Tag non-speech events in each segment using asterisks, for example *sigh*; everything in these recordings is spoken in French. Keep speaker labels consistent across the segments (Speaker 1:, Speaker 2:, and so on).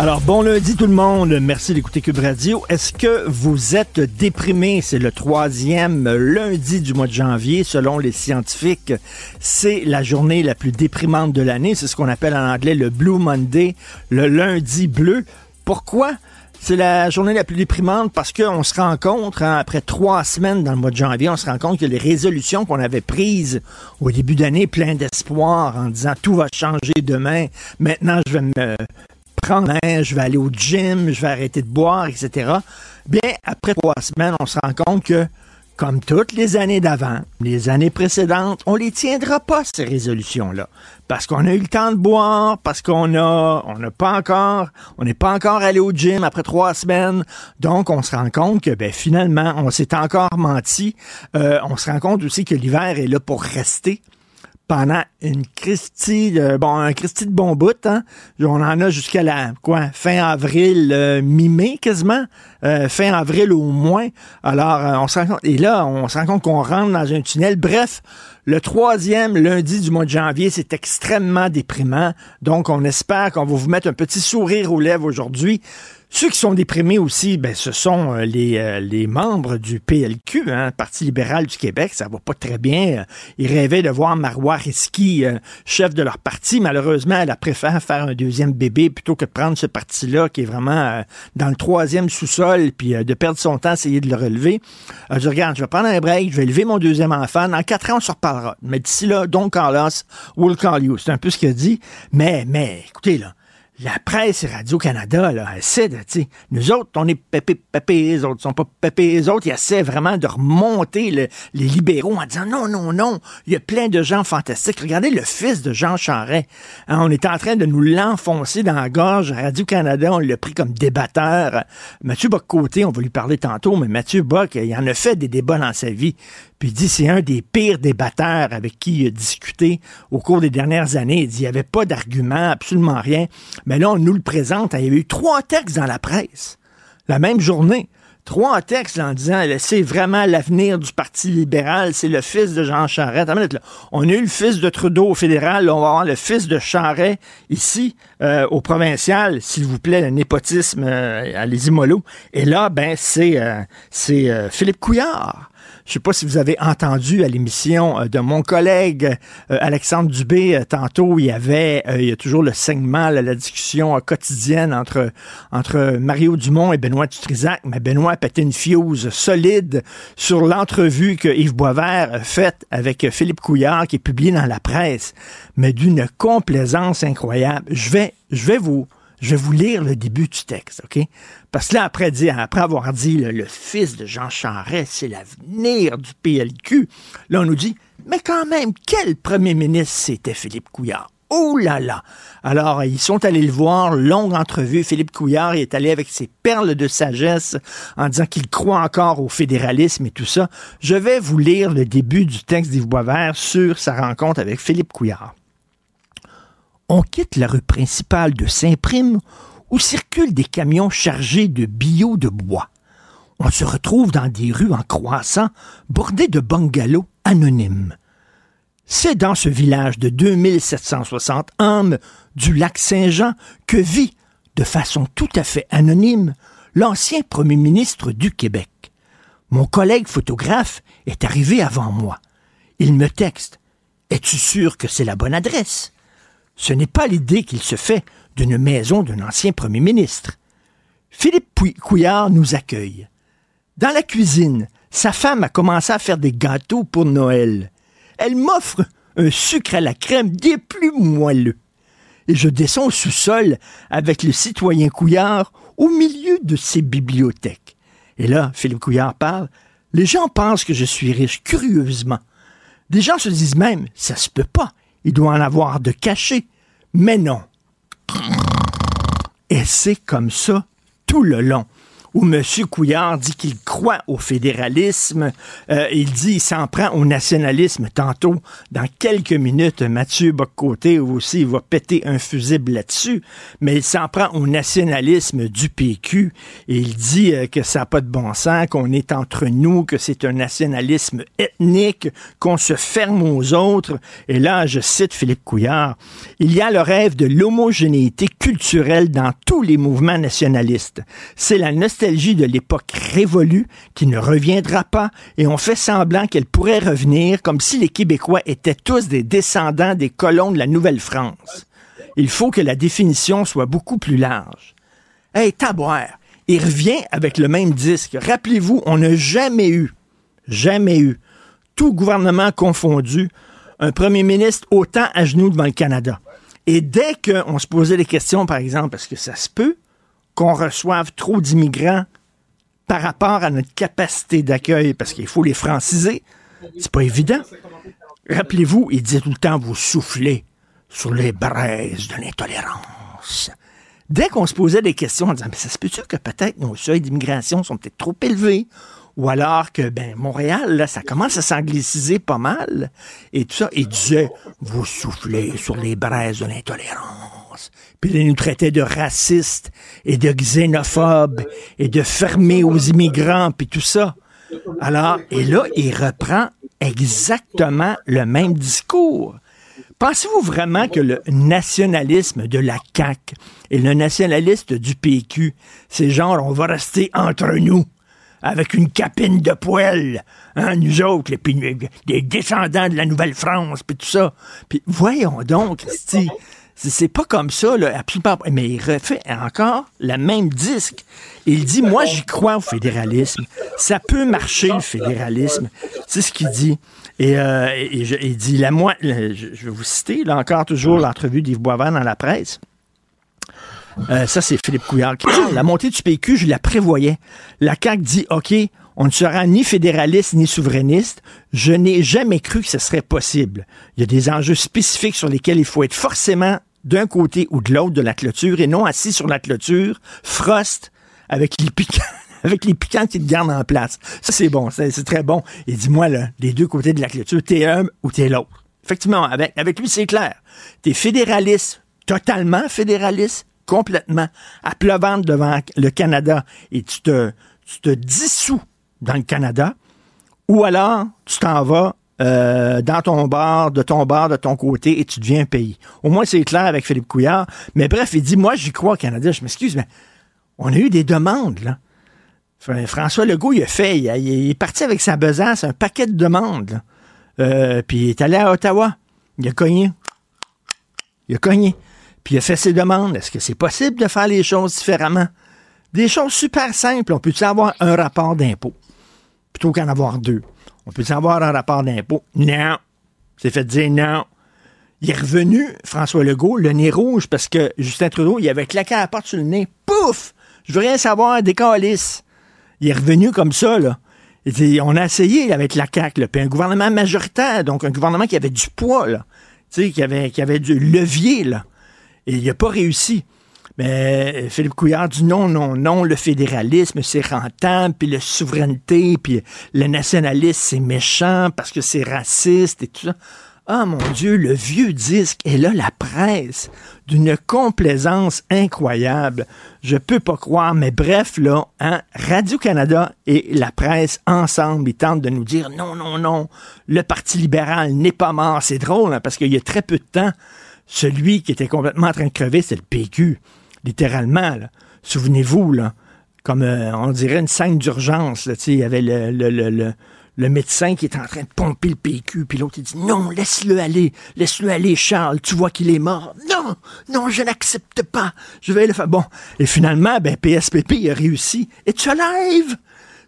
Speaker 1: Alors, bon lundi tout le monde. Merci d'écouter Cube Radio. Est-ce que vous êtes déprimé? C'est le troisième lundi du mois de janvier. Selon les scientifiques, c'est la journée la plus déprimante de l'année. C'est ce qu'on appelle en anglais le Blue Monday, le lundi bleu. Pourquoi? C'est la journée la plus déprimante parce qu'on se rend compte, hein, après trois semaines dans le mois de janvier, on se rend compte que les résolutions qu'on avait prises au début d'année, plein d'espoir, en disant tout va changer demain, maintenant je vais me je vais aller au gym, je vais arrêter de boire, etc. Bien, après trois semaines, on se rend compte que, comme toutes les années d'avant, les années précédentes, on les tiendra pas, ces résolutions-là. Parce qu'on a eu le temps de boire, parce qu'on n'a pas encore, on n'est pas encore allé au gym après trois semaines. Donc, on se rend compte que, ben, finalement, on s'est encore menti. Euh, on se rend compte aussi que l'hiver est là pour rester pendant une Christie de, bon, un Christie de bon bout, hein. On en a jusqu'à la, quoi, fin avril, euh, mi-mai quasiment, euh, fin avril au moins. Alors, euh, on se rend compte, et là, on se rend compte qu'on rentre dans un tunnel. Bref, le troisième lundi du mois de janvier, c'est extrêmement déprimant. Donc, on espère qu'on va vous mettre un petit sourire aux lèvres aujourd'hui. Ceux qui sont déprimés aussi, ben, ce sont euh, les, euh, les membres du PLQ, hein, Parti libéral du Québec. Ça va pas très bien. Ils rêvaient de voir Marois Risky, euh, chef de leur parti. Malheureusement, elle a préféré faire un deuxième bébé plutôt que de prendre ce parti-là qui est vraiment dans le troisième sous-sol, puis de perdre son temps à essayer de le relever. je regarde, je vais prendre un break, je vais élever mon deuxième enfant. Dans quatre ans, on se reparlera. Mais d'ici là, Don Carlos will call. C'est un peu ce qu'il a dit. Mais, mais, écoutez, là, la presse et Radio-Canada, là, essaie de, tu nous autres, on est pépé, pépé, les autres sont pas pépé, les autres, ils essaient vraiment de remonter le- les libéraux en disant non, non, non, il y a plein de gens fantastiques. Regardez le fils de Jean Charest. Hein, on est en train de nous l'enfoncer dans la gorge. Radio-Canada, on l'a pris comme débatteur. Mathieu Bock-Côté, on va lui parler tantôt, mais Mathieu Bock, il en a fait des débats dans sa vie. Puis il dit c'est un des pires débatteurs avec qui il a discuté au cours des dernières années. Il dit il n'y avait pas d'argument, absolument rien. Mais là, on nous le présente. Il y avait eu trois textes dans la presse la même journée. Trois textes en disant c'est vraiment l'avenir du Parti libéral, c'est le fils de Jean Charest. On a eu le fils de Trudeau au fédéral, on va avoir le fils de Charest ici euh, au provincial, s'il vous plaît, le népotisme euh, à les Imolo. Et là, ben c'est euh, euh, Philippe Couillard. Je sais pas si vous avez entendu à l'émission euh, de mon collègue euh, Alexandre Dubé euh, tantôt, il y avait, il y a toujours le segment, là, la discussion quotidienne entre entre Mario Dumont et Benoît Dutrisac, mais Benoît a pété une fuse solide sur l'entrevue que Yves Boisvert a faite avec Philippe Couillard qui est publiée dans la presse, mais d'une complaisance incroyable. Je vais je vais vous je vais vous lire le début du texte, OK? Parce que là, après, dire, après avoir dit le, fils de Jean Charest, c'est l'avenir du PLQ, là, on nous dit, mais quand même, quel premier ministre c'était Philippe Couillard? Oh là là! Alors, ils sont allés le voir, longue entrevue. Philippe Couillard il est allé avec ses perles de sagesse en disant qu'il croit encore au fédéralisme et tout ça. Je vais vous lire le début du texte d'Yves Boisvert sur sa rencontre avec Philippe Couillard. On quitte la rue principale de Saint-Prime où circulent des camions chargés de bio de bois. On se retrouve dans des rues en croissant, bordées de bungalows anonyme. C'est dans ce village de 2760 âmes du lac Saint-Jean que vit, de façon tout à fait anonyme, l'ancien premier ministre du Québec. Mon collègue photographe est arrivé avant moi. Il me texte. Es-tu sûr que c'est la bonne adresse? Ce n'est pas l'idée qu'il se fait d'une maison d'un ancien premier ministre. Philippe Couillard nous accueille. Dans la cuisine, sa femme a commencé à faire des gâteaux pour Noël. Elle m'offre un sucre à la crème des plus moelleux. Et je descends au sous-sol avec le citoyen Couillard au milieu de ses bibliothèques. Et là, Philippe Couillard parle. Les gens pensent que je suis riche, curieusement. Des gens se disent même, ça se peut pas. Il doit en avoir de cachés. Mais non. Et c'est comme ça tout le long où M. Couillard dit qu'il croit au fédéralisme. Euh, il dit qu'il s'en prend au nationalisme. Tantôt, dans quelques minutes, Mathieu Boccoté aussi va péter un fusible là-dessus. Mais il s'en prend au nationalisme du PQ. Et il dit euh, que ça n'a pas de bon sens, qu'on est entre nous, que c'est un nationalisme ethnique, qu'on se ferme aux autres. Et là, je cite Philippe Couillard, il y a le rêve de l'homogénéité culturelle dans tous les mouvements nationalistes. C'est la nostalgie de l'époque révolue qui ne reviendra pas et on fait semblant qu'elle pourrait revenir comme si les Québécois étaient tous des descendants des colons de la Nouvelle-France. Il faut que la définition soit beaucoup plus large. Hey, taboire, il revient avec le même disque. Rappelez-vous, on n'a jamais eu, jamais eu, tout gouvernement confondu, un premier ministre autant à genoux devant le Canada. Et dès qu'on se posait des questions, par exemple, parce que ça se peut, qu'on reçoive trop d'immigrants par rapport à notre capacité d'accueil, parce qu'il faut les franciser. C'est pas évident. Rappelez-vous, il disait tout le temps, vous soufflez sur les braises de l'intolérance. Dès qu'on se posait des questions en disant, mais ça se peut-tu que peut-être nos seuils d'immigration sont peut-être trop élevés? Ou alors que, ben, Montréal, là, ça commence à s'angliciser pas mal. Et tout ça, il disait, vous soufflez sur les braises de l'intolérance puis il nous traitait de racistes et de xénophobes et de fermés aux immigrants, puis tout ça. Alors, et là, il reprend exactement le même discours. Pensez-vous vraiment que le nationalisme de la CAQ et le nationaliste du PQ, c'est genre on va rester entre nous avec une capine de poêle, hein, nous autres, les, des descendants de la Nouvelle-France, puis tout ça. Puis voyons donc, Christy, c'est pas comme ça, là, Mais il refait encore le même disque. Il dit, moi, j'y crois au fédéralisme. Ça peut marcher, le fédéralisme. C'est ce qu'il dit. Et, euh, il dit, la moi, je, vais vous citer, là encore, toujours l'entrevue d'Yves Boisvert dans la presse. Euh, ça, c'est Philippe Couillard qui La montée du PQ, je la prévoyais. La CAQ dit, OK, on ne sera ni fédéraliste ni souverainiste. Je n'ai jamais cru que ce serait possible. Il y a des enjeux spécifiques sur lesquels il faut être forcément d'un côté ou de l'autre de la clôture et non assis sur la clôture, frost avec les piquants. *laughs* Avec les piquants qui te gardent en place. Ça, c'est bon. C'est très bon. Et dis-moi, là, les deux côtés de la clôture, t'es un ou t'es l'autre. Effectivement, avec, avec lui, c'est clair. T'es fédéraliste, totalement fédéraliste, complètement, à pleuvante devant le Canada et tu te, tu te dissous dans le Canada, ou alors tu t'en vas euh, dans ton bar, de ton bar, de ton côté, et tu deviens un pays. Au moins, c'est clair avec Philippe Couillard. Mais bref, il dit, moi, j'y crois au Canada. Je m'excuse, mais on a eu des demandes, là. François Legault, il a fait, il, est parti avec sa besace, un paquet de demandes. Euh, puis il est allé à Ottawa. Il a cogné. Il a cogné. Puis il a fait ses demandes. Est-ce que c'est possible de faire les choses différemment? Des choses super simples. On peut-tu avoir un rapport d'impôt? Plutôt qu'en avoir deux? On peut avoir un rapport d'impôt? Non. C'est fait dire non. Il est revenu, François Legault, le nez rouge, parce que Justin Trudeau, il avait claqué la porte sur le nez. Pouf! Je veux rien savoir, des calices. Il est revenu comme ça, là. on a essayé avec la CAQ, puis un gouvernement majoritaire, donc un gouvernement qui avait du poids, là. qui avait, qui avait du levier, là. Et il n'a pas réussi. Mais euh, Philippe Couillard dit non, non, non, le fédéralisme, c'est rentable, puis la souveraineté, puis le nationalisme, c'est méchant parce que c'est raciste et tout ça. Ah mon Dieu, le vieux disque et là la presse d'une complaisance incroyable. Je peux pas croire, mais bref là, hein, Radio-Canada et la presse ensemble, ils tentent de nous dire non, non, non, le Parti libéral n'est pas mort. C'est drôle hein, parce qu'il y a très peu de temps, celui qui était complètement en train de crever, c'est le PQ, littéralement. Souvenez-vous comme euh, on dirait une scène d'urgence. Il y avait le, le, le le médecin qui est en train de pomper le PQ, puis l'autre il dit non, laisse-le aller, laisse-le aller, Charles, tu vois qu'il est mort. Non, non, je n'accepte pas, je vais le faire. Bon, et finalement, ben PSPP a réussi. Et tu live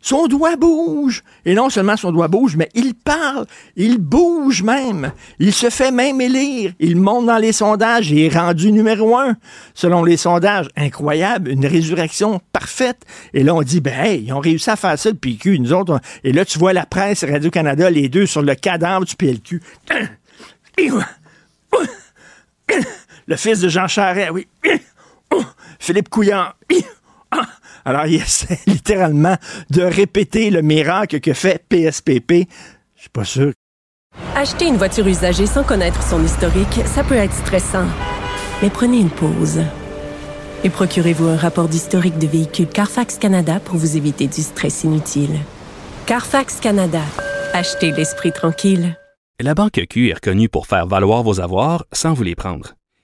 Speaker 1: son doigt bouge. Et non seulement son doigt bouge, mais il parle. Il bouge même. Il se fait même élire. Il monte dans les sondages et est rendu numéro un. Selon les sondages, incroyable. Une résurrection parfaite. Et là, on dit, ben, hey, ils ont réussi à faire ça, le PQ. Nous autres, et là, tu vois la presse, Radio-Canada, les deux sur le cadavre du PLQ. *coughs* Le fils de Jean Charest, oui. *coughs* Philippe Couillard. *coughs* Alors, il *laughs* essaie littéralement de répéter le miracle que fait PSPP. Je suis pas sûr.
Speaker 2: Acheter une voiture usagée sans connaître son historique, ça peut être stressant. Mais prenez une pause. Et procurez-vous un rapport d'historique de véhicule Carfax Canada pour vous éviter du stress inutile. Carfax Canada. Achetez l'esprit tranquille.
Speaker 3: La Banque Q est reconnue pour faire valoir vos avoirs sans vous les prendre.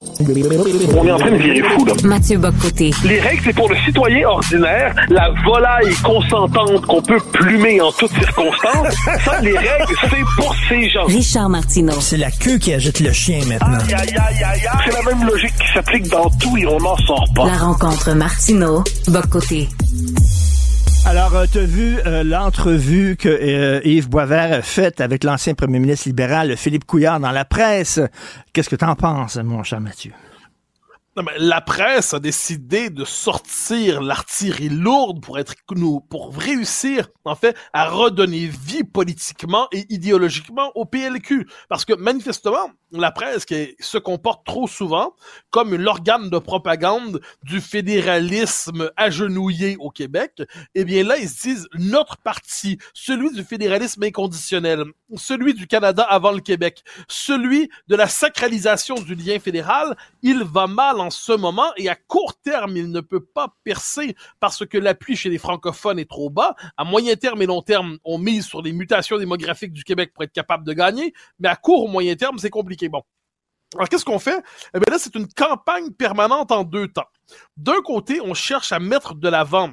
Speaker 4: On est en train de virer fou, là.
Speaker 5: Mathieu Bocoté.
Speaker 4: Les règles, c'est pour le citoyen ordinaire, la volaille consentante qu'on peut plumer en toutes circonstances. Ça, les règles, c'est pour ces gens.
Speaker 5: Richard Martineau.
Speaker 1: C'est la queue qui agite le chien maintenant.
Speaker 4: Aïe, aïe, aïe, aïe, aïe. C'est la même logique qui s'applique dans tout et on n'en sort pas.
Speaker 5: La rencontre Martineau.
Speaker 1: Alors, euh, tu as vu euh, l'entrevue que euh, Yves Boisvert a faite avec l'ancien premier ministre libéral Philippe Couillard dans la presse. Qu'est-ce que tu en penses, mon cher Mathieu?
Speaker 6: La presse a décidé de sortir l'artillerie lourde pour être nous, pour réussir, en fait, à redonner vie politiquement et idéologiquement au PLQ. Parce que, manifestement, la presse qui se comporte trop souvent comme l'organe de propagande du fédéralisme agenouillé au Québec, eh bien là, ils se disent notre parti, celui du fédéralisme inconditionnel, celui du Canada avant le Québec, celui de la sacralisation du lien fédéral, il va mal en ce moment et à court terme, il ne peut pas percer parce que l'appui chez les francophones est trop bas. À moyen terme et long terme, on mise sur les mutations démographiques du Québec pour être capable de gagner, mais à court ou moyen terme, c'est compliqué. Bon. Alors, qu'est-ce qu'on fait? Eh bien là, c'est une campagne permanente en deux temps. D'un côté, on cherche à mettre de l'avant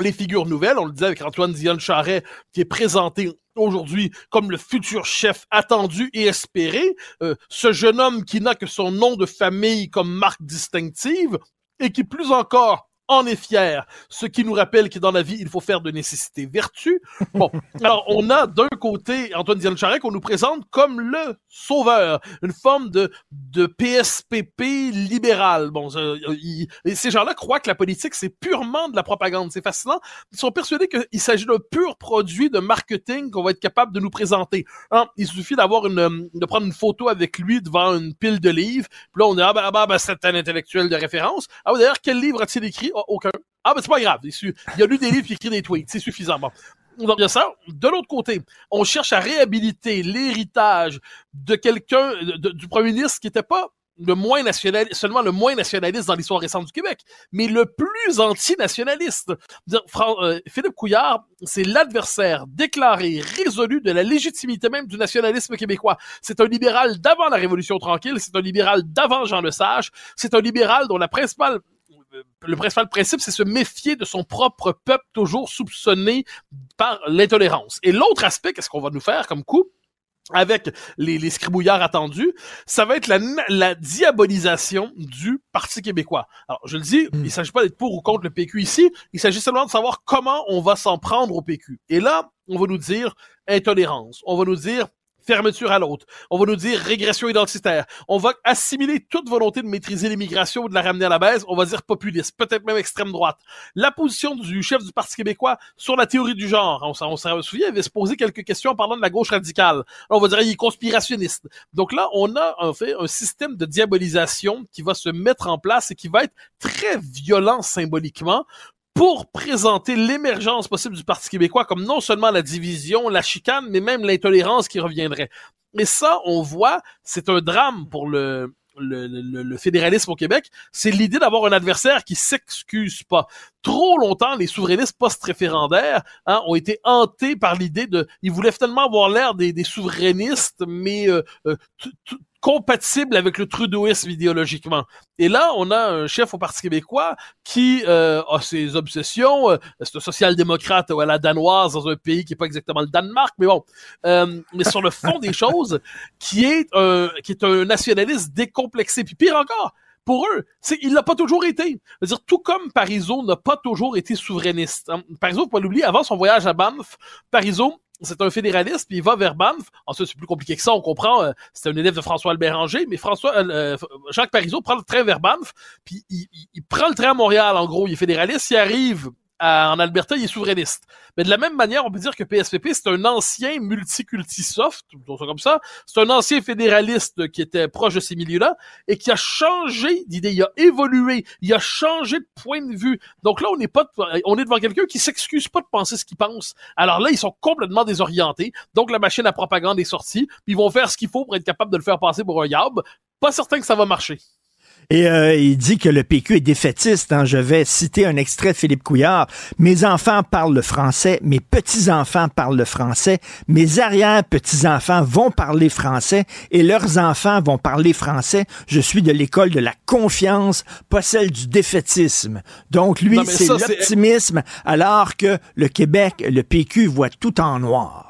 Speaker 6: les figures nouvelles. On le disait avec Antoine Dion Charret, qui est présenté aujourd'hui comme le futur chef attendu et espéré. Euh, ce jeune homme qui n'a que son nom de famille comme marque distinctive et qui, plus encore, en est fier, ce qui nous rappelle que dans la vie, il faut faire de nécessité vertu. Bon, *laughs* alors on a d'un côté Antoine Diane Charest qu'on nous présente comme le sauveur, une forme de, de PSPP libéral. Bon, ces gens-là croient que la politique, c'est purement de la propagande. C'est fascinant. Ils sont persuadés qu'il s'agit d'un pur produit de marketing qu'on va être capable de nous présenter. Hein, il suffit d'avoir une, de prendre une photo avec lui devant une pile de livres. Puis là, on est, ah ben, ah ben, ben c'est un intellectuel de référence. Ah, d'ailleurs, quel livre a-t-il écrit? Aucun. Ah, ben c'est pas grave. Il y a lu des livres qui écrit des tweets. C'est suffisamment. Donc, bien ça. De l'autre côté, on cherche à réhabiliter l'héritage de quelqu'un, du premier ministre qui n'était pas le moins seulement le moins nationaliste dans l'histoire récente du Québec, mais le plus anti-nationaliste. Euh, Philippe Couillard, c'est l'adversaire déclaré, résolu de la légitimité même du nationalisme québécois. C'est un libéral d'avant la Révolution tranquille, c'est un libéral d'avant Jean Lesage, c'est un libéral dont la principale le principal principe, c'est se méfier de son propre peuple, toujours soupçonné par l'intolérance. Et l'autre aspect, qu'est-ce qu'on va nous faire comme coup? avec les, les scribouillards attendus, ça va être la, la diabolisation du Parti québécois. Alors, je le dis, hmm. il s'agit pas d'être pour ou contre le PQ ici, il s'agit seulement de savoir comment on va s'en prendre au PQ. Et là, on va nous dire intolérance, on va nous dire fermeture à l'autre. On va nous dire régression identitaire. On va assimiler toute volonté de maîtriser l'immigration ou de la ramener à la baisse. On va dire populiste, peut-être même extrême droite. La position du chef du Parti québécois sur la théorie du genre. On, s'en souvient, il avait se poser quelques questions en parlant de la gauche radicale. on va dire il est conspirationniste. Donc là, on a en fait un système de diabolisation qui va se mettre en place et qui va être très violent symboliquement pour présenter l'émergence possible du Parti québécois comme non seulement la division, la chicane, mais même l'intolérance qui reviendrait. Et ça, on voit, c'est un drame pour le, le, le, fédéralisme au Québec, c'est l'idée d'avoir un adversaire qui s'excuse pas. Trop longtemps, les souverainistes post-référendaires hein, ont été hantés par l'idée de... Ils voulaient finalement avoir l'air des, des souverainistes, mais euh, euh, compatible avec le trudeauisme idéologiquement. Et là, on a un chef au Parti québécois qui euh, a ses obsessions. Euh, c'est un social-démocrate à la danoise dans un pays qui est pas exactement le Danemark, mais bon. Euh, mais sur le fond des *laughs* choses, qui est un qui est un nationaliste décomplexé. Puis pire encore, pour eux, c'est il n'a pas toujours été. dire tout comme Parizeau n'a pas toujours été souverainiste. Hein. Parizeau, faut pas l'oublier, avant son voyage à Banff, Parizeau c'est un fédéraliste, puis il va vers Banff. Ensuite, c'est plus compliqué que ça, on comprend. Euh, c'est un élève de François Albert Ranger, mais François euh, euh, Jacques Parizeau prend le train vers Banff, puis il, il, prend le train à Montréal, en gros. Il est fédéraliste, il arrive en Alberta, il est souverainiste. Mais de la même manière, on peut dire que PSPP, c'est un ancien multiculti-soft, comme ça. C'est un ancien fédéraliste qui était proche de ces milieux-là et qui a changé d'idée, il a évolué, il a changé de point de vue. Donc là, on n'est pas, on est devant quelqu'un qui s'excuse pas de penser ce qu'il pense. Alors là, ils sont complètement désorientés. Donc la machine à propagande est sortie, puis ils vont faire ce qu'il faut pour être capable de le faire passer pour un yab. Pas certain que ça va marcher.
Speaker 1: Et euh, il dit que le PQ est défaitiste. Hein. Je vais citer un extrait de Philippe Couillard. Mes enfants parlent le français, mes petits-enfants parlent le français, mes arrière-petits-enfants vont parler français et leurs enfants vont parler français. Je suis de l'école de la confiance, pas celle du défaitisme. Donc lui, c'est l'optimisme, alors que le Québec, le PQ voit tout en noir.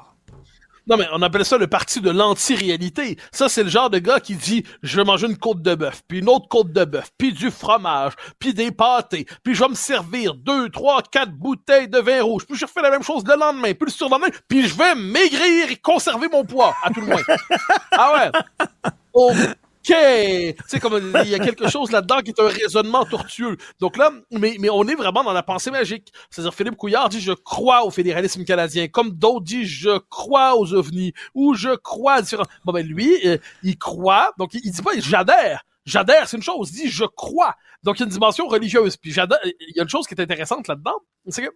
Speaker 6: Non, mais on appelle ça le parti de l'anti-réalité. Ça, c'est le genre de gars qui dit, je vais manger une côte de bœuf, puis une autre côte de bœuf, puis du fromage, puis des pâtés, puis je vais me servir deux, trois, quatre bouteilles de vin rouge, puis je refais la même chose le lendemain, puis le surlendemain, puis je vais maigrir et conserver mon poids, à tout le moins. *laughs* ah ouais. Oh, Tu comme il y a quelque chose là-dedans qui est un raisonnement tortueux. Donc là, mais, mais on est vraiment dans la pensée magique. C'est-à-dire, Philippe Couillard dit « Je crois au fédéralisme canadien », comme d'autres disent « Je crois aux ovnis » ou « Je crois à différents... » Bon, ben lui, euh, il croit, donc il, dit pas « J'adhère ». J'adhère, c'est une chose. Dit « Je crois ». Donc, il y a une dimension religieuse. Puis il y a une chose qui est intéressante là-dedans, c'est que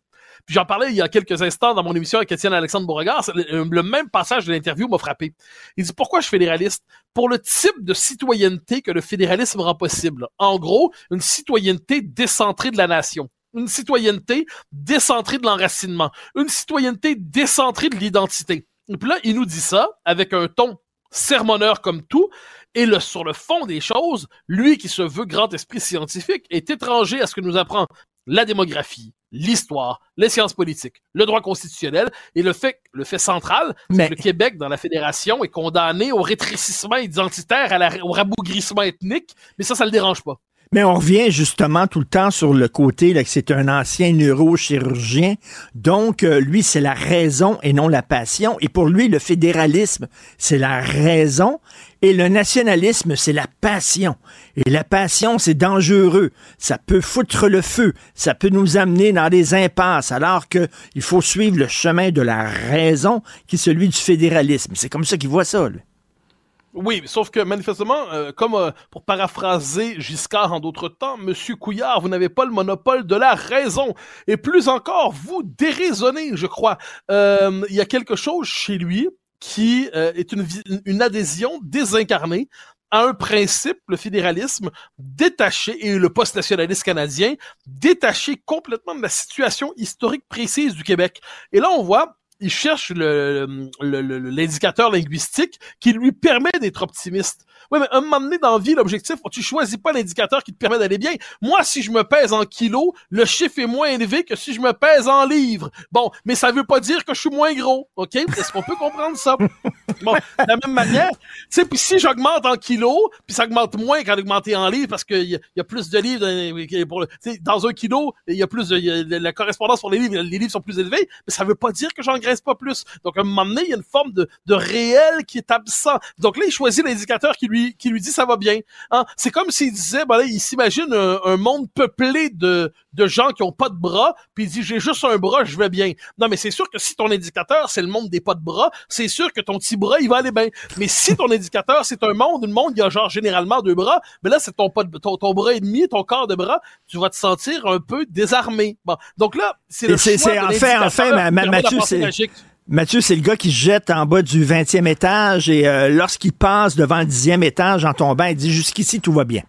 Speaker 6: puis j'en parlais il y a quelques instants dans mon émission avec Étienne Alexandre Beauregard. Le, le, même passage de l'interview m'a frappé. Il dit pourquoi je suis fédéraliste? Pour le type de citoyenneté que le fédéralisme rend possible. En gros, une citoyenneté décentrée de la nation une citoyenneté décentrée de l'enracinement, une citoyenneté décentrée de l'identité. Et puis là, il nous dit ça avec un ton sermonneur comme tout, et le, sur le fond des choses, lui qui se veut grand esprit scientifique est étranger à ce que nous apprend la démographie, l'histoire, les sciences politiques, le droit constitutionnel et le fait, le fait central, Mais... que le Québec dans la fédération est condamné au rétrécissement identitaire, au rabougrissement ethnique, mais ça, ça le dérange pas.
Speaker 1: Mais on revient justement tout le temps sur le côté là, que c'est un ancien neurochirurgien. Donc, euh, lui, c'est la raison et non la passion. Et pour lui, le fédéralisme, c'est la raison. Et le nationalisme, c'est la passion. Et la passion, c'est dangereux. Ça peut foutre le feu. Ça peut nous amener dans des impasses, alors que il faut suivre le chemin de la raison, qui est celui du fédéralisme. C'est comme ça qu'il voit ça.
Speaker 6: Oui, sauf que manifestement, euh, comme euh, pour paraphraser Giscard en d'autres temps, Monsieur Couillard, vous n'avez pas le monopole de la raison. Et plus encore, vous déraisonnez, je crois. Euh, il y a quelque chose chez lui qui est une, une adhésion désincarnée à un principe, le fédéralisme, détaché, et le post-nationalisme canadien, détaché complètement de la situation historique précise du Québec. Et là, on voit il cherche l'indicateur linguistique qui lui permet d'être optimiste. Oui, mais un moment donné dans la vie, l'objectif, tu choisis pas l'indicateur qui te permet d'aller bien. Moi, si je me pèse en kilos, le chiffre est moins élevé que si je me pèse en livres. Bon, mais ça veut pas dire que je suis moins gros, OK? Est-ce qu'on peut comprendre ça? Bon, de la même manière, tu sais, puis si j'augmente en kilos, puis ça augmente moins qu'en augmenter en livres parce qu'il y, a plus de livres pour dans un kilo, il y a plus de la correspondance pour les livres, les livres sont plus élevés, mais ça veut pas dire que j'en progresse pas plus. Donc, à un moment donné, il y a une forme de, de réel qui est absent. Donc là, il choisit l'indicateur qui lui, qui lui dit ça va bien. Hein? C'est comme s'il disait, ben là, il s'imagine un, un, monde peuplé de, de gens qui ont pas de bras, puis il dit, j'ai juste un bras, je vais bien. Non, mais c'est sûr que si ton indicateur, c'est le monde des pas de bras, c'est sûr que ton petit bras, il va aller bien. Mais si ton indicateur, c'est un monde, une monde, il y a genre généralement deux bras, ben là, c'est ton, pas de, ton, ton bras et demi, ton corps de bras, tu vas te sentir un peu désarmé. Bon. Donc là, c'est le choix
Speaker 1: c'est,
Speaker 6: de
Speaker 1: en fait, en fait,
Speaker 6: l'indicateur
Speaker 1: ma-
Speaker 6: qui permet
Speaker 1: Mathieu, c'est- Mathieu, c'est le gars qui se jette en bas du 20e étage et euh, lorsqu'il passe devant le 10e étage en tombant, il dit jusqu'ici tout va bien.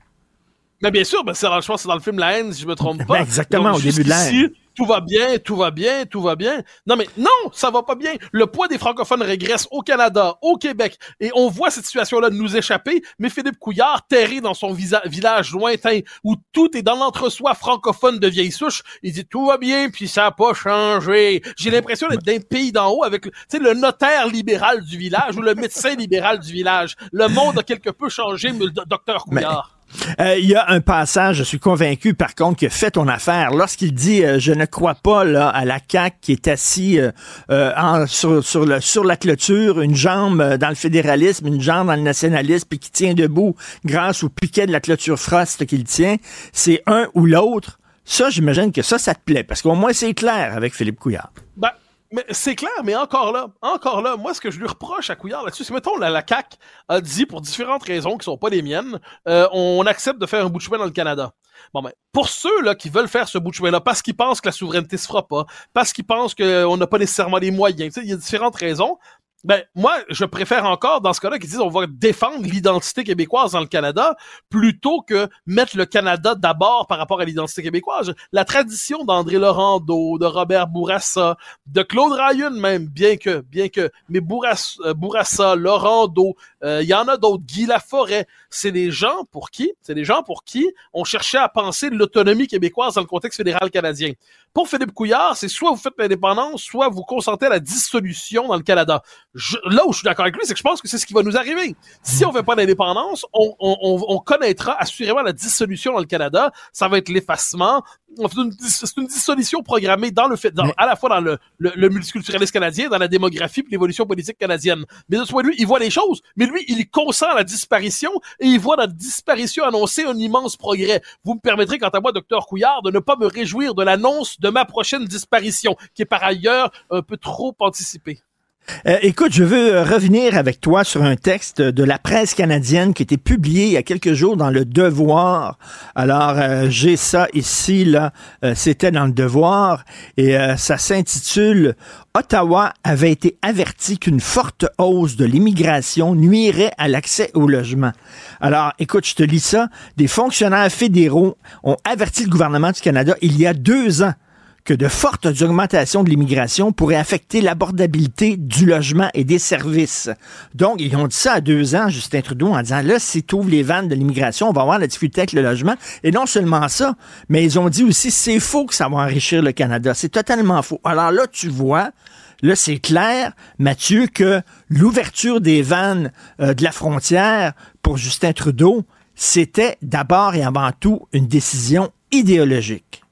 Speaker 6: Mais bien sûr, ben c'est, je pense c'est dans le film La haine, si je me trompe *laughs* pas.
Speaker 1: Ben, exactement,
Speaker 6: Donc,
Speaker 1: au début de La haine.
Speaker 6: Tout va bien, tout va bien, tout va bien. Non, mais non, ça va pas bien. Le poids des francophones régresse au Canada, au Québec. Et on voit cette situation-là nous échapper, mais Philippe Couillard, terré dans son visa- village lointain, où tout est dans l'entre-soi francophone de vieille souche, il dit tout va bien, puis ça a pas changé. J'ai l'impression d'être d'un pays d'en haut avec, tu sais, le notaire libéral du village ou le médecin libéral du village. Le monde a quelque peu changé, mais le do- docteur Couillard.
Speaker 1: Euh, Il y a un passage, je suis convaincu par contre, que fait ton affaire. Lorsqu'il dit euh, Je ne crois pas à la CAQ qui est assis euh, sur, la clôture, une jambe dans le fédéralisme, une jambe dans le nationalisme, puis qui tient debout grâce au piquet de la clôture frost qu'il tient, c'est un ou l'autre. Ça, j'imagine que ça, ça te plaît, parce qu'au moins c'est clair avec Philippe Couillard.
Speaker 6: Ben, mais c'est clair, mais encore là, encore là, moi, ce que je lui reproche à Couillard là-dessus, c'est, mettons, la, la CAQ a dit, pour différentes raisons qui sont pas les miennes, euh, on accepte de faire un bout de chemin dans le Canada. Bon, ben, pour ceux, là, qui veulent faire ce bout de chemin-là, parce qu'ils pensent que la souveraineté se fera pas, parce qu'ils pensent qu'on n'a pas nécessairement les moyens, il y a différentes raisons, ben, moi, je préfère encore, dans ce cas-là, qu'ils disent on va défendre l'identité québécoise dans le Canada plutôt que mettre le Canada d'abord par rapport à l'identité québécoise. La tradition d'André Laurando, de Robert Bourassa, de Claude Ryan même, bien que, bien que, mais Bourassa, euh, Bourassa Laurando, euh, il y en a d'autres, Guy Laforêt, c'est des gens pour qui, c'est des gens pour qui on cherchait à penser l'autonomie québécoise dans le contexte fédéral canadien. Pour Philippe Couillard, c'est soit vous faites l'indépendance, soit vous consentez à la dissolution dans le Canada. Je- là où je suis d'accord avec lui, c'est que je pense que c'est ce qui va nous arriver. Si on fait pas d'indépendance, on, on, on, on connaîtra assurément la dissolution dans le Canada. Ça va être l'effacement. C'est une dissolution programmée dans le fait, dans- à la fois dans le, le, le multiculturalisme canadien, dans la démographie puis l'évolution politique canadienne. Mais de ce point de vue, il voit les choses, mais lui, il consent à la disparition et il voit la disparition annoncer un immense progrès. Vous me permettrez, quant à moi, docteur Couillard, de ne pas me réjouir de l'annonce de ma prochaine disparition, qui est par ailleurs un peu trop anticipée.
Speaker 1: Euh, écoute, je veux euh, revenir avec toi sur un texte de la presse canadienne qui a été publié il y a quelques jours dans le Devoir. Alors, euh, j'ai ça ici, là. C'était dans le Devoir et ça s'intitule Ottawa avait été averti qu'une forte hausse de l'immigration nuirait à l'accès au logement. Alors, écoute, je te lis ça. Des fonctionnaires fédéraux ont averti le gouvernement du Canada il y a deux ans que de fortes augmentations de l'immigration pourraient affecter l'abordabilité du logement et des services. Donc, ils ont dit ça à deux ans, Justin Trudeau, en disant, là, si tu ouvres les vannes de l'immigration, on va avoir la difficulté avec le logement. Et non seulement ça, mais ils ont dit aussi, c'est faux que ça va enrichir le Canada. C'est totalement faux. Alors là, tu vois, Là, c'est clair, Mathieu, que l'ouverture des vannes euh, de la frontière pour Justin Trudeau, c'était d'abord et avant tout une décision idéologique.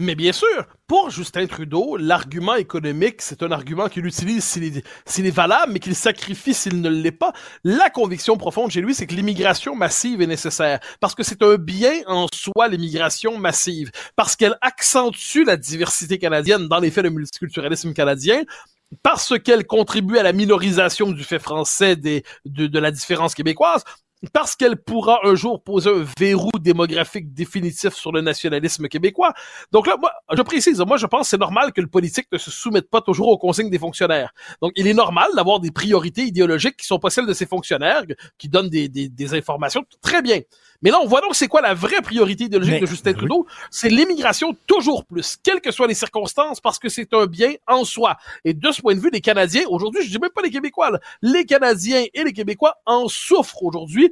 Speaker 6: Mais bien sûr, pour Justin Trudeau, l'argument économique, c'est un argument qu'il utilise s'il est, valable, mais qu'il sacrifie s'il ne l'est pas. La conviction profonde chez lui, c'est que l'immigration massive est nécessaire. Parce que c'est un bien en soi, l'immigration massive. Parce qu'elle accentue la diversité canadienne dans les faits de multiculturalisme canadien parce qu'elle contribue à la minorisation du fait français de, de la différence québécoise, parce qu'elle pourra un jour poser un verrou démographique définitif sur le nationalisme québécois. Donc là, moi, je précise, moi, je pense que c'est normal que le politique ne se soumette pas toujours aux consignes des fonctionnaires. Donc, il est normal d'avoir des priorités idéologiques qui sont pas celles de ces fonctionnaires, qui donnent des, des, des informations. Très bien. Mais là, on voit donc c'est quoi la vraie priorité idéologique
Speaker 1: Mais-
Speaker 6: de Justin Trudeau. C'est l'immigration toujours plus, quelles que soient les circonstances, parce que c'est un bien en soi. Et de ce point de vue, les Canadiens, aujourd'hui, je dis même pas les Québécois, là, les Canadiens et les Québécois en souffrent aujourd'hui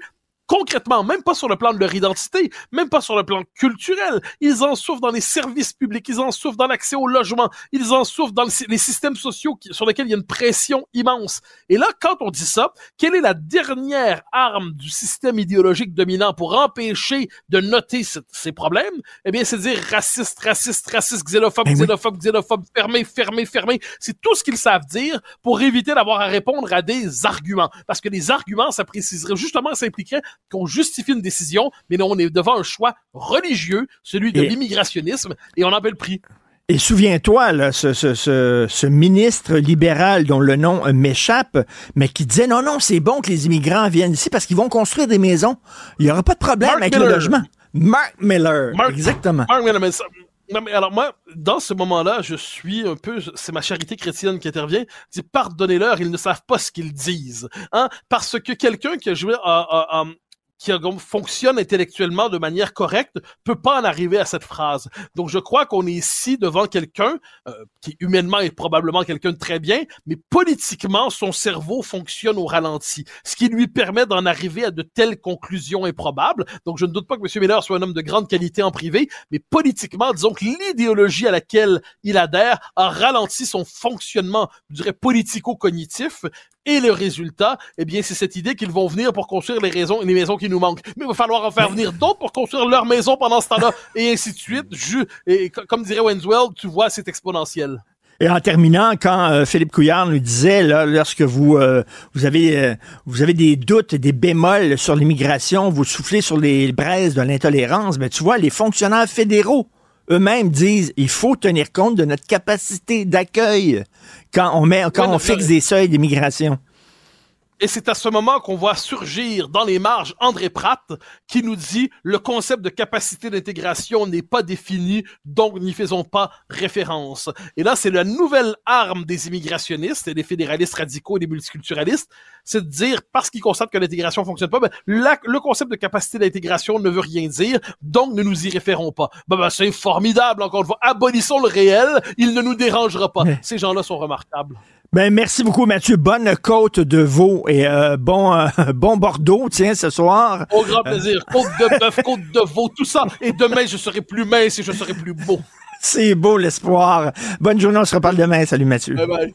Speaker 6: concrètement, même pas sur le plan de leur identité, même pas sur le plan culturel. Ils en souffrent dans les services publics, ils en souffrent dans l'accès au logement, ils en souffrent dans les systèmes sociaux sur lesquels il y a une pression immense. Et là, quand on dit ça, quelle est la dernière arme du système idéologique dominant pour empêcher de noter ces problèmes? Eh bien, c'est dire raciste, raciste, raciste, xénophobe, ben xénophobe, xénophobe, fermé, fermé, fermé. C'est tout ce qu'ils savent dire pour éviter d'avoir à répondre à des arguments. Parce que les arguments, ça préciserait justement, ça impliquerait qu'on justifie une décision, mais non, on est devant un choix religieux, celui de l'immigrationnisme, et on en paie le prix.
Speaker 1: Et souviens-toi, ce, ce, ce, ce, ministre libéral dont le nom m'échappe, mais qui disait non, non, c'est bon que les immigrants viennent ici parce qu'ils vont construire des maisons. Il n'y aura pas de problème avec le logement. Mark Miller. Exactement.
Speaker 6: Mark Miller, mais non, mais alors moi, dans ce moment-là, je suis un peu, c'est ma charité chrétienne qui intervient. Dit pardonnez-leur, ils ne savent pas ce qu'ils disent, hein, parce que quelqu'un qui a joué à, qui fonctionne intellectuellement de manière correcte peut pas en arriver à cette phrase. Donc je crois qu'on est ici devant quelqu'un euh, qui humainement est probablement quelqu'un de très bien, mais politiquement son cerveau fonctionne au ralenti, ce qui lui permet d'en arriver à de telles conclusions improbables. Donc je ne doute pas que M. Miller soit un homme de grande qualité en privé, mais politiquement, disons que l'idéologie à laquelle il adhère a ralenti son fonctionnement, je dirais politico-cognitif, et le résultat, eh bien, c'est cette idée qu'ils vont venir pour construire les raisons, les maisons qui nous manquent. Mais il va falloir en faire venir d'autres pour construire leur maison pendant ce temps-là, et ainsi de suite. Je, et comme dirait Wenswell, tu vois, c'est exponentiel.
Speaker 1: Et en terminant, quand euh, Philippe Couillard nous disait, là, lorsque vous euh, vous avez euh, vous avez des doutes, des bémols sur l'immigration, vous soufflez sur les braises de l'intolérance, mais tu vois, les fonctionnaires fédéraux eux-mêmes disent, il faut tenir compte de notre capacité d'accueil quand on met, quand on fixe des seuils d'immigration.
Speaker 6: Et c'est à ce moment qu'on voit surgir dans les marges André Pratt qui nous dit le concept de capacité d'intégration n'est pas défini, donc n'y faisons pas référence. Et là, c'est la nouvelle arme des immigrationnistes et des fédéralistes radicaux et des multiculturalistes, c'est de dire, parce qu'ils constatent que l'intégration fonctionne pas, ben, le concept de capacité d'intégration ne veut rien dire, donc ne nous y référons pas. Ben, ben c'est formidable, encore une fois. Abolissons le réel, il ne nous dérangera pas. Ces gens-là sont remarquables.
Speaker 1: Ben, merci beaucoup, Mathieu. Bonne côte de veau et euh, bon, euh, *laughs* bon Bordeaux, tiens, ce soir.
Speaker 6: Au grand plaisir. *laughs* Côte de bœuf, côte de veau, tout ça. Et demain, je serai plus mince et je serai plus beau.
Speaker 1: C'est beau, l'espoir. Bonne journée, on se reparle demain. Salut, Mathieu.
Speaker 6: Bye bye.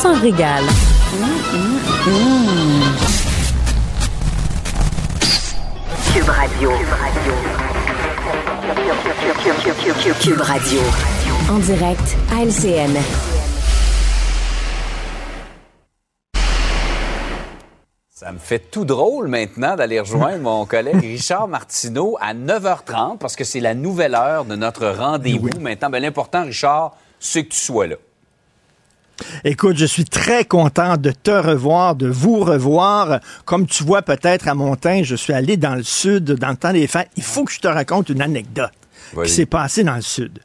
Speaker 5: s'en régale. Cube Radio. Cube Radio. En direct à LCN.
Speaker 7: Ça me fait tout drôle maintenant d'aller rejoindre mon collègue Richard Martineau à 9h30 parce que c'est la nouvelle heure de notre rendez-vous. Maintenant, ben, l'important, Richard, c'est que tu sois là.
Speaker 1: Écoute, je suis très content de te revoir, de vous revoir. Comme tu vois peut-être à Montagne, je suis allé dans le sud dans le temps des fêtes. Il faut que je te raconte une anecdote qui s'est passée dans le sud.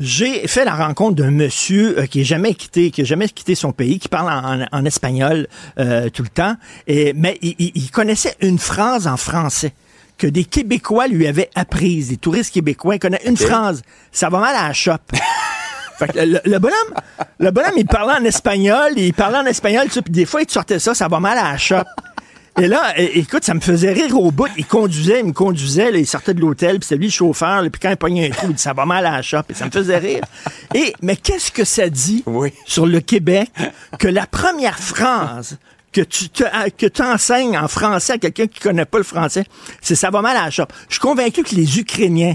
Speaker 1: J'ai fait la rencontre d'un monsieur euh, qui est jamais quitté, qui a jamais quitté son pays, qui parle en, espagnol euh, tout le temps, et, mais il, connaissait une phrase en français que des Québécois lui avaient apprise, des touristes québécois, il connaît une phrase. Ça va mal à la *laughs* shop. le, bonhomme, le bonhomme, il parlait en espagnol, il parlait en espagnol, puis des fois, il sortait ça, ça va mal à la. Et là, écoute, ça me faisait rire au bout. Il conduisait, il me conduisait, il sortait de l'hôtel, puis c'était lui le chauffeur, puis quand il pognait un trou, il dit ça va mal à la shop, et ça me faisait rire. Et, mais qu'est-ce que ça dit sur le Québec que la première phrase que tu que enseignes en français à quelqu'un qui connaît pas le français, c'est ça va mal à la shop? Je suis convaincu que les Ukrainiens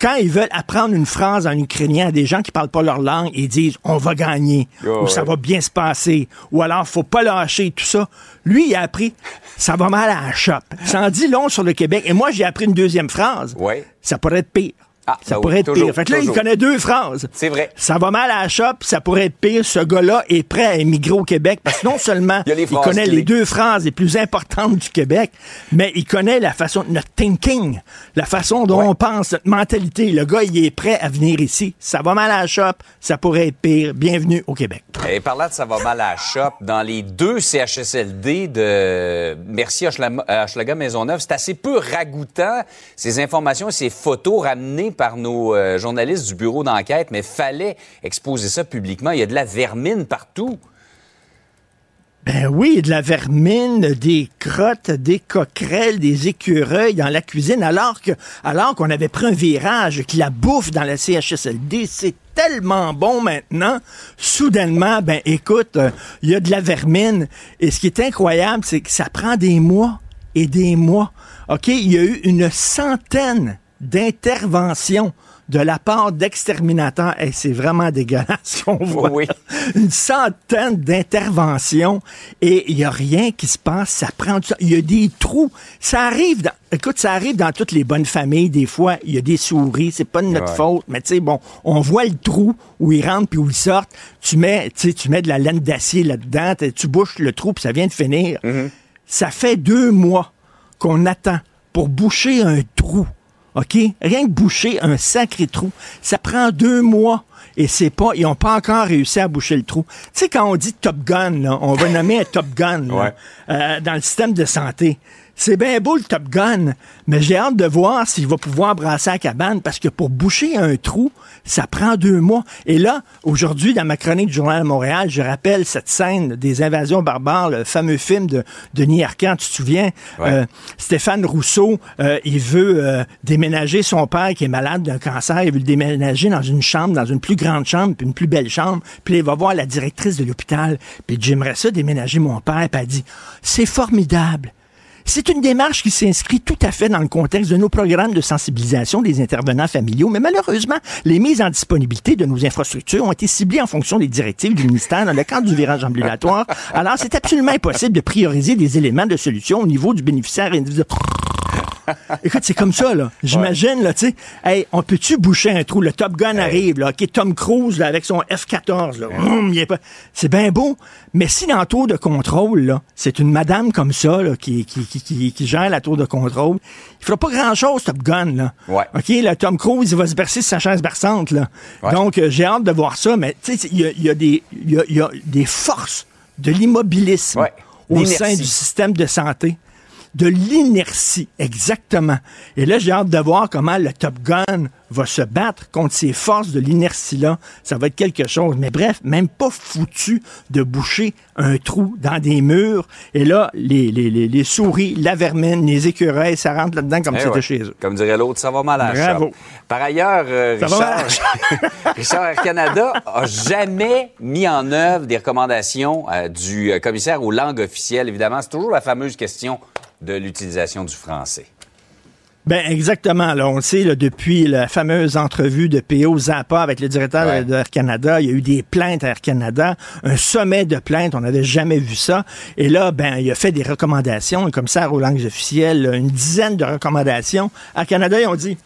Speaker 1: quand ils veulent apprendre une phrase en ukrainien à des gens qui parlent pas leur langue, ils disent on va gagner
Speaker 7: Oh,
Speaker 1: ou ça
Speaker 7: ouais.
Speaker 1: va bien se passer ou alors faut pas lâcher tout ça. Lui, il a appris ça va mal à la shop. Ça en dit long sur le Québec. Et moi, j'ai appris une deuxième phrase.
Speaker 7: Ouais.
Speaker 1: Ça pourrait être pire.
Speaker 7: Ah,
Speaker 1: ça pourrait
Speaker 7: oui,
Speaker 1: être
Speaker 7: toujours,
Speaker 1: pire. Fait que là,
Speaker 7: toujours.
Speaker 1: il connaît deux phrases.
Speaker 7: C'est vrai.
Speaker 1: Ça va mal à la shop, ça pourrait être pire. Ce gars-là est prêt à émigrer au Québec parce que non seulement *laughs*
Speaker 7: Il
Speaker 1: connaît les deux phrases les plus importantes du Québec, mais il connaît la façon, notre thinking, la façon dont
Speaker 7: Ouais.
Speaker 1: on pense, notre mentalité. Le gars, il est prêt à venir ici. Ça va mal à la shop, ça pourrait être pire. Bienvenue au Québec.
Speaker 7: Et par là de ça va mal à la shop, dans les deux CHSLD de Merci Hochelaga Maisonneuve, c'est assez peu ragoûtant, ces informations et ces photos ramenées par nos euh, journalistes du bureau d'enquête, mais fallait exposer ça publiquement. Il y a de la vermine partout.
Speaker 1: Ben oui, de la vermine, des crottes, des coquerelles, des écureuils dans la cuisine, alors que, alors qu'on avait pris un virage, que la bouffe dans la CHSLD, c'est tellement bon maintenant. Soudainement, ben écoute, euh, il y a de la vermine. Et ce qui est incroyable, c'est que ça prend des mois et des mois. OK? Il y a eu une centaine d'interventions de la part d'exterminateurs. Et c'est vraiment dégueulasse ce *laughs* qu'on voit.
Speaker 7: Oui.
Speaker 1: Une centaine d'interventions et il n'y a rien qui se passe. Ça prend du. Il y a des trous. Ça arrive dans, écoute, ça arrive dans toutes les bonnes familles. Des fois, il y a des souris. C'est pas de notre
Speaker 7: Ouais.
Speaker 1: faute. Mais tu sais, bon, on voit le trou où ils rentrent puis où ils sortent. Tu mets, tu sais, tu mets de la laine d'acier là-dedans. Tu bouches le trou puis ça vient de finir. Ça fait deux mois qu'on attend pour boucher un trou. OK? Rien que boucher un sacré trou. Ça prend deux mois. Et c'est pas, ils n'ont pas encore réussi à boucher le trou. Tu sais, quand on dit Top Gun, là, on va *laughs* nommer un Top Gun là,
Speaker 7: Ouais.
Speaker 1: euh, dans le système de santé. C'est bien beau le Top Gun, mais j'ai hâte de voir s'il va pouvoir brasser la cabane parce que pour boucher un trou, ça prend deux mois. Et là, aujourd'hui, dans ma chronique du Journal de Montréal, je rappelle cette scène des invasions barbares, le fameux film de Denis Arcand, tu te souviens?
Speaker 7: Ouais.
Speaker 1: Euh, Stéphane Rousseau, euh, il veut euh, déménager son père qui est malade d'un cancer, il veut le déménager dans une chambre, dans une plus grande chambre, puis une plus belle chambre. Puis il va voir la directrice de l'hôpital, puis j'aimerais ça déménager mon père, puis elle dit, c'est formidable. C'est une démarche qui s'inscrit tout à fait dans le contexte de nos programmes de sensibilisation des intervenants familiaux, mais malheureusement, les mises en disponibilité de nos infrastructures ont été ciblées en fonction des directives du ministère dans le cadre du virage ambulatoire. Alors, c'est absolument impossible de prioriser des éléments de solution au niveau du bénéficiaire individuel. Écoute, c'est comme ça, là. J'imagine, là, tu sais, hey, on peut-tu boucher un trou? Le Top Gun arrive, là, OK, Tom Cruise, là, avec son F-14, là. Hum, est pas- C'est bien beau, mais si dans le tour de contrôle, là, c'est une madame comme ça, là, qui, qui, qui, qui, qui gère la tour de contrôle, il fera pas grand-chose, Top Gun, là.
Speaker 7: Ouais.
Speaker 1: OK, là, Tom Cruise, il va se bercer sur sa chaise berçante, là.
Speaker 7: Ouais.
Speaker 1: Donc, euh, j'ai hâte de voir ça, mais, tu sais, il y a, y a y a- il y a des forces de l'immobilisme
Speaker 7: Ouais.
Speaker 1: au sein du système de santé. De l'inertie, exactement. Et là, j'ai hâte de voir comment le Top Gun va se battre contre ces forces de l'inertie-là. Ça va être quelque chose. Mais bref, même pas foutu de boucher un trou dans des murs. Et là, les, les, les, les souris, la vermine, les écureuils, ça rentre là-dedans comme
Speaker 7: Eh
Speaker 1: si c'était
Speaker 7: ouais.
Speaker 1: chez eux.
Speaker 7: Comme dirait l'autre, ça va mal à
Speaker 1: Bravo.
Speaker 7: Par ailleurs, euh, Richard, *laughs* Richard Air Canada a jamais mis en œuvre des recommandations euh, du euh, commissaire aux langues officielles. Évidemment, c'est toujours la fameuse question de l'utilisation du français.
Speaker 1: Ben exactement. Là, on le sait, là, depuis la fameuse entrevue de P.O. Zappa avec le directeur
Speaker 7: Ouais.
Speaker 1: de Air Canada, il y a eu des plaintes à Air Canada, un sommet de plaintes, on n'avait jamais vu ça. Et là, ben, il a fait des recommandations, le commissaire aux langues officielles, une dizaine de recommandations. Air Canada, ils ont dit,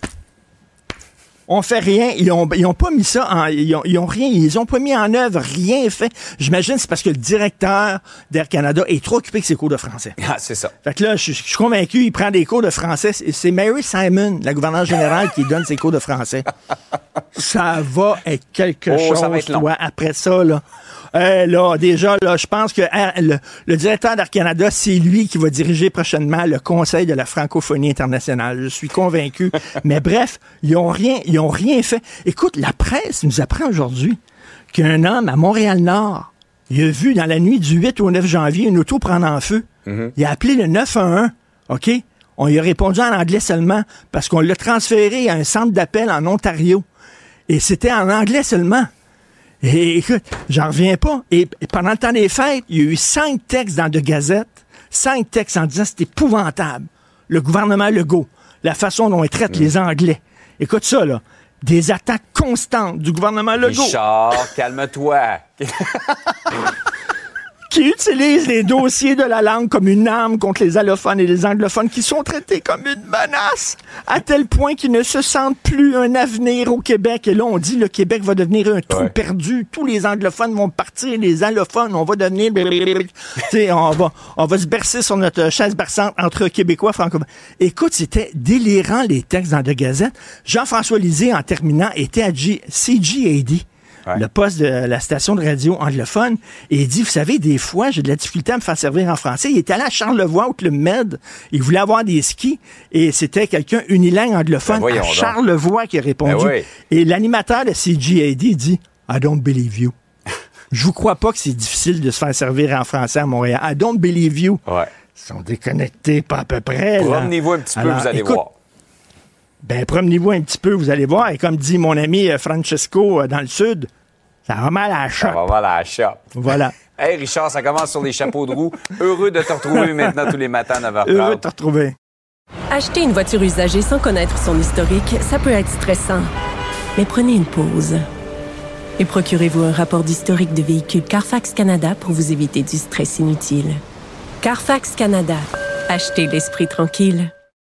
Speaker 1: on fait rien. Ils ont, ils ont pas mis ça en, ils ont, ils ont rien, ils ont pas mis en œuvre, rien fait. J'imagine c'est parce que le directeur d'Air Canada est trop occupé avec ses cours de français.
Speaker 7: Ah, c'est ça.
Speaker 1: Fait que là, je, je suis convaincu, il prend des cours de français. C'est Mary Simon, la gouverneure générale, qui donne ses cours de français. Ça va être quelque
Speaker 7: Oh,
Speaker 1: chose,
Speaker 7: ça va être long.
Speaker 1: toi, après ça, là. Euh, là, déjà, là, je pense que hein, le, le directeur d'Air Canada, c'est lui qui va diriger prochainement le Conseil de la francophonie internationale. Je suis convaincu. *laughs* Mais bref, ils ont rien, ils ont rien fait. Écoute, la presse nous apprend aujourd'hui qu'un homme à Montréal-Nord, il a vu dans la nuit du 8 au 9 janvier une auto prendre en feu. Il a appelé le 911, OK? On lui a répondu en anglais seulement parce qu'on l'a transféré à un centre d'appel en Ontario. Et c'était en anglais seulement. Et écoute, j'en reviens pas. Et, et pendant le temps des fêtes, il y a eu cinq textes dans De Gazette, cinq textes en disant c'est épouvantable. Le gouvernement Legault, la façon dont il traite les Anglais. Écoute ça, là. Des attaques constantes du gouvernement Legault.
Speaker 7: Richard, calme-toi. *laughs*
Speaker 1: qui utilise les dossiers de la langue comme une arme contre les allophones et les anglophones qui sont traités comme une menace à tel point qu'ils ne se sentent plus un avenir au Québec. Et là, on dit le Québec va devenir un trou
Speaker 7: Ouais.
Speaker 1: perdu. Tous les anglophones vont partir, les allophones, on va devenir... On va, on va se bercer sur notre chaise berçante entre Québécois francophones. Écoute, c'était délirant les textes dans de Gazette. Jean-François Lisée, en terminant, était à G- CGAD
Speaker 7: Ouais.
Speaker 1: le poste de la station de radio anglophone, et il dit, vous savez, des fois, j'ai de la difficulté à me faire servir en français. Il était allé à Charlevoix, au Club Med, il voulait avoir des skis, et c'était quelqu'un unilingue anglophone
Speaker 7: Ben
Speaker 1: à
Speaker 7: donc.
Speaker 1: Charlevoix qui a répondu.
Speaker 7: Ben oui.
Speaker 1: Et l'animateur de CGAD dit, I don't believe you. *laughs* Je vous crois pas que c'est difficile de se faire servir en français à Montréal. I don't believe you.
Speaker 7: Ouais.
Speaker 1: Ils sont déconnectés, pas à peu près.
Speaker 7: Promenez-vous un petit peu,
Speaker 1: Alors,
Speaker 7: vous allez
Speaker 1: écoute,
Speaker 7: voir.
Speaker 1: Ben, promenez-vous un petit peu, vous allez voir. Et comme dit mon ami euh, Francesco euh, dans le Sud, ça va mal à la
Speaker 7: Ça
Speaker 1: choc.
Speaker 7: va voir la shop.
Speaker 1: Voilà. *laughs*
Speaker 7: Hey Richard, ça commence sur les chapeaux de roue. Heureux de te retrouver *laughs* maintenant tous les matins à 9h30.
Speaker 1: Heureux de te retrouver.
Speaker 2: Acheter une voiture usagée sans connaître son historique, ça peut être stressant. Mais prenez une pause. Et procurez-vous un rapport d'historique de véhicule Carfax Canada pour vous éviter du stress inutile. Carfax Canada. Achetez l'esprit tranquille.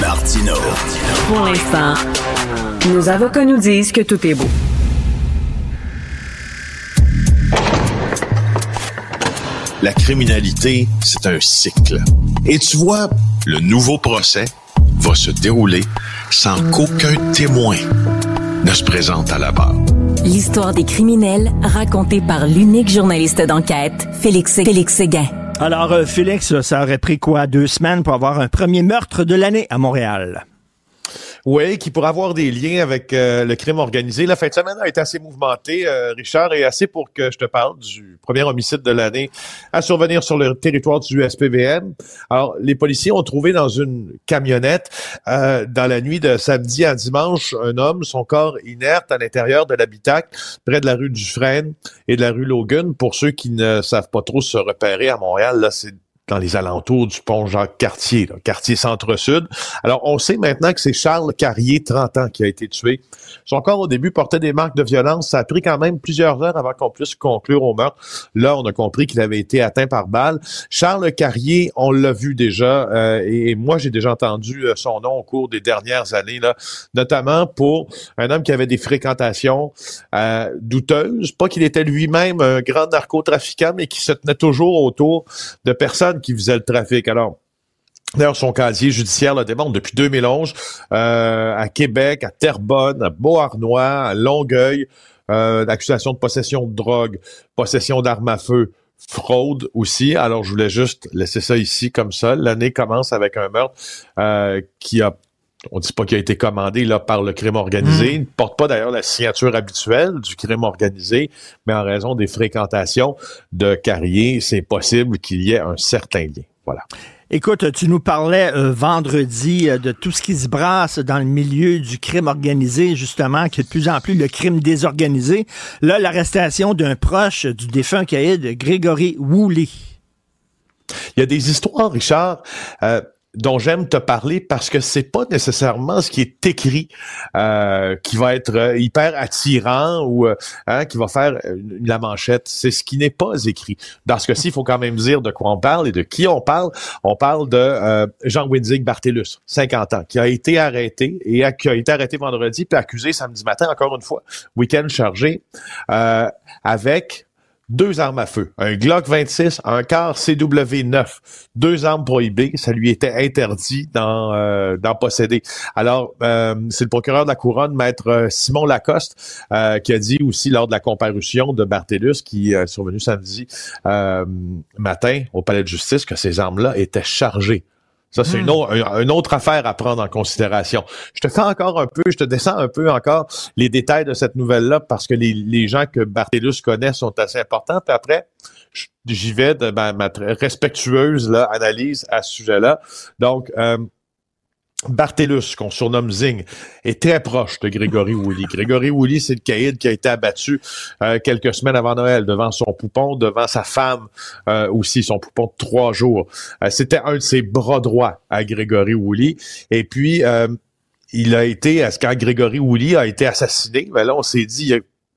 Speaker 8: Martino.
Speaker 5: Pour l'instant, nos avocats nous disent que tout est beau.
Speaker 9: La criminalité, c'est un cycle. Et tu vois, le nouveau procès va se dérouler sans qu'aucun témoin ne se présente à la barre.
Speaker 5: L'histoire des criminels racontée par l'unique journaliste d'enquête, Félix, Félix Séguin.
Speaker 1: Alors, euh, Félix, ça aurait pris quoi? Deux semaines pour avoir un premier meurtre de l'année à Montréal?
Speaker 10: Oui, qui pourrait avoir des liens avec euh, le crime organisé. La fin de semaine a été assez mouvementée, euh, Richard, et assez pour que je te parle du premier homicide de l'année à survenir sur le territoire du SPVM. Alors, les policiers ont trouvé dans une camionnette, euh, dans la nuit de samedi à dimanche, un homme, son corps inerte à l'intérieur de l'habitacle, près de la rue Dufresne et de la rue Logan. Pour ceux qui ne savent pas trop se repérer à Montréal, là, c'est dans les alentours du pont Jacques-Cartier, quartier centre-sud. Alors, on sait maintenant que c'est Charles Carrier, 30 ans, qui a été tué. Son corps, au début, portait des marques de violence. Ça a pris quand même plusieurs heures avant qu'on puisse conclure au meurtre. Là, on a compris qu'il avait été atteint par balle. Charles Carrier, on l'a vu déjà, euh, et moi, j'ai déjà entendu euh, son nom au cours des dernières années, là, notamment pour un homme qui avait des fréquentations euh, douteuses. Pas qu'il était lui-même un grand narcotrafiquant, mais qui se tenait toujours autour de personnes qui faisaient le trafic. Alors, D'ailleurs, son casier judiciaire le démontre depuis 2011 euh, à Québec, à Terrebonne, à Beauharnois, à Longueuil, euh, d'accusation de possession de drogue, possession d'armes à feu, fraude aussi. Alors, je voulais juste laisser ça ici comme ça. L'année commence avec un meurtre euh, qui a on dit pas qu'il a été commandé là par le crime organisé. Il ne porte pas d'ailleurs la signature habituelle du crime organisé, mais en raison des fréquentations de Carrier, c'est possible qu'il y ait un certain lien. Voilà.
Speaker 1: Écoute, tu nous parlais euh, vendredi euh, de tout ce qui se brasse dans le milieu du crime organisé, justement, qui est de plus en plus le crime désorganisé. Là, l'arrestation d'un proche du défunt caïd, Grégory Woolley.
Speaker 10: Il y a des histoires, Richard, euh, dont j'aime te parler parce que c'est pas nécessairement ce qui est écrit euh, qui va être euh, hyper attirant ou euh, hein, qui va faire la manchette. C'est ce qui n'est pas écrit. Dans ce cas-ci, il faut quand même dire de quoi on parle et de qui on parle. On parle de euh, Jean Winzig Bartellus, 50 ans, qui a été arrêté et qui a été arrêté vendredi puis accusé samedi matin, encore une fois, week-end chargé, euh, avec deux armes à feu, un Glock 26, un car CW9, deux armes prohibées, ça lui était interdit d'en euh, posséder. Alors, euh, c'est le procureur de la couronne, maître euh, Simon Lacoste, qui a dit aussi lors de la comparution de Bartellus, qui est survenu samedi matin au palais de justice, que ces armes-là étaient chargées Ça, c'est une, autre, une autre affaire à prendre en considération. Je te fais encore un peu, je te descends un peu encore les détails de cette nouvelle-là parce que les, les gens que Bartellus connaît sont assez importants. Puis après, j'y vais de ma, ma très respectueuse là, analyse à ce sujet-là. Donc, euh, Bartellus, qu'on surnomme Zing, est très proche de Grégory Woolley. Grégory Woolley, c'est le caïd qui a été abattu euh, quelques semaines avant Noël devant son poupon, devant sa femme euh, aussi, son poupon de trois jours. Euh, c'était un de ses bras droits à Grégory Woolley. Et puis, il a été, quand Grégory Woolley a été assassiné, ben là, on s'est dit,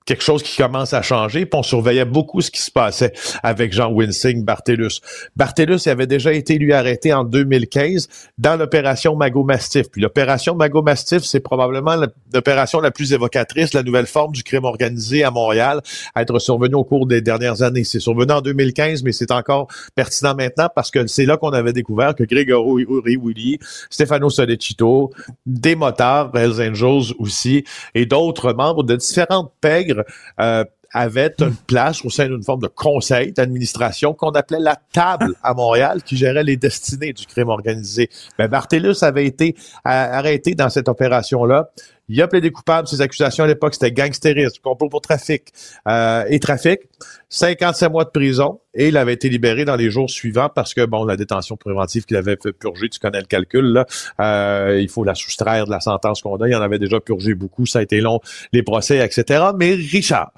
Speaker 10: quelque chose qui commence à changer, puis on surveillait beaucoup ce qui se passait avec Jean Winsing Bartellus. Bartellus avait déjà été lui arrêté en 2015 dans l'opération Mago Mastiff. Puis l'opération Mago Mastiff, c'est probablement l'opération la plus évocatrice, la nouvelle forme du crime organisé à Montréal, à être survenue au cours des dernières années. C'est survenu en 2015, mais c'est encore pertinent maintenant parce que c'est là qu'on avait découvert que Grégory Willy, Stefano Solecito, des motards, Hells Angels aussi, et d'autres membres de différentes pègres euh, avait une place au sein d'une forme de conseil d'administration qu'on appelait la table à Montréal qui gérait les destinées du crime organisé. Mais ben, Bartellus avait été arrêté dans cette opération-là. Il a plaidé coupable. Ses accusations à l'époque, c'était gangstérisme, complot pour trafic euh, et trafic. 57 mois de prison et il avait été libéré dans les jours suivants parce que, bon, la détention préventive qu'il avait fait purger, tu connais le calcul, là, euh, il faut la soustraire de la sentence qu'on a. Il en avait déjà purgé beaucoup, ça a été long, les procès, etc. Mais *laughs* Richard,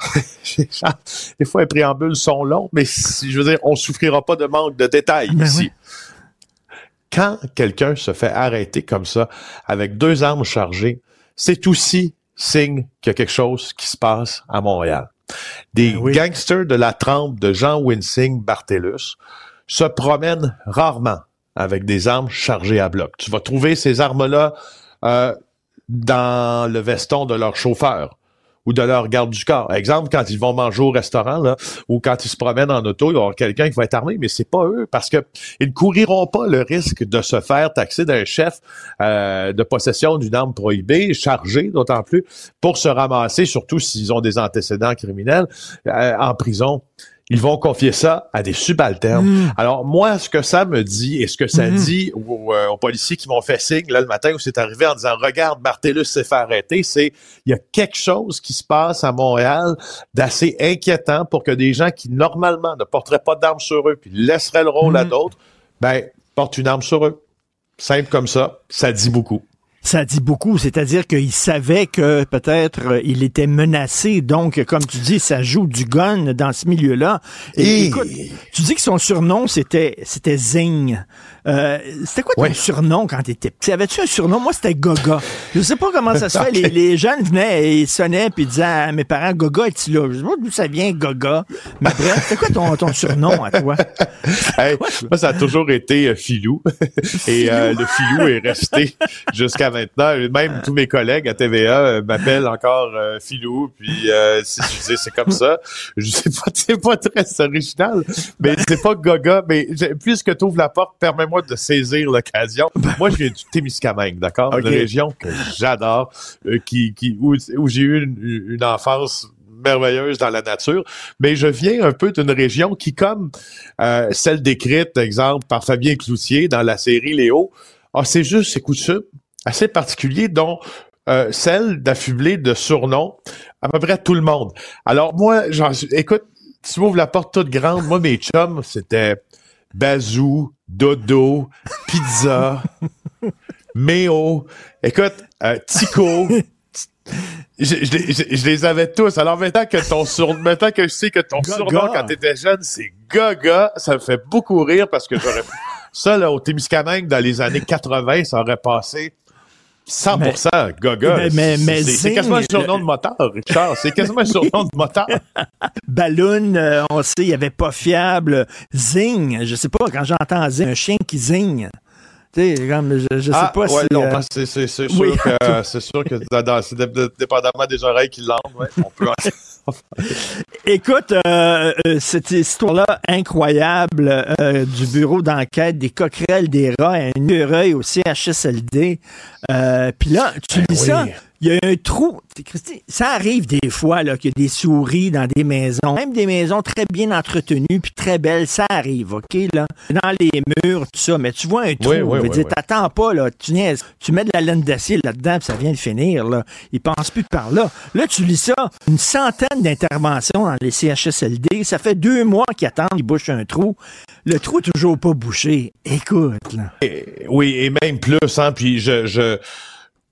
Speaker 10: des fois les préambules sont longs, mais je veux dire, on souffrira pas de manque de détails ben ici. Quand quelqu'un se fait arrêter comme ça, avec deux armes chargées, c'est aussi signe qu'il y a quelque chose qui se passe à Montréal. Des ben gangsters de la trempe de Jean Winsing Bartellus se promènent rarement avec des armes chargées à bloc. Tu vas trouver ces armes-là euh, dans le veston de leur chauffeur ou de leur garde du corps. Exemple, quand ils vont manger au restaurant, ou quand ils se promènent en auto, il va y avoir quelqu'un qui va être armé, mais c'est pas eux, parce que ils ne couriront pas le risque de se faire taxer d'un chef euh, de possession d'une arme prohibée, chargée d'autant plus, pour se ramasser, surtout s'ils ont des antécédents criminels, euh, en prison ils vont confier ça à des subalternes. Mm. Alors moi, ce que ça me dit et ce que ça mm-hmm. dit euh, aux, policiers qui m'ont fait signe là le matin où c'est arrivé en disant regarde Martellus s'est fait arrêter, c'est il y a quelque chose qui se passe à Montréal d'assez inquiétant pour que des gens qui normalement ne porteraient pas d'armes sur eux puis laisseraient le rôle à mm. d'autres, ben portent une arme sur eux. Simple comme ça, ça dit beaucoup.
Speaker 1: Ça dit beaucoup, c'est-à-dire qu'il savait que peut-être euh, il était menacé. Donc, comme tu dis, ça joue du gun dans ce milieu-là. Et, écoute, tu dis que son surnom c'était c'était Zing. Euh, c'était quoi ton surnom quand t'étais petit? Avais-tu un surnom? Moi, c'était Goga. Je sais pas comment ça se fait. *laughs* Les, les, jeunes venaient et ils sonnaient puis disaient à mes parents, Goga est là? Je sais pas d'où ça vient, Goga. Mais bref, c'était quoi ton, ton surnom à toi?
Speaker 10: moi, ça a toujours été euh, Filou. *laughs* et euh, le Filou est resté *laughs* jusqu'à maintenant. Même tous mes collègues à TVA m'appellent encore Filou. Puis euh, c'est comme ça. Je sais pas, c'est pas très original, mais c'est pas Goga. Mais puisque tu ouvres la porte, permets-moi de saisir l'occasion. *laughs* Ben moi, je viens du Témiscamingue, d'accord? Une région que j'adore, qui, qui, où, j'ai eu une, enfance merveilleuse dans la nature, mais je viens un peu d'une région qui, comme celle décrite, exemple, par Fabien Cloutier dans la série Léo, ah, c'est juste c'est coutumes assez particulier, dont euh, celle d'affubler de surnoms à peu près tout le monde. Alors moi, écoute, tu m'ouvres la porte toute grande, moi mes chums, c'était Bazou, Dodo, Pizza, *laughs* Méo, écoute, euh, Tico. *laughs* Je, je, les avais tous. Alors maintenant que ton surnom, maintenant que je sais que ton surnom quand t'étais jeune, c'est Gaga, ça me fait beaucoup rire parce que j'aurais ça là au Témiscamingue dans les années 80, ça aurait passé 100% Gaga. Mais, c'est quasiment un surnom de moteur, Richard. C'est quasiment un *laughs* surnom de moteur.
Speaker 1: Balloon, euh, on sait, il n'y avait pas fiable. Zing, je sais pas, quand j'entends zing, un chien qui zing. Tu sais, comme, je, je sais ah, pas
Speaker 10: ouais,
Speaker 1: si...
Speaker 10: Euh, *laughs* c'est, sûr que, c'est sûr que c'est dépendamment des oreilles qui l'entendent, ouais, on peut... *laughs*
Speaker 1: Écoute, euh, euh, cette histoire-là incroyable euh, du bureau d'enquête des coquerelles des rats, un heureuil au CHSLD. Puis là, tu ben lis ça, il y a un trou. Christy, ça arrive des fois là, qu'il y a des souris dans des maisons, même des maisons très bien entretenues puis très belles, ça arrive, OK, là, dans les murs, tout ça, mais tu vois un trou,
Speaker 10: Oui, oui, oui,
Speaker 1: t'attends pas, là, tu niaises, tu mets de la laine d'acier là-dedans puis ça vient de finir, là. Ils pensent plus par là. Là, tu lis ça, une centaine d'interventions dans les CHSLD, ça fait deux mois qu'ils attendent, ils bouchent un trou. Le trou est toujours pas bouché. Écoute, là.
Speaker 10: Et- oui, et même plus, hein, puis je, je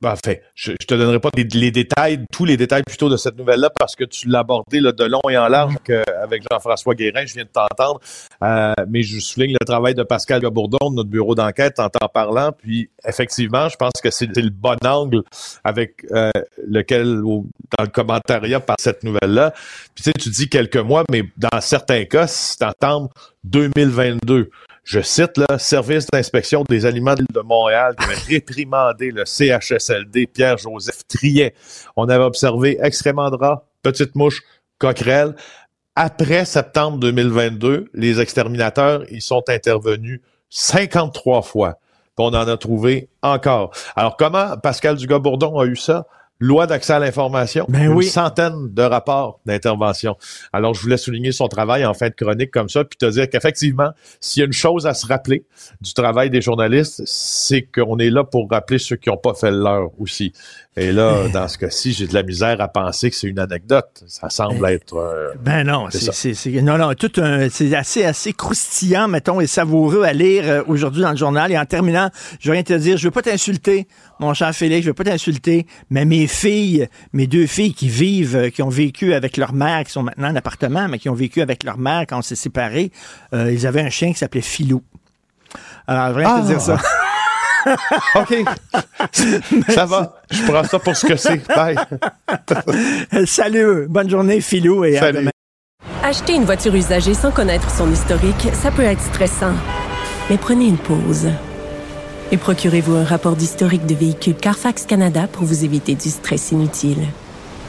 Speaker 10: ben, enfin, je, je te donnerai pas les, les détails, tous les détails plutôt de cette nouvelle-là, parce que tu l'as abordé là, de long et en large que- avec Jean-François Guérin, je viens de t'entendre. Euh, mais je souligne le travail de Pascal Gabourdon de notre bureau d'enquête en t'en parlant. Puis effectivement, je pense que c'est le bon angle avec euh, lequel, au- dans le commentariat par cette nouvelle-là. Puis tu sais, tu dis quelques mois, mais dans certains cas, c'est en 2022 je cite le service d'inspection des aliments de Montréal qui avait réprimandé le CHSLD Pierre-Joseph Triet. On avait observé excréments de rats, petites mouches. Après septembre 2022, les exterminateurs, ils sont intervenus 53 fois. On en a trouvé encore. Alors comment Pascal Dugas-Bourdon a eu ça? Loi d'accès à l'information,
Speaker 1: Ben
Speaker 10: une
Speaker 1: oui.
Speaker 10: centaine de rapports d'intervention. Alors, je voulais souligner son travail en fin de chronique comme ça, puis te dire qu'effectivement, s'il y a une chose à se rappeler du travail des journalistes, c'est qu'on est là pour rappeler ceux qui n'ont pas fait le leur aussi. Et là, dans ce cas-ci, j'ai de la misère à penser que c'est une anecdote. Ça semble être... euh,
Speaker 1: Ben non,
Speaker 10: C'est
Speaker 1: non, non, tout un, c'est assez, assez croustillant, mettons, et savoureux à lire euh, aujourd'hui dans le journal. Et en terminant, je veux rien te dire, je veux pas t'insulter, mon cher Félix, je veux pas t'insulter, mais mes filles, mes deux filles qui vivent, euh, qui ont vécu avec leur mère, qui sont maintenant en appartement, mais qui ont vécu avec leur mère quand on s'est séparés, euh, ils avaient un chien qui s'appelait Philou. Alors, je veux rien te
Speaker 10: Ah.
Speaker 1: dire ça. *laughs*
Speaker 10: OK. *laughs* ça va. Je prends ça pour ce que c'est. Bye. *laughs*
Speaker 1: Salut, bonne journée, Philou, et à demain.
Speaker 2: Acheter une voiture usagée sans connaître son historique, ça peut être stressant. Mais prenez une pause. Et procurez-vous un rapport d'historique de véhicule Carfax Canada pour vous éviter du stress inutile.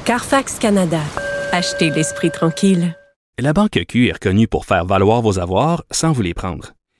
Speaker 2: Carfax Canada. Achetez l'esprit tranquille.
Speaker 3: La Banque Q est reconnue pour faire valoir vos avoirs sans vous les prendre.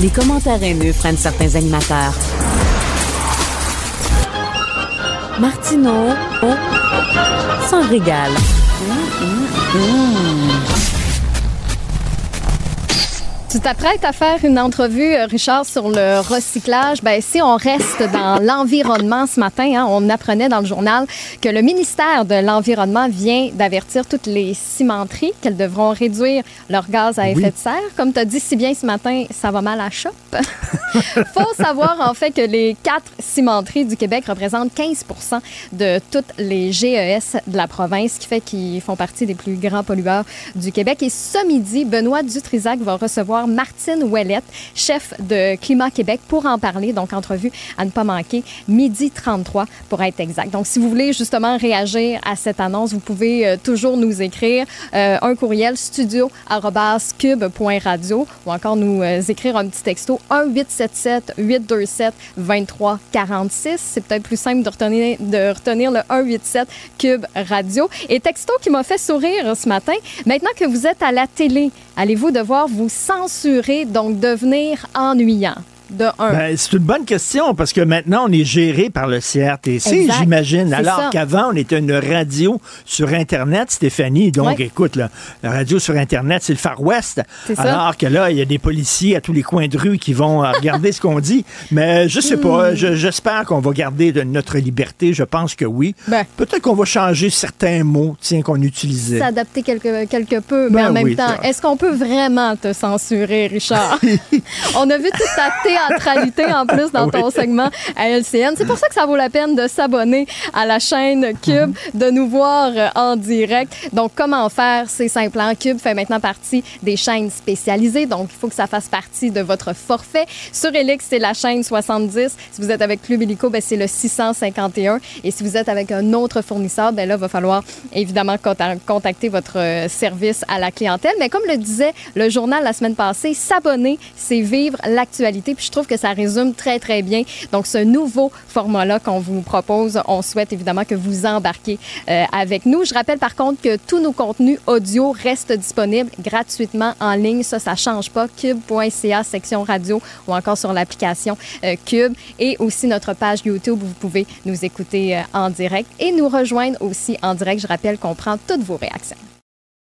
Speaker 5: Les commentaires haineux prennent certains animateurs. Martineau s'en régale.
Speaker 11: Tu t'apprêtes à faire une entrevue, euh, Richard, sur le recyclage? Ben, si on reste dans *laughs* l'environnement ce matin, hein, on apprenait dans le journal que le ministère de l'Environnement vient d'avertir toutes les cimenteries qu'elles devront réduire leurs gaz à effet de serre. Comme tu as dit si bien ce matin, ça va mal à shop. *laughs* faut savoir en fait que les quatre cimenteries du Québec représentent 15 de toutes les GES de la province, ce qui fait qu'ils font partie des plus grands pollueurs du Québec. Et ce midi, Benoît Dutrisac va recevoir Martine Ouellette, chef de Climat Québec, pour en parler. Donc, entrevue à ne pas manquer, midi 33 pour être exact. Donc, si vous voulez justement réagir à cette annonce, vous pouvez euh, toujours nous écrire euh, un courriel studio@cube.radio ou encore nous euh, écrire un petit texto 1 877 827 23 46. C'est peut-être plus simple de retenir, de retenir le 187 Cube Radio. Et texto qui m'a fait sourire ce matin. Maintenant que vous êtes à la télé, allez-vous devoir vous censurer, donc devenir ennuyant? De un.
Speaker 1: Ben, c'est une bonne question parce que maintenant, on est géré par le CRTC, j'imagine. Alors qu'avant, on était une radio sur Internet, Stéphanie. Donc,
Speaker 11: Ouais.
Speaker 1: écoute, là, la radio sur Internet, c'est le Far West.
Speaker 11: C'est ça.
Speaker 1: Alors que là, il y a des policiers à tous les coins de rue qui vont euh, regarder ce qu'on dit. Mais je sais
Speaker 11: Hmm.
Speaker 1: pas. je- J'espère qu'on va garder de notre liberté. Je pense que oui.
Speaker 11: Ben.
Speaker 1: Peut-être qu'on va changer certains mots, tiens, qu'on utilisait.
Speaker 11: s'adapter quelque, quelque peu, mais
Speaker 1: Ben
Speaker 11: en même
Speaker 1: oui,
Speaker 11: temps, est-ce qu'on peut vraiment te censurer, Richard? *laughs* On a vu toute ta théâtralité en plus dans ton segment à LCN. C'est pour ça que ça vaut la peine de s'abonner à la chaîne Cube, de nous voir euh, en direct. Donc, comment faire? C'est simple. Hein? Cube fait maintenant partie des chaînes spécialisées. Donc, il faut que ça fasse partie de votre forfait. Sur Elix, c'est la chaîne 70. Si vous êtes avec Club Illico, ben, c'est le 651. Et si vous êtes avec un autre fournisseur, ben là, il va falloir évidemment contacter votre euh, service à la clientèle. Mais comme le disait le journal la semaine passée, s'abonner, c'est vivre l'actualité. Puis je trouve que ça résume très, très bien. Donc, ce nouveau format-là qu'on vous propose, on souhaite évidemment que vous embarquiez euh, avec nous. Je rappelle par contre que tous nos contenus audio restent disponibles gratuitement en ligne. Ça, ça change pas. Cube.ca, section radio ou encore sur l'application euh, Cube. Et aussi notre page YouTube où vous pouvez nous écouter en direct et nous rejoindre aussi en direct. Je rappelle qu'on prend toutes vos réactions.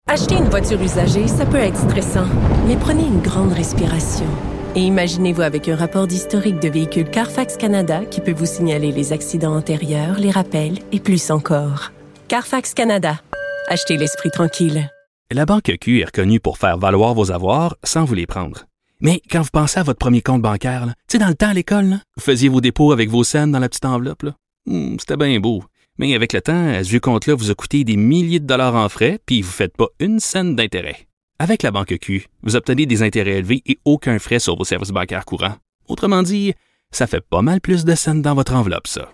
Speaker 2: Acheter une voiture usagée, ça peut être stressant, mais prenez une grande respiration. Et imaginez-vous avec un rapport d'historique de véhicule Carfax Canada qui peut vous signaler les accidents antérieurs, les rappels et plus encore. Carfax Canada. Achetez l'esprit tranquille.
Speaker 3: La Banque Q est reconnue pour faire valoir vos avoirs sans vous les prendre. Mais quand vous pensez à votre premier compte bancaire, tu sais, dans le temps à l'école, vous faisiez vos dépôts avec vos scènes dans la petite enveloppe. Hmm, C'était bien beau. Mais avec le temps, ce compte-là vous a coûté des milliers de dollars en frais, puis vous ne faites pas une scène d'intérêt. Avec la banque Q, vous obtenez des intérêts élevés et aucun frais sur vos services bancaires courants. Autrement dit, ça fait pas mal plus de scènes dans votre enveloppe, ça.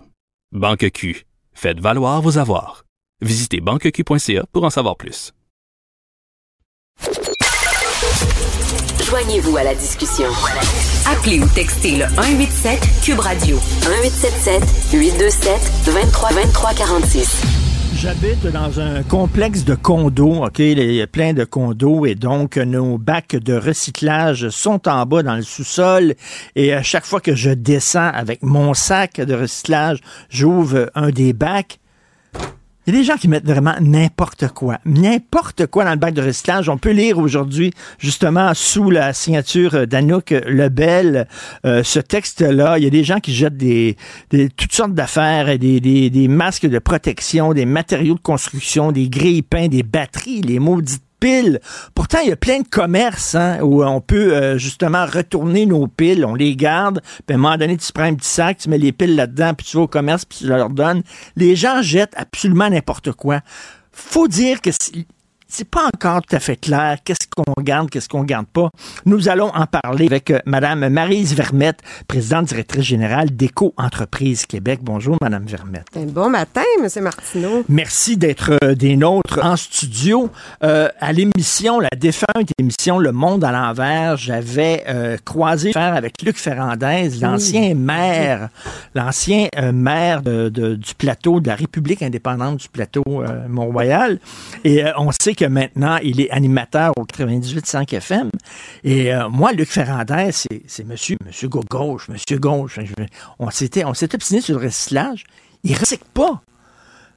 Speaker 3: Banque Q, faites valoir vos avoirs. Visitez banqueq.ca pour en savoir plus.
Speaker 5: Joignez-vous à la discussion. Appelez ou textez le 187 Cube Radio 1877 827 23 23 46.
Speaker 1: J'habite dans un complexe de condos, OK? Il y a plein de condos et donc nos bacs de recyclage sont en bas dans le sous-sol et à chaque fois que je descends avec mon sac de recyclage, j'ouvre un des bacs il y a des gens qui mettent vraiment n'importe quoi. N'importe quoi dans le bac de recyclage. On peut lire aujourd'hui, justement, sous la signature d'Anouk Lebel, euh, ce texte-là. Il y a des gens qui jettent des, toutes sortes d'affaires, des, masques de protection, des matériaux de construction, des grilles peints, des batteries, les maudites piles. Pourtant, il y a plein de commerces hein, où on peut euh, justement retourner nos piles, on les garde, puis à un moment donné, tu prends un petit sac, tu mets les piles là-dedans, puis tu vas au commerce, puis tu leur donnes. Les gens jettent absolument n'importe quoi. Faut dire que c'est pas encore tout à fait clair qu'est-ce qu'on garde, qu'est-ce qu'on garde pas? Nous allons en parler avec euh, Madame Marise Vermette, présidente directrice générale d'Éco Entreprise Québec. Bonjour, Madame Vermette.
Speaker 12: Bon matin, Monsieur Martineau.
Speaker 1: Merci d'être euh, des nôtres en studio. Euh, à l'émission, la défunte émission Le Monde à l'envers, j'avais croisé faire avec Luc Ferrandez, l'ancien maire, l'ancien maire de, du plateau de la République indépendante du plateau Mont-Royal. Et on sait que maintenant, il est animateur au 98.5 FM. Et euh, moi, Luc Ferrandez, c'est monsieur, monsieur gauche, monsieur gauche. On s'était, on s'était obstiné sur le recyclage. Il recycle pas.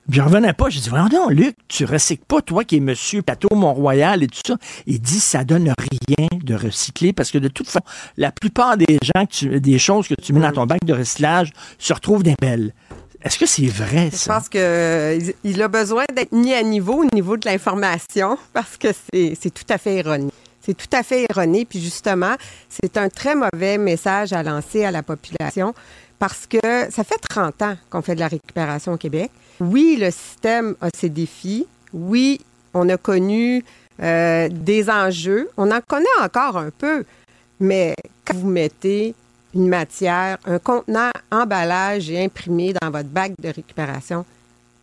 Speaker 1: Puis je revenais pas. J'ai dit, voyons non, Luc, tu recycles pas, toi qui es monsieur Plateau Mont-Royal et tout ça. Il dit, ça donne rien de recycler parce que de toute façon, la plupart des gens, des choses que tu mets dans ton bac de recyclage se retrouvent des belles. Est-ce que c'est vrai, ça?
Speaker 12: Je pense qu'il a besoin d'être mis à niveau au niveau de l'information *laughs* parce que c'est tout à fait erroné. C'est tout à fait erroné. Puis justement, c'est un très mauvais message à lancer à la population parce que ça fait 30 ans qu'on fait de la récupération au Québec. Oui, le système a ses défis. Oui, on a connu euh, des enjeux. On en connaît encore un peu. Mais quand vous mettez une matière, un contenant emballage et imprimé dans votre bac de récupération,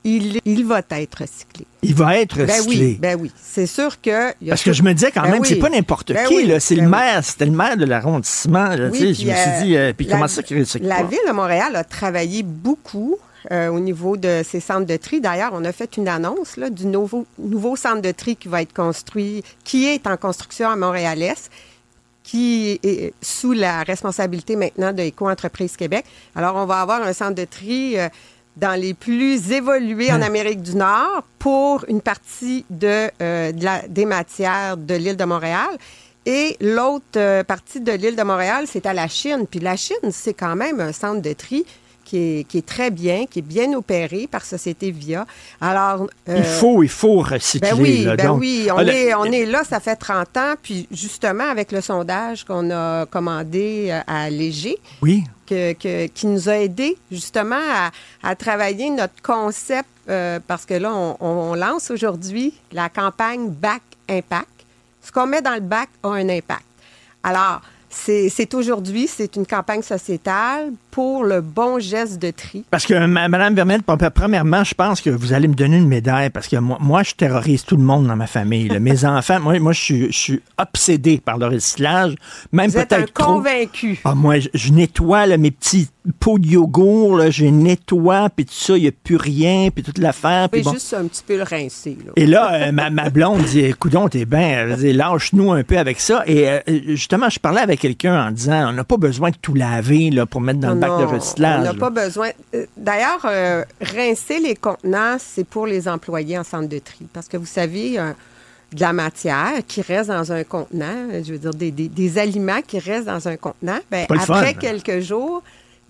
Speaker 12: il, il va être recyclé.
Speaker 1: Il va être recyclé.
Speaker 12: Ben oui, ben oui. c'est sûr que.
Speaker 1: Parce que je me disais quand ben même, c'est pas n'importe ben qui. c'est le maire, c'était le maire de l'arrondissement. je me suis dit, euh, puis comment ça qu'il recycle
Speaker 12: La ville de Montréal a travaillé beaucoup euh, au niveau de ces centres de tri. D'ailleurs, on a fait une annonce là, du nouveau, nouveau centre de tri qui va être construit, qui est en construction à Montréal-Est qui est sous la responsabilité maintenant de Éco-entreprise Québec. Alors, on va avoir un centre de tri euh, dans les plus évolués en hein. Amérique du Nord pour une partie de, euh, des matières de l'île de Montréal. Et l'autre euh, partie de l'île de Montréal, c'est à la Chine. Puis la Chine, c'est quand même un centre de tri qui est, qui est très bien, qui est bien opéré par Société Via. Alors, euh,
Speaker 1: il faut, il faut recycler.
Speaker 12: Ben oui,
Speaker 1: là,
Speaker 12: ben
Speaker 1: donc.
Speaker 12: oui, on,
Speaker 1: Ah, le-
Speaker 12: est, on est là, ça fait 30 ans. Puis justement, avec le sondage qu'on a commandé euh, à Léger,
Speaker 1: Oui.
Speaker 12: que- que- qui nous a aidé justement à, à travailler notre concept, euh, parce que là, on, on lance aujourd'hui la campagne Back Impact. Ce qu'on met dans le bac a un impact. Alors, c'est aujourd'hui, c'est une campagne sociétale pour le bon geste de tri.
Speaker 1: Parce que, ma- Madame Vermette, premièrement, je pense que vous allez me donner une médaille parce que moi, moi, je terrorise tout le monde dans ma famille. là. Mes *laughs* enfants, moi, moi je, suis, je suis obsédé par le recyclage. Même
Speaker 12: Vous êtes un convaincu.
Speaker 1: Ah, moi, je, je nettoie là, mes petits pots de yogourt, là, je nettoie, puis tout ça, il n'y a plus rien, puis toute l'affaire. Puis bon.
Speaker 12: juste un petit peu le rincer. là.
Speaker 1: Et là, euh, ma, ma blonde dit, coudon, t'es bien, lâche-nous un peu avec ça. Et euh, justement, je parlais avec quelqu'un en disant, on n'a pas besoin de tout laver là, pour mettre dans le bac de
Speaker 12: On
Speaker 1: recyclage.
Speaker 12: n'a
Speaker 1: là.
Speaker 12: pas besoin. euh, D'ailleurs, euh, rincer les contenants, c'est pour les employés en centre de tri. Parce que vous savez, de la matière qui reste dans un contenant, je veux dire, des, des- des aliments qui restent dans un contenant, ben,
Speaker 1: fun.
Speaker 12: après quelques jours,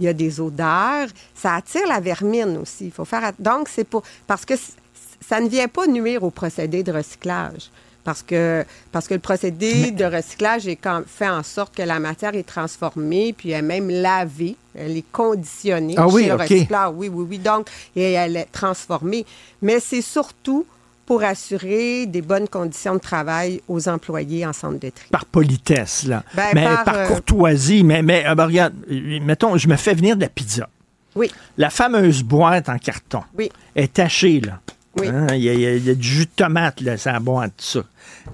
Speaker 12: il y a des odeurs. Ça attire la vermine aussi. Il faut faire. att- Donc, c'est pour. Parce que ça ne vient pas nuire au procédé de recyclage. Parce que, parce que le procédé de recyclage est quand- fait en sorte que la matière est transformée, puis elle est même lavée, elle est conditionnée
Speaker 1: Ah oui,
Speaker 12: le
Speaker 1: OK.
Speaker 12: recycleur. Oui, oui, oui. Donc, et elle est transformée. Mais c'est surtout pour assurer des bonnes conditions de travail aux employés en centre de tri.
Speaker 1: Par politesse, là.
Speaker 12: Ben,
Speaker 1: mais
Speaker 12: par,
Speaker 1: par,
Speaker 12: euh,
Speaker 1: courtoisie. Mais, mais euh, ben, regarde, euh, mettons, je me fais venir de la pizza.
Speaker 12: Oui.
Speaker 1: La fameuse boîte en carton
Speaker 12: Oui.
Speaker 1: est tachée, là.
Speaker 12: Oui.
Speaker 1: Hein, Il y, a- y y du jus de tomate, là, ça boîte, ça.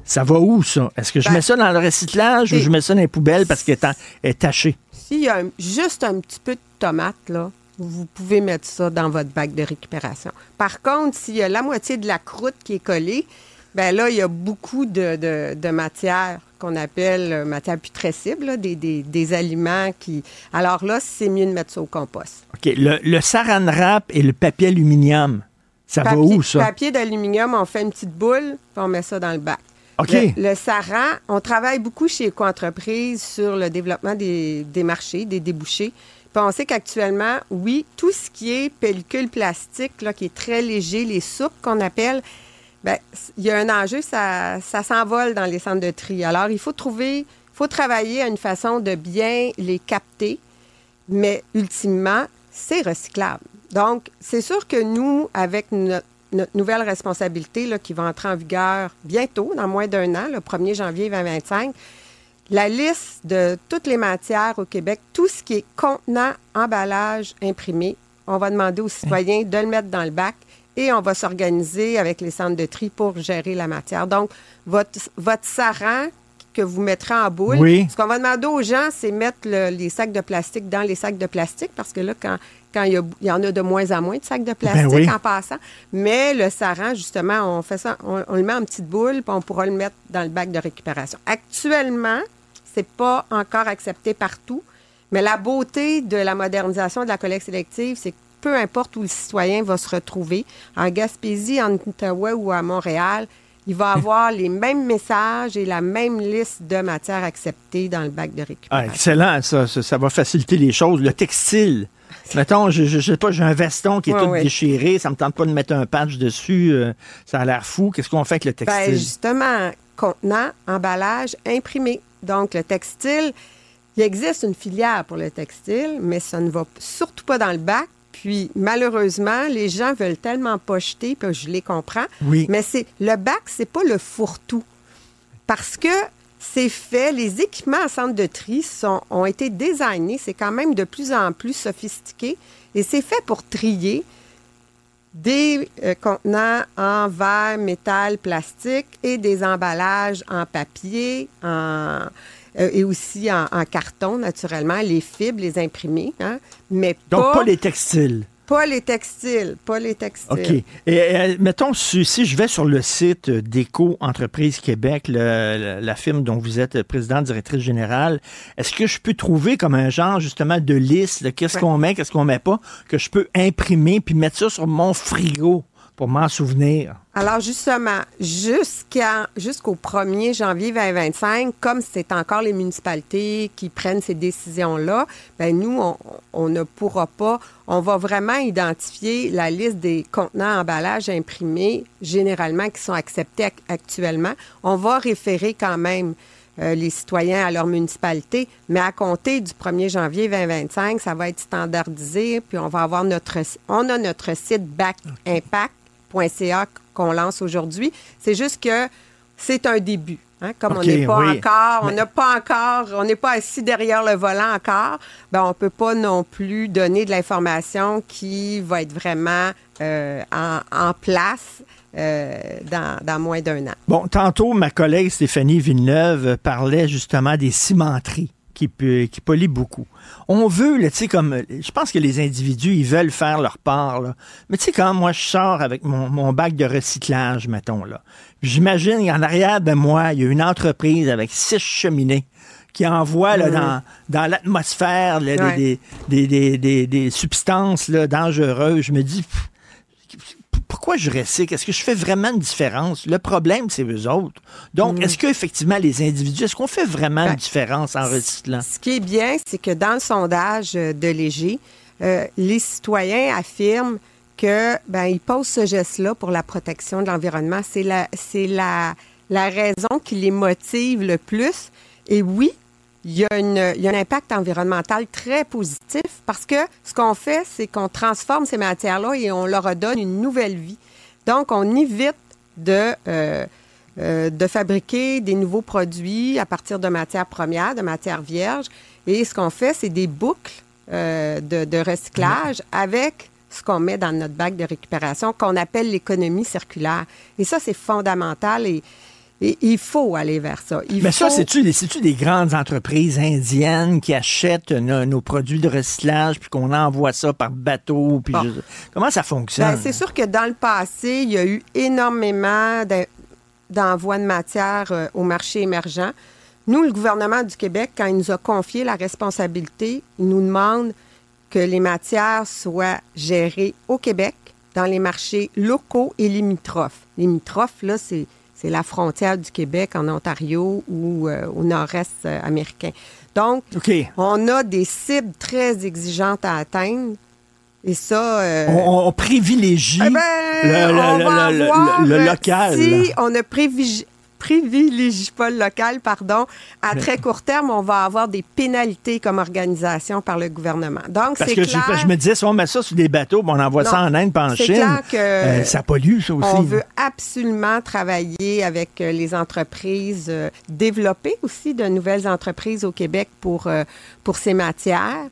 Speaker 1: Ça va où, ça? Est-ce que je
Speaker 12: Ben,
Speaker 1: mets ça dans le recyclage ou je mets ça dans les poubelles parce qu'elle est, est tachée?
Speaker 12: S'il y a un- juste un petit peu de tomate, là, vous pouvez mettre ça dans votre bac de récupération. Par contre, s'il y a la moitié de la croûte qui est collée, ben là, il y a beaucoup de, de, de matière qu'on appelle euh, matière putrescible, là, des, des, des aliments qui... Alors là, c'est mieux de mettre ça au compost.
Speaker 1: OK. Le, le saran wrap et le papier aluminium, ça va où, ça?
Speaker 12: Papier d'aluminium, on fait une petite boule, puis on met ça dans le bac.
Speaker 1: OK.
Speaker 12: Le, le saran, on travaille beaucoup chez Eco-entreprise sur le développement des, des marchés, des débouchés. Sait qu'actuellement, oui, tout ce qui est pellicule plastique, là, qui est très léger, les soupes qu'on appelle, ben, il y a un enjeu, ça, ça s'envole dans les centres de tri. Alors, il faut trouver, il faut travailler à une façon de bien les capter, mais ultimement, c'est recyclable. Donc, c'est sûr que nous, avec notre, nouvelle responsabilité qui va entrer en vigueur bientôt, dans moins d'un an, le 1er janvier 2025, la liste de toutes les matières au Québec, tout ce qui est contenant, emballage, imprimé, on va demander aux citoyens de le mettre dans le bac et on va s'organiser avec les centres de tri pour gérer la matière. Donc, votre, votre saran que vous mettrez en boule,
Speaker 1: Oui.
Speaker 12: ce qu'on va demander aux gens, c'est mettre le- les sacs de plastique dans les sacs de plastique parce que là, quand, quand il, y a- il y en a de moins en moins de sacs de plastique
Speaker 1: oui.
Speaker 12: en passant. Mais le saran, justement, on fait ça, on, on le met en petite boule, puis on pourra le mettre dans le bac de récupération. Actuellement, c'est pas encore accepté partout, mais la beauté de la modernisation de la collecte sélective, c'est que peu importe où le citoyen va se retrouver, en Gaspésie, en Outaouais ou à Montréal, il va *laughs* avoir les mêmes messages et la même liste de matières acceptées dans le bac de
Speaker 1: Ah,
Speaker 12: récupération.
Speaker 1: excellent, ça, ça. ça va faciliter les choses. Le textile. *laughs* Mettons, je, sais pas, j'ai un veston qui est tout déchiré, ça me tente pas de mettre un patch dessus, euh, ça a l'air fou. Qu'est-ce qu'on fait avec le
Speaker 12: Ben,
Speaker 1: textile?
Speaker 12: justement, contenant, emballage, imprimé. Donc, le textile, il existe une filière pour le textile, mais ça ne va surtout pas dans le bac. Puis, malheureusement, les gens veulent tellement pas jeter, puis je les comprends.
Speaker 1: Oui.
Speaker 12: Mais c'est le bac, c'est pas le fourre-tout. Parce que c'est fait, les équipements en centre de tri sont, ont été designés, c'est quand même de plus en plus sophistiqué, et c'est fait pour trier des euh, contenants en verre, métal, plastique et des emballages en papier, en, euh, et aussi en, en carton, naturellement, les fibres, les imprimés, hein, mais
Speaker 1: Donc,
Speaker 12: pas,
Speaker 1: pas les textiles.
Speaker 12: Pas les textiles, pas les textiles.
Speaker 1: OK. Et, euh, mettons, si, si je vais sur le site d'Éco Entreprise Québec, le- le- la firme dont vous êtes présidente, directrice générale, est-ce que je peux trouver comme un genre, justement, de liste de qu'est-ce
Speaker 12: Ouais.
Speaker 1: qu'on met, qu'est-ce qu'on met pas, que je peux imprimer puis mettre ça sur mon frigo pour m'en souvenir?
Speaker 12: Alors justement, jusqu'à jusqu'au 1er janvier 2025, comme c'est encore les municipalités qui prennent ces décisions-là, ben nous, on, ne pourra pas, on va vraiment identifier la liste des contenants emballages imprimés, généralement qui sont acceptés ac- actuellement. On va référer quand même euh, les citoyens à leur municipalité, mais à compter du 1er janvier 2025, ça va être standardisé, puis on va avoir notre, on a notre site backimpact.ca qu'on lance aujourd'hui. C'est juste que c'est un début. hein. Comme on n'est pas
Speaker 1: oui.
Speaker 12: encore, on n'a pas encore, on n'est pas assis derrière le volant encore, ben on peut pas non plus donner de l'information qui va être vraiment euh, en, en place euh, dans, dans moins d'un an.
Speaker 1: Bon, tantôt, ma collègue Stéphanie Villeneuve parlait justement des cimenteries qui, qui polluent beaucoup. On veut, tu sais, comme, je pense que les individus, ils veulent faire leur part, là. Mais tu sais, quand moi, je sors avec mon, mon bac de recyclage, mettons, là, j'imagine qu'en arrière de moi, il y a une entreprise avec six cheminées qui envoie là, dans, dans l'atmosphère des-
Speaker 12: Ouais.
Speaker 1: des, des, des, des- des substances là, dangereuses. Je me dis, pff, pourquoi je recycle? Est-ce que je fais vraiment une différence? Le problème, c'est eux autres. Donc,
Speaker 12: Mm.
Speaker 1: est-ce qu'effectivement, les individus, est-ce qu'on fait vraiment
Speaker 12: Ben,
Speaker 1: une différence en recyclant?
Speaker 12: Ce qui est bien, c'est que dans le sondage euh, de Léger, euh, les citoyens affirment que ben ils posent ce geste-là pour la protection de l'environnement. C'est la c'est la la raison qui les motive le plus. Et oui, il y, a une, il y a un impact environnemental très positif parce que ce qu'on fait, c'est qu'on transforme ces matières-là et on leur redonne une nouvelle vie. Donc, on évite de, euh, euh, de fabriquer des nouveaux produits à partir de matières premières, de matières vierges. Et ce qu'on fait, c'est des boucles euh, de, de recyclage avec ce qu'on met dans notre bac de récupération qu'on appelle l'économie circulaire. Et ça, c'est fondamental et, et il faut aller vers ça. Il
Speaker 1: Mais ça, c'est-tu des, c'est-tu des grandes entreprises indiennes qui achètent nos, nos produits de recyclage puis qu'on envoie ça par bateau? Puis
Speaker 12: Bon.
Speaker 1: je- Comment ça fonctionne?
Speaker 12: Ben, c'est sûr que dans le passé, il y a eu énormément d'en- d'envois de matière euh, au marché émergent. Nous, le gouvernement du Québec, quand il nous a confié la responsabilité, il nous demande que les matières soient gérées au Québec, dans les marchés locaux et limitrophes. Limitrophes, là, c'est c'est la frontière du Québec en Ontario ou euh, au nord-est euh, américain. Donc, on a des cibles très exigeantes à atteindre. Et ça... euh,
Speaker 1: On, on privilégie
Speaker 12: eh ben,
Speaker 1: le, local.
Speaker 12: Si on ne privilégie, privilégie pas le local, pardon, à très court terme, on va avoir des pénalités comme organisation par le gouvernement. Donc,
Speaker 1: Parce
Speaker 12: c'est
Speaker 1: que
Speaker 12: clair.
Speaker 1: je, je me disais, si on met ça sur des bateaux, on envoie ça en Inde, puis en Chine,
Speaker 12: clair que
Speaker 1: euh, ça pollue, ça aussi.
Speaker 12: On veut absolument travailler avec euh, les entreprises, euh, développer aussi de nouvelles entreprises au Québec pour, euh, pour ces matières.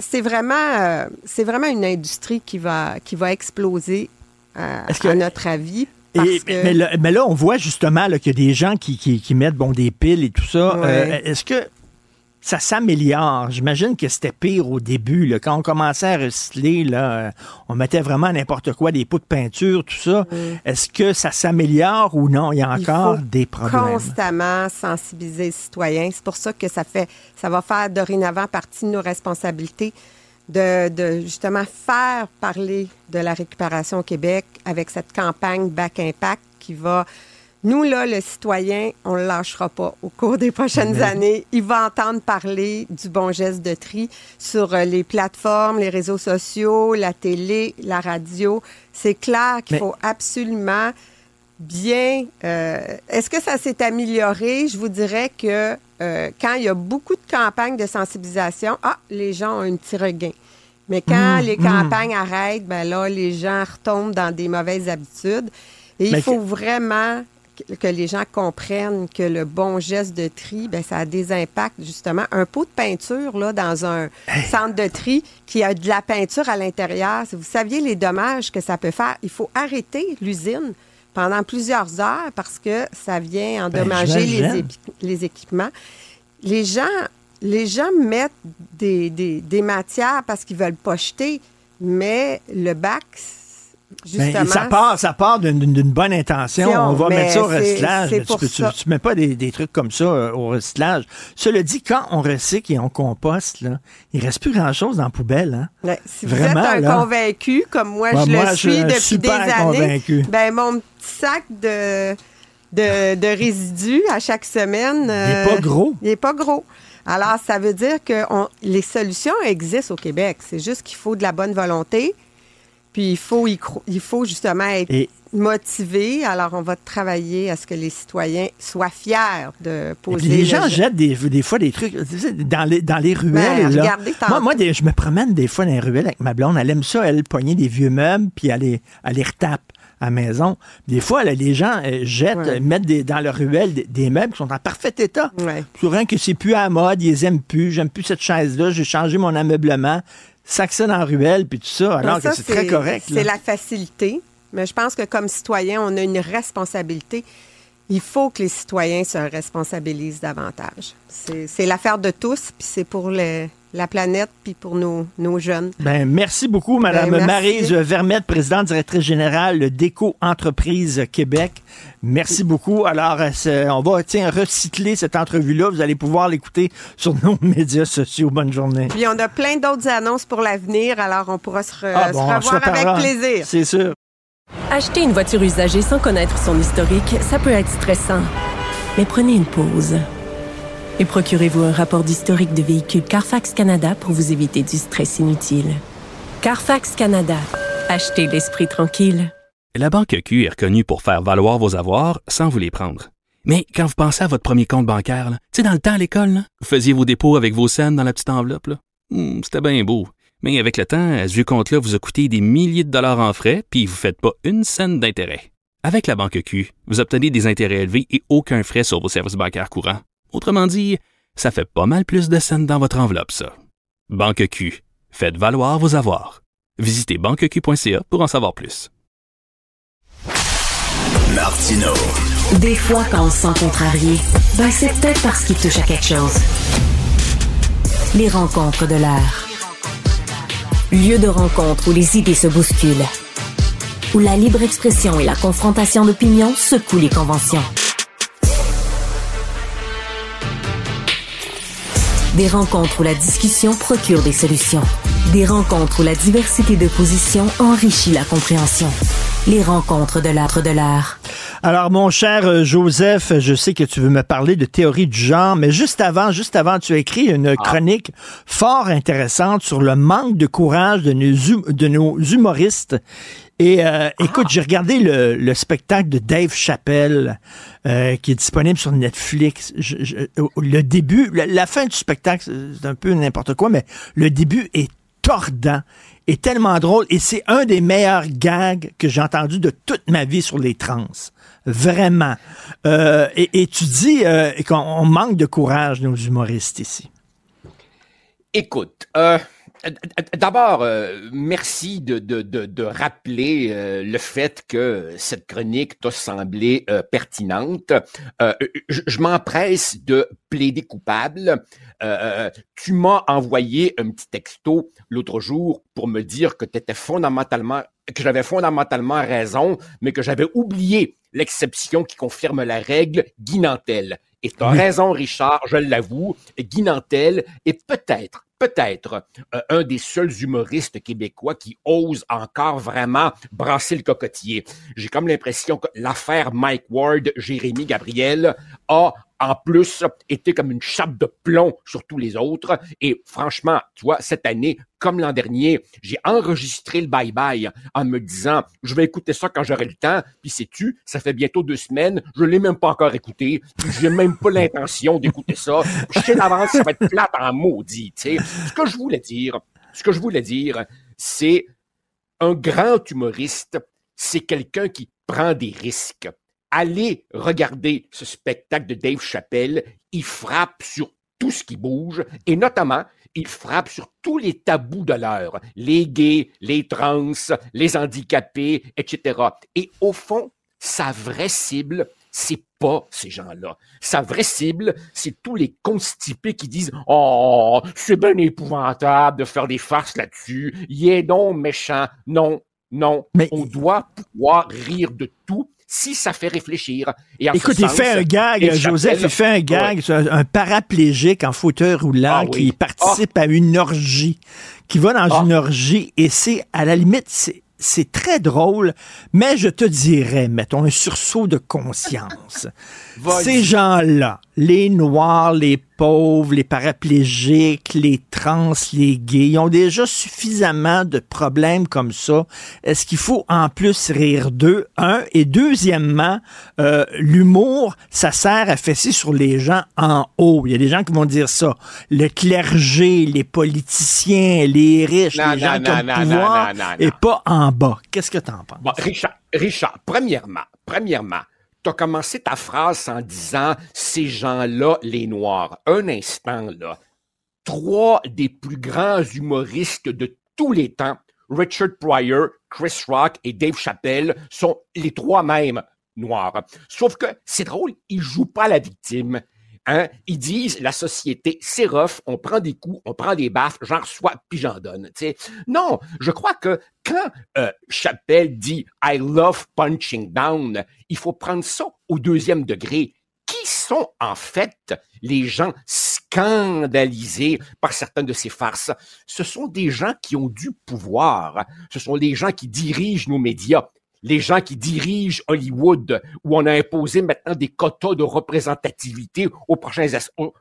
Speaker 12: C'est vraiment, c'est vraiment une industrie qui va, qui va exploser,
Speaker 1: que-
Speaker 12: à notre avis. Parce
Speaker 1: Et-
Speaker 12: que,
Speaker 1: mais, là, mais là, on voit justement qu'il y a des gens qui, qui- qui mettent bon, des piles et tout ça.
Speaker 12: Ouais.
Speaker 1: Euh, Est-ce que ça s'améliore? J'imagine que c'était pire au début. là. Quand on commençait à recycler, là, euh, on mettait vraiment n'importe quoi, des pots de peinture, tout ça. Est-ce que ça s'améliore ou non? Il y a
Speaker 12: Il
Speaker 1: encore
Speaker 12: faut
Speaker 1: des problèmes.
Speaker 12: constamment sensibiliser les citoyens. C'est pour ça que ça fait, ça va faire dorénavant partie de nos responsabilités de, de justement faire parler de la récupération au Québec avec cette campagne Back Impact qui va nous, là, le citoyen, on ne le lâchera pas. Au cours des prochaines années, il va entendre parler du bon geste de tri sur euh, les plateformes, les réseaux sociaux, la télé, la radio. C'est clair qu'il
Speaker 1: Mais-
Speaker 12: faut absolument bien. euh, Est-ce que ça s'est amélioré? Je vous dirais que euh, quand il y a beaucoup de campagnes de sensibilisation, ah, les gens ont un petit regain. Mais quand
Speaker 1: Mmh,
Speaker 12: les
Speaker 1: mmh.
Speaker 12: campagnes arrêtent, ben là, les gens retombent dans des mauvaises habitudes. Et
Speaker 1: Mais
Speaker 12: il faut
Speaker 1: que-
Speaker 12: vraiment que- que les gens comprennent que le bon geste de tri, ben, ça a des impacts, justement. Un pot de peinture là, dans un centre de tri qui a de la peinture à l'intérieur, si vous saviez les dommages que ça peut faire, il faut arrêter l'usine pendant plusieurs heures parce que ça vient endommager les, équipements. Les gens, les gens mettent des, des- des matières parce qu'ils veulent pas jeter, mais le bac,
Speaker 1: Ben, ça part, ça part d'une- bonne intention. On va mettre ça au recyclage. mais Tu,
Speaker 12: pour
Speaker 1: peux- tu,
Speaker 12: ça.
Speaker 1: tu mets pas des, des trucs comme ça euh, au recyclage? Cela dit, quand on recycle et on composte, là, il reste plus grand-chose dans la poubelle. Hein?
Speaker 12: Ouais, si vous
Speaker 1: Vraiment,
Speaker 12: êtes un
Speaker 1: là.
Speaker 12: convaincu, comme moi
Speaker 1: Ouais,
Speaker 12: je
Speaker 1: moi,
Speaker 12: le suis depuis
Speaker 1: super
Speaker 12: des années,
Speaker 1: convaincu.
Speaker 12: ben mon petit sac de, de, de résidus à chaque semaine.
Speaker 1: Il est
Speaker 12: euh,
Speaker 1: pas gros.
Speaker 12: Il n'est pas gros. Alors, ça veut dire que on- les solutions existent au Québec. C'est juste qu'il faut de la bonne volonté. Puis il faut, y cro- il faut justement être
Speaker 1: Et-
Speaker 12: motivé. Alors, on va travailler à ce que les citoyens soient fiers de
Speaker 1: Et
Speaker 12: poser.
Speaker 1: puis les
Speaker 12: le
Speaker 1: gens jettent des, des fois des trucs dans les, dans les ruelles.
Speaker 12: Ben,
Speaker 1: là.
Speaker 12: regardez, tantôt.
Speaker 1: moi, moi des- je me promène des fois dans les ruelles avec ma blonde. Elle aime ça, elle pogner des vieux meubles, puis elle les, elle les retape à la maison. Des fois, là, les gens euh, jettent,
Speaker 12: Ouais.
Speaker 1: mettent des- dans leur ruelle des, des meubles qui sont en parfait état.
Speaker 12: Ouais.
Speaker 1: Rien que c'est plus à la mode, ils les aiment plus, j'aime plus cette chaise-là, j'ai changé mon ameublement, sac ça dans la ruelle, puis tout ça, alors
Speaker 12: Non, ça,
Speaker 1: que c'est très correct.
Speaker 12: C'est la facilité. Mais je pense que comme citoyen, on a une responsabilité. Il faut que les citoyens se responsabilisent davantage. C'est l'affaire de tous, puis c'est pour le- la planète, puis pour nos, nos jeunes.
Speaker 1: Ben, merci beaucoup, Madame
Speaker 12: Ben.
Speaker 1: Maryse Vermette, présidente directrice générale de Déco Entreprise Québec. Merci beaucoup. Alors, on va tiens, recycler cette entrevue-là. Vous allez pouvoir l'écouter sur nos *laughs* médias sociaux. Bonne journée.
Speaker 12: Puis on a plein d'autres annonces pour l'avenir, alors on pourra se, re-
Speaker 1: Ah bon, se
Speaker 12: revoir avec plaisir.
Speaker 1: C'est sûr.
Speaker 2: Acheter une voiture usagée sans connaître son historique, ça peut être stressant. Mais prenez une pause. Et procurez-vous un rapport d'historique de véhicule Carfax Canada pour vous éviter du stress inutile. Carfax Canada. Achetez l'esprit tranquille.
Speaker 3: La Banque Q est reconnue pour faire valoir vos avoirs sans vous les prendre. Mais quand vous pensez à votre premier compte bancaire, tu sais, dans le temps à l'école, vous faisiez vos dépôts avec vos scènes dans la petite enveloppe. Hmm, C'était bien beau. Mais avec le temps, ce vieux compte-là vous a coûté des milliers de dollars en frais, puis vous ne faites pas une scène d'intérêt. Avec la Banque Q, vous obtenez des intérêts élevés et aucun frais sur vos services bancaires courants. Autrement dit, ça fait pas mal plus de scènes dans votre enveloppe, ça. Banque Q. Faites valoir vos avoirs. Visitez banqueq.ca pour en savoir plus.
Speaker 8: Martino.
Speaker 5: Des fois, quand on se sent contrarié, ben c'est peut-être parce qu'il touche à quelque chose. Les rencontres de l'air. Lieu de rencontre où les idées se bousculent. Où la libre expression et la confrontation d'opinions secouent les conventions. Des rencontres où la discussion procure des solutions. Des rencontres où la diversité de positions enrichit la compréhension. Les rencontres de l'art de l'art.
Speaker 1: Alors, mon cher euh, Joseph, je sais que tu veux me parler de théorie du genre, mais juste avant, juste avant, tu as écrit une chronique fort intéressante sur le manque de courage de nos, hum- de nos humoristes. Et euh, écoute, j'ai regardé le, le spectacle de Dave Chappelle euh, qui est disponible sur Netflix. Le début, la, fin du spectacle, c'est un peu n'importe quoi, mais le début est tordant, est tellement drôle et c'est un des meilleurs gags que j'ai entendu de toute ma vie sur les trans. Vraiment. Euh, et, et tu dis qu'on on manque de courage, nos humoristes ici.
Speaker 13: Écoute, d'abord, euh, merci de, de, de, de rappeler euh, le fait que cette chronique t'a semblé euh, pertinente. Euh, je je m'empresse de plaider coupable. Euh, tu m'as envoyé un petit texto l'autre jour pour me dire que tu étais fondamentalement que j'avais fondamentalement raison, mais que j'avais oublié l'exception qui confirme la règle, Guy Nantel. Et tu as
Speaker 14: Oui.
Speaker 13: raison, Richard, je l'avoue, Guy Nantel est peut-être, peut-être euh, un des seuls humoristes québécois qui ose encore vraiment brasser le cocotier. J'ai comme l'impression que l'affaire Mike Ward, Jérémy Gabriel a en plus été comme une chape de plomb sur tous les autres. Et franchement, tu vois, cette année, comme l'an dernier, j'ai enregistré le bye-bye en me disant, je vais écouter ça quand j'aurai le temps. Puis sais-tu, ça fait bientôt deux semaines, je l'ai même pas encore écouté. J'ai même pas l'intention d'écouter ça. Je sais d'avance, ça va être plate en maudit, tu. Ce que je voulais dire, ce que je voulais dire, c'est un grand humoriste, c'est quelqu'un qui prend des risques. Allez regarder ce spectacle de Dave Chappelle. Il frappe sur tout ce qui bouge et notamment, il frappe sur tous les tabous de l'heure. Les gays, les trans, les handicapés, etc. Et au fond, sa vraie cible, c'est pas ces gens-là. Sa vraie cible, c'est tous les constipés qui disent Oh, c'est bien épouvantable de faire des farces là-dessus. Il est donc méchant. Non, non. On doit pouvoir rire de tout si ça fait réfléchir. Et en
Speaker 1: Écoute,
Speaker 13: ce
Speaker 1: il
Speaker 13: sens,
Speaker 1: fait un gag, Joseph, il fait un gag, un, paraplégique en fauteuil roulant
Speaker 13: Ah oui.
Speaker 1: qui participe à une orgie, qui va dans
Speaker 13: Ah.
Speaker 1: une orgie et c'est, à la limite, c'est, c'est très drôle, mais je te dirais, mettons, un sursaut de conscience. Ces gens-là, les noirs, les pauvres, les paraplégiques, les trans, les gays, ils ont déjà suffisamment de problèmes comme ça. Est-ce qu'il faut en plus rire d'eux? Un? Et deuxièmement, euh, l'humour, ça sert à fesser sur les gens en haut. Il y a des gens qui vont dire ça. Le clergé, les politiciens, les riches,
Speaker 13: Non,
Speaker 1: les gens qui ont le pouvoir, et pas en bas. Qu'est-ce que t'en penses?
Speaker 13: Bon, Richard, Richard, premièrement, premièrement, tu commencé ta phrase en disant ces gens-là, les Noirs. Un instant, là. Trois des plus grands humoristes de tous les temps, Richard Pryor, Chris Rock et Dave Chappelle, sont les trois mêmes noirs. Sauf que c'est drôle, ils jouent pas la victime. Hein? Ils disent la société, c'est rough, on prend des coups, on prend des baffes, j'en reçois puis j'en donne. tu sais. Non, je crois que quand euh, Chappelle dit I love punching down, il faut prendre ça au deuxième degré. Qui sont en fait les gens scandalisés par certaines de ces farces? Ce sont des gens qui ont du pouvoir. Ce sont les gens qui dirigent nos médias les gens qui dirigent Hollywood, où on a imposé maintenant des quotas de représentativité aux prochains, aux,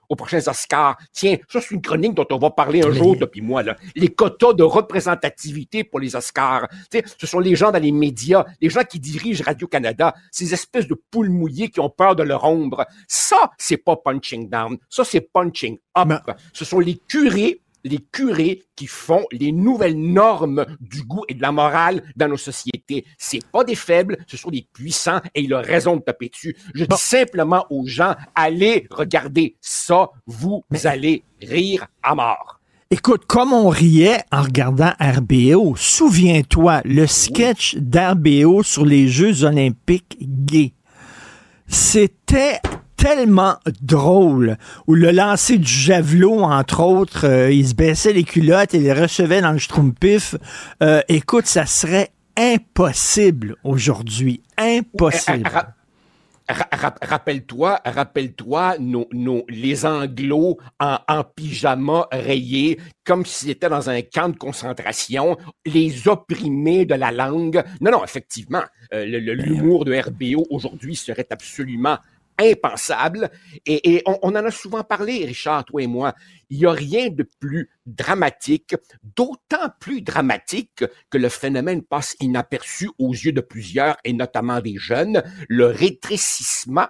Speaker 13: Oscars. Tiens, ça, c'est une chronique dont on va parler un jour depuis moi, là. Les quotas de représentativité pour les Oscars. Tu sais, ce sont les gens dans les médias, les gens qui dirigent Radio-Canada, ces espèces de poules mouillées qui ont peur de leur ombre. Ça, c'est pas punching down. Ça, c'est punching up. Ce sont les curés les curés qui font les nouvelles normes du goût et de la morale dans nos sociétés. C'est pas des faibles, ce sont des puissants et ils ont raison de taper dessus. Je dis simplement aux gens, allez regarder ça, vous allez rire à mort.
Speaker 1: Écoute, comme on riait en regardant RBO, souviens-toi, le sketch d'RBO sur les Jeux olympiques gays. C'était tellement drôle, où le lancer du javelot, entre autres, euh, il se baissait les culottes et les recevait dans le schtroumpif. Euh, écoute, ça serait impossible aujourd'hui. Impossible.
Speaker 13: Ra- ra- ra- Rappelle-toi, rappelle-toi nos, nos, les anglos en, en pyjama rayés, comme s'ils étaient dans un camp de concentration, les opprimés de la langue. Non, non, effectivement, euh, le- l'humour de RBO aujourd'hui serait absolument impensable. Et, et on, on en a souvent parlé, Richard, toi et moi. Il n'y a rien de plus dramatique, d'autant plus dramatique que le phénomène passe inaperçu aux yeux de plusieurs, et notamment des jeunes, le rétrécissement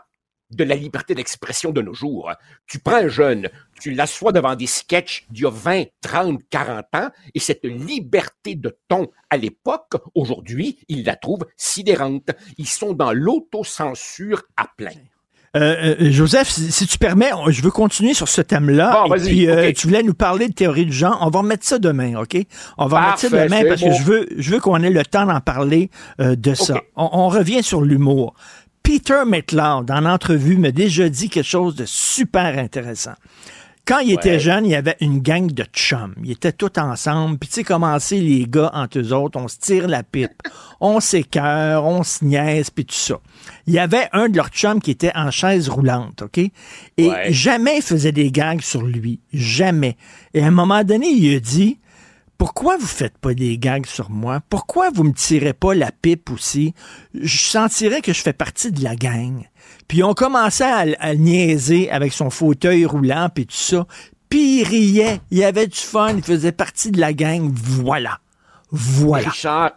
Speaker 13: de la liberté d'expression de nos jours. Tu prends un jeune, tu l'assois devant des sketchs d'il y a 20, 30, 40 ans, et cette liberté de ton à l'époque, aujourd'hui, ils la trouvent sidérante. Ils sont dans l'autocensure à plein.
Speaker 1: Euh, euh, Joseph, si, si tu permets, je veux continuer sur ce thème-là.
Speaker 13: Bon,
Speaker 1: et puis, euh, tu voulais nous parler de théorie du genre. On va remettre ça demain, OK? On va remettre ça
Speaker 13: Parfait,
Speaker 1: demain parce
Speaker 13: bon.
Speaker 1: que je veux, je veux qu'on ait le temps d'en parler euh, de ça. On revient sur l'humour. Peter McLeod, en entrevue, m'a déjà dit quelque chose de super intéressant. Quand il était jeune, il y avait une gang de chums. Ils étaient tous ensemble. Puis tu sais comment c'est les gars entre eux autres. On se tire la pipe. on s'écœure, on se niaise, puis tout ça. Il y avait un de leurs chums qui était en chaise roulante, OK? Et
Speaker 13: Ouais.
Speaker 1: jamais il faisait des gags sur lui. Jamais. Et à un moment donné, il a dit... Pourquoi vous faites pas des gags sur moi? Pourquoi vous me tirez pas la pipe aussi? Je sentirais que je fais partie de la gang. Puis on commençait à, à niaiser avec son fauteuil roulant puis tout ça. Puis il riait, il avait du fun, il faisait partie de la gang. Voilà. Voilà.
Speaker 13: Richard,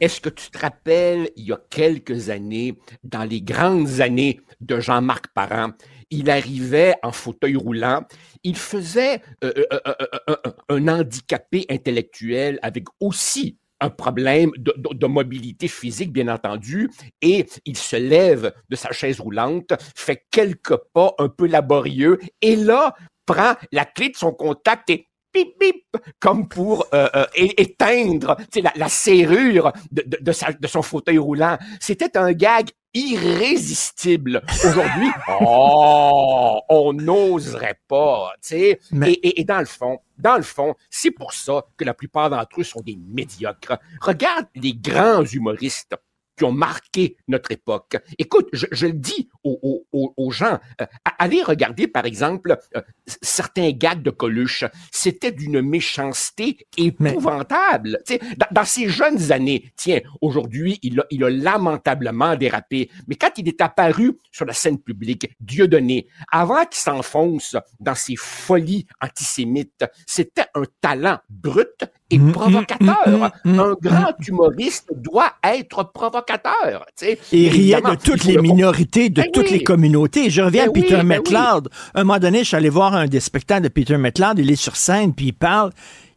Speaker 13: est-ce que tu te rappelles, il y a quelques années, dans les grandes années de Jean-Marc Parent, il arrivait en fauteuil roulant, il faisait euh, euh, euh, un handicapé intellectuel avec aussi un problème de, de- de mobilité physique, bien entendu, et il se lève de sa chaise roulante, fait quelques pas un peu laborieux, et là, prend la clé de son contact et bip, bip, comme pour euh, euh, éteindre tu sais, la, la serrure de, de, de sa- de son fauteuil roulant. C'était un gag irrésistible. Aujourd'hui, *laughs* oh, on n'oserait pas, tu sais.
Speaker 1: Mais-
Speaker 13: Et, et, et dans le fond, dans le fond, c'est pour ça que la plupart d'entre eux sont des médiocres. Regarde les grands humoristes qui ont marqué notre époque. Écoute, je, je le dis aux, aux- aux- aux gens, euh, allez regarder par exemple euh, certains gags de Coluche. C'était d'une méchanceté épouvantable. Dans, dans ses jeunes années, tiens, aujourd'hui, il a, il a lamentablement dérapé. Mais quand il est apparu sur la scène publique, Dieudonné, avant qu'il s'enfonce dans ses folies antisémites, c'était un talent brut et
Speaker 1: Mm,
Speaker 13: provocateur. Un grand humoriste doit être provocateur.
Speaker 1: Et il riait
Speaker 13: Évidemment,
Speaker 1: de toutes
Speaker 13: il faut
Speaker 1: les
Speaker 13: le-
Speaker 1: minorités, de
Speaker 13: Ben
Speaker 1: toutes
Speaker 13: oui.
Speaker 1: les communautés. Je reviens
Speaker 13: Ben
Speaker 1: à Peter
Speaker 13: oui, ben.
Speaker 1: Un moment donné, je suis allé voir un des spectacles de Peter McLeod. Il est sur scène, puis il parle,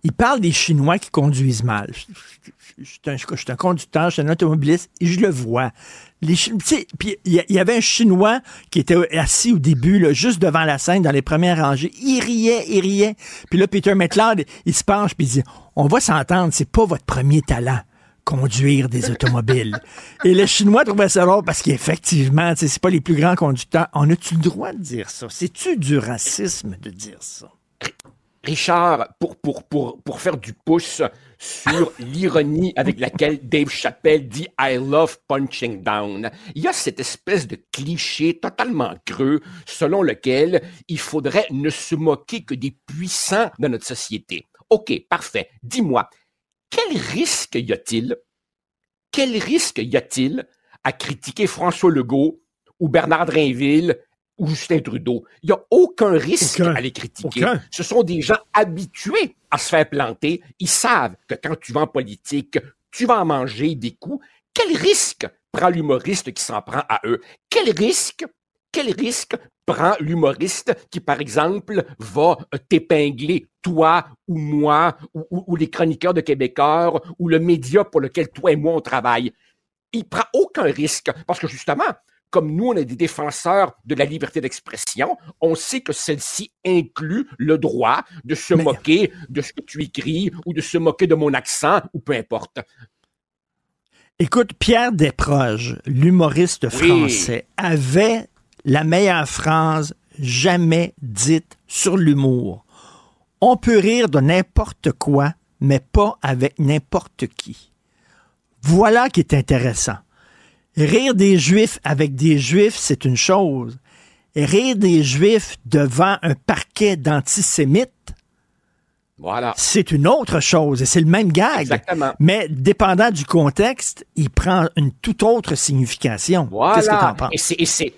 Speaker 1: il parle des Chinois qui conduisent mal. Je, suis un, conducteur, je suis un automobiliste, et je le vois. Puis il y, avait un Chinois qui était assis au début, là, juste devant la scène, dans les premières rangées. Il riait, il riait. Puis là, Peter McLeod, il se penche, puis il dit, on va s'entendre, c'est pas votre premier talent conduire des automobiles. Et les Chinois trouvaient ça drôle parce qu'effectivement, c'est pas les plus grands conducteurs. On a-tu le droit de dire ça? C'est-tu du racisme de dire ça?
Speaker 13: Richard, pour, pour, pour, pour faire du pouce sur l'ironie avec laquelle Dave Chappelle dit I love punching down, il y a cette espèce de cliché totalement creux selon lequel il faudrait ne se moquer que des puissants de notre société. OK, parfait. Dis-moi, quel risque y a-t-il, quel risque y a-t-il à critiquer François Legault ou Bernard Drinville ou Justin Trudeau? Il n'y a aucun risque
Speaker 1: Aucun.
Speaker 13: à les critiquer.
Speaker 1: Aucun.
Speaker 13: Ce sont des gens habitués à se faire planter. Ils savent que quand tu vas en politique, tu vas en manger des coups. Quel risque prend l'humoriste qui s'en prend à eux? Quel risque, quel risque prend l'humoriste qui, par exemple, va euh, t'épingler, toi ou moi, ou, ou- ou les chroniqueurs de Québécois, ou le média pour lequel toi et moi on travaille? Il prend aucun risque parce que justement, comme nous, on est des défenseurs de la liberté d'expression, on sait que celle-ci inclut le droit de se moquer de ce que tu écris ou de se moquer de mon accent ou peu importe.
Speaker 1: Écoute, Pierre Desproges, l'humoriste
Speaker 13: Oui.
Speaker 1: français, avait la meilleure phrase jamais dite sur l'humour. On peut rire de n'importe quoi, mais pas avec n'importe qui. Voilà qui est intéressant. Rire des Juifs avec des Juifs, c'est une chose. Rire des Juifs devant un parquet d'antisémites,
Speaker 13: Voilà.
Speaker 1: c'est une autre chose. Et c'est le même gag.
Speaker 13: Exactement.
Speaker 1: Mais dépendant du contexte, il prend une toute autre signification.
Speaker 13: Voilà.
Speaker 1: Qu'est-ce que tu en penses?
Speaker 13: Et c'est,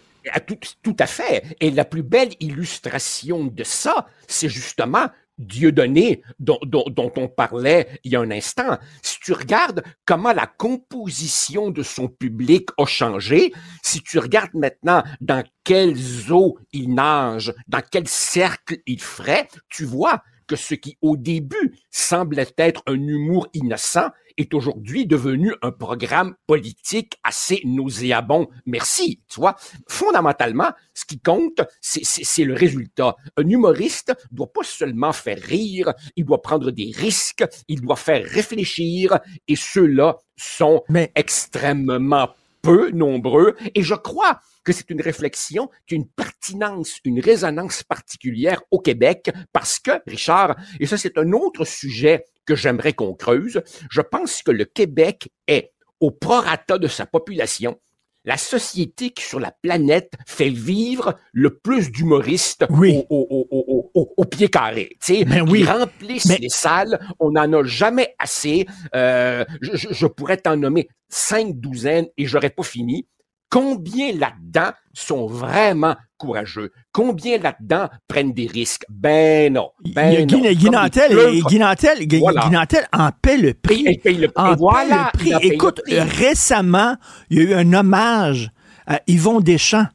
Speaker 13: tout à fait. Et la plus belle illustration de ça, c'est justement Dieudonné, dont, dont, dont on parlait il y a un instant. Si tu regardes comment la composition de son public a changé, si tu regardes maintenant dans quelles eaux il nage, dans quel cercle il ferait, tu vois que ce qui au début semblait être un humour innocent est aujourd'hui devenu un programme politique assez nauséabond. Merci, tu vois. Fondamentalement, ce qui compte, c'est- le résultat. Un humoriste doit pas seulement faire rire, il doit prendre des risques, il doit faire réfléchir, et ceux-là sont extrêmement peu nombreux. Et je crois que c'est une réflexion qui a une pertinence, une résonance particulière au Québec parce que, Richard, et ça c'est un autre sujet que j'aimerais qu'on creuse, je pense que le Québec est, au prorata de sa population, la société qui sur la planète fait vivre le plus d'humoristes au, au, au, au, au- au pied carré. Tu sais,
Speaker 1: Ben oui.
Speaker 13: Ils remplissent
Speaker 1: Mais-
Speaker 13: les salles, on n'en a jamais assez. Euh, je- je pourrais t'en nommer cinq douzaines et j'aurais pas fini. Combien là-dedans sont vraiment courageux? Combien là-dedans prennent des risques? Ben non. Ben
Speaker 1: Il y a Guy,
Speaker 13: non.
Speaker 1: Guy
Speaker 13: Comme
Speaker 1: Nantel,
Speaker 13: des
Speaker 1: et
Speaker 13: pleutres.
Speaker 1: Guy Nantel, Guy-
Speaker 13: Voilà.
Speaker 1: Guy Nantel en paie le prix.
Speaker 13: Il paye le prix.
Speaker 1: En
Speaker 13: voilà,
Speaker 1: paie le prix.
Speaker 13: le
Speaker 1: Écoute,
Speaker 13: prix.
Speaker 1: récemment, il y a eu un hommage à Yvon Deschamps.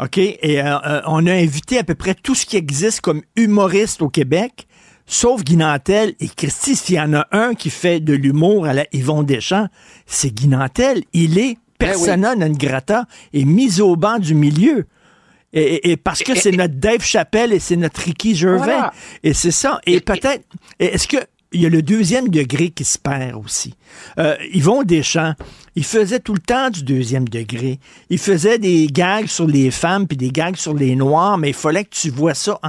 Speaker 1: OK? Et euh, euh, on a invité à peu près tout ce qui existe comme humoriste au Québec, sauf Guy Nantel. Et Christy, s'il y en a un qui fait de l'humour à la Yvon Deschamps, c'est Guy Nantel. Il est
Speaker 13: Ben
Speaker 1: persona non grata et mis au banc du milieu. Et, et- et parce que c'est notre Dave Chappelle et c'est notre Ricky Gervais.
Speaker 13: Voilà.
Speaker 1: Et c'est ça. Et, peut-être, est-ce que il y a le deuxième degré qui se perd aussi. Euh, Yvon Deschamps, il faisait tout le temps du deuxième degré. Il faisait des gags sur les femmes puis des gags sur les noirs, mais il fallait que tu vois ça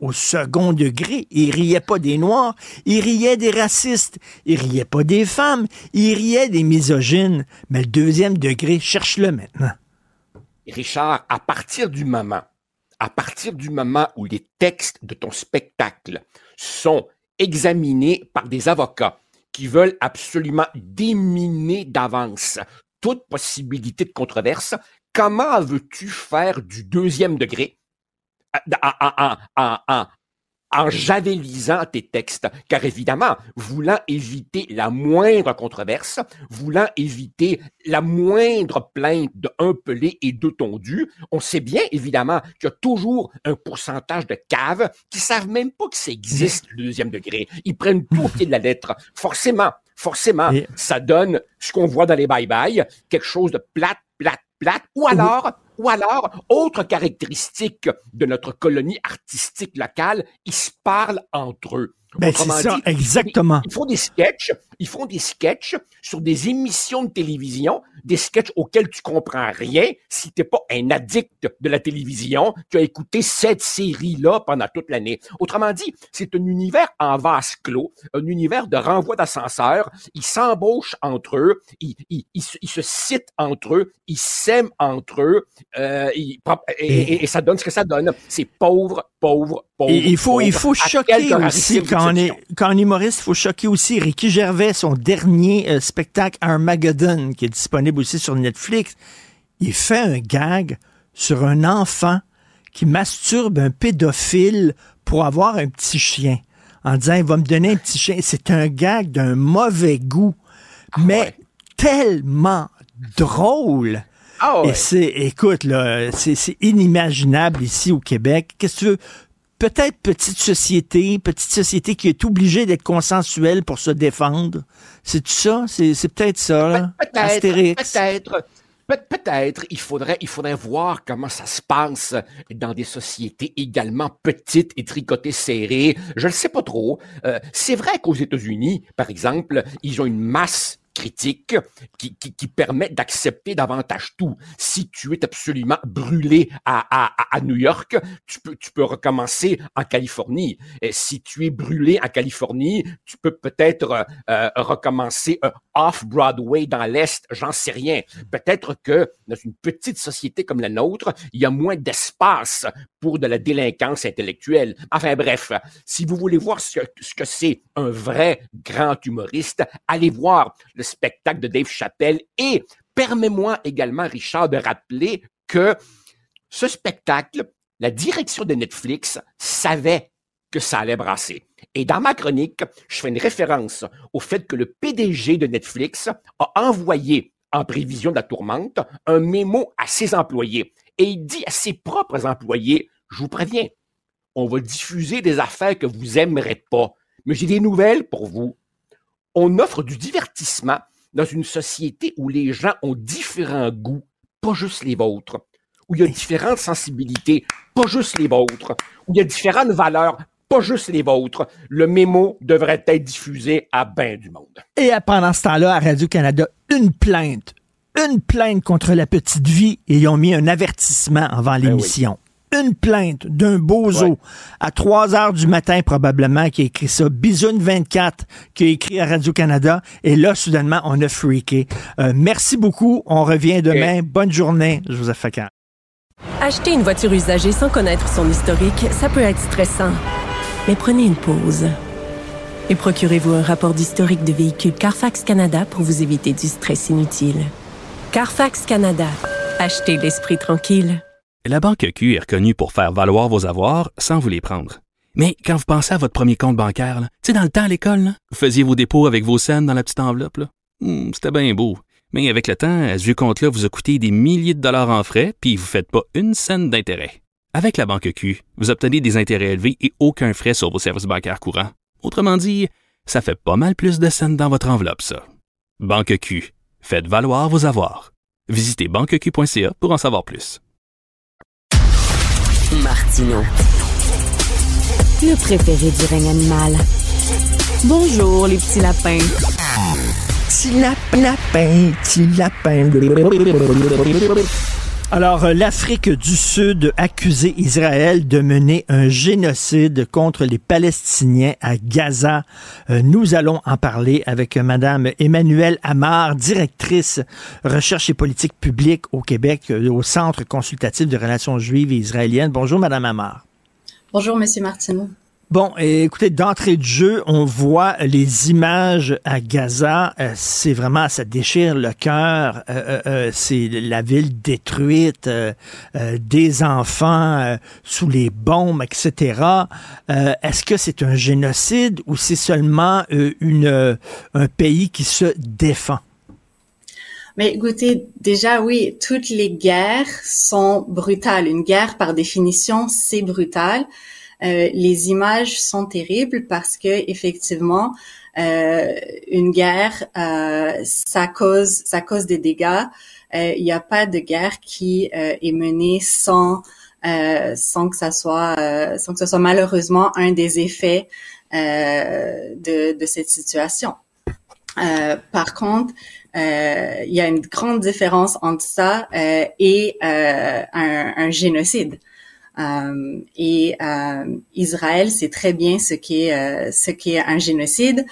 Speaker 1: au second degré. Il riait pas des noirs, il riait des racistes, il riait pas des femmes, il riait des misogynes. Mais le deuxième degré, cherche-le maintenant.
Speaker 13: Richard, à partir du moment, à partir du moment où les textes de ton spectacle sont examinés par des avocats qui veulent absolument déminer d'avance toute possibilité de controverse, comment veux-tu faire du deuxième degré? En- javelisant tes textes, car évidemment, voulant éviter la moindre controverse, voulant éviter la moindre plainte de un pelé et deux tondus, on sait bien évidemment qu'il y a toujours un pourcentage de caves qui savent même pas que ça existe le deuxième degré. Ils prennent tout au pied de la lettre. Forcément, forcément, ça donne ce qu'on voit dans les bye-bye, quelque chose de plate, plate, plate, ou alors, ou alors, autre caractéristique de notre colonie artistique locale, ils se parlent entre eux.
Speaker 1: Ben, c'est ça,
Speaker 13: dit,
Speaker 1: exactement.
Speaker 13: Ils font des sketchs, ils font des sketchs sur des émissions de télévision, des sketchs auxquels tu comprends rien si t'es pas un addict de la télévision qui a écouté cette série-là pendant toute l'année. Autrement dit, c'est un univers en vase clos, un univers de renvoi d'ascenseur. Ils s'embauchent entre eux, ils, ils- ils se, citent entre eux, ils s'aiment entre eux, euh, et- et ça donne ce que ça donne. C'est pauvre, pauvre, pauvre.
Speaker 1: Et il faut, il choquer aussi, quand on, est, quand on est humoriste, il faut choquer aussi Ricky Gervais, son dernier euh, spectacle Armageddon, qui est disponible aussi sur Netflix. Il fait un gag sur un enfant qui masturbe un pédophile pour avoir un petit chien, en disant, il va me donner un petit chien. C'est un gag d'un mauvais goût,
Speaker 13: Ah
Speaker 1: mais tellement drôle.
Speaker 13: Ah ouais.
Speaker 1: Et c'est, écoute, là, c'est, inimaginable ici au Québec. Qu'est-ce que tu veux? Peut-être petite société, petite société qui est obligée d'être consensuelle pour se défendre. C'est ça? C'est, peut-être ça, là?
Speaker 13: Peut-être, Peut-être, il faudrait, il faudrait voir comment ça se passe dans des sociétés également petites et tricotées serrées. Je ne sais pas trop. Euh, c'est vrai qu'aux États-Unis, par exemple, ils ont une masse critique qui, qui, permet d'accepter davantage tout. Si tu es absolument brûlé à, à, à- à New York, tu peux, tu peux recommencer en Californie. Et si tu es brûlé en Californie, tu peux peut-être euh, euh, recommencer euh, off-Broadway dans l'Est, j'en sais rien. Peut-être que dans une petite société comme la nôtre, il y a moins d'espace pour de la délinquance intellectuelle. Enfin bref, si vous voulez voir ce, ce que c'est un vrai grand humoriste, allez voir le spectacle de Dave Chappelle et permets-moi également, Richard, de rappeler que ce spectacle, la direction de Netflix savait que ça allait brasser. Et dans ma chronique, je fais une référence au fait que le PDG de Netflix a envoyé, en prévision de la tourmente, un mémo à ses employés. Et il dit à ses propres employés, je vous préviens, on va diffuser des affaires que vous aimerez pas. Mais j'ai des nouvelles pour vous. On offre du divertissement dans une société où les gens ont différents goûts, pas juste les vôtres, où il y a différentes sensibilités, pas juste les vôtres, où il y a différentes valeurs, pas juste les vôtres. Le mémo devrait être diffusé à ben du monde.
Speaker 1: Et pendant ce temps-là, à Radio-Canada, une plainte. Une plainte contre la petite vie et ils ont mis un avertissement avant l'émission. Une plainte d'un bozo à 3 heures du matin probablement qui a écrit ça. Bisoune 24 qui a écrit à Radio-Canada. Et là, soudainement, on a freaké. Euh, merci beaucoup. On revient demain. Bonne journée, Joseph Facal.
Speaker 2: Acheter une voiture usagée sans connaître son historique, ça peut être stressant. Mais prenez une pause. Et procurez-vous un rapport d'historique de véhicule Carfax Canada pour vous éviter du stress inutile. Carfax Canada. Achetez l'esprit tranquille.
Speaker 3: La Banque Q est reconnue pour faire valoir vos avoirs sans vous les prendre. Mais quand vous pensez à votre premier compte bancaire, tu sais, dans le temps à l'école, vous faisiez vos dépôts avec vos scènes dans la petite enveloppe. Hmm, C'était bien beau. Mais avec le temps, ce vieux compte-là vous a coûté des milliers de dollars en frais, puis vous ne faites pas une scène d'intérêt. Avec la Banque Q, vous obtenez des intérêts élevés et aucun frais sur vos services bancaires courants. Autrement dit, ça fait pas mal plus de scènes dans votre enveloppe, ça. Banque Q. Faites valoir vos avoirs. Visitez banqueq.ca pour en savoir plus.
Speaker 5: Martineau. Le préféré du règne animal. Bonjour, les petits lapins.
Speaker 1: Petit lapin, lapin, petit lapin. Alors, euh, l'Afrique du Sud accusé Israël de mener un génocide contre les Palestiniens à Gaza. Euh, nous allons en parler avec Madame Emmanuelle Amar, directrice recherche et politique publique au Québec euh, au Centre consultatif de relations juives et israéliennes. Bonjour, Madame Amar.
Speaker 14: Bonjour, Monsieur Martineau.
Speaker 1: Bon, écoutez, d'entrée de jeu, on voit les images à Gaza. Euh, c'est vraiment, ça déchire le cœur. Euh, euh, c'est la ville détruite, des enfants sous les bombes, etc. Est-ce que c'est un génocide ou c'est seulement un pays qui se défend?
Speaker 14: Mais écoutez, déjà oui, toutes les guerres sont brutales. Une guerre, par définition, c'est brutal. Euh, les images sont terribles parce que effectivement, euh, une guerre, euh, ça cause, ça cause des dégâts. Il n'y a pas de guerre qui est menée sans sans que ça soit sans que ce soit malheureusement un des effets de, de cette situation. par contre, il y a une grande différence entre ça et un, un, génocide. Euh, et euh, Israël sait très bien ce qu'est euh, ce qu'est un génocide,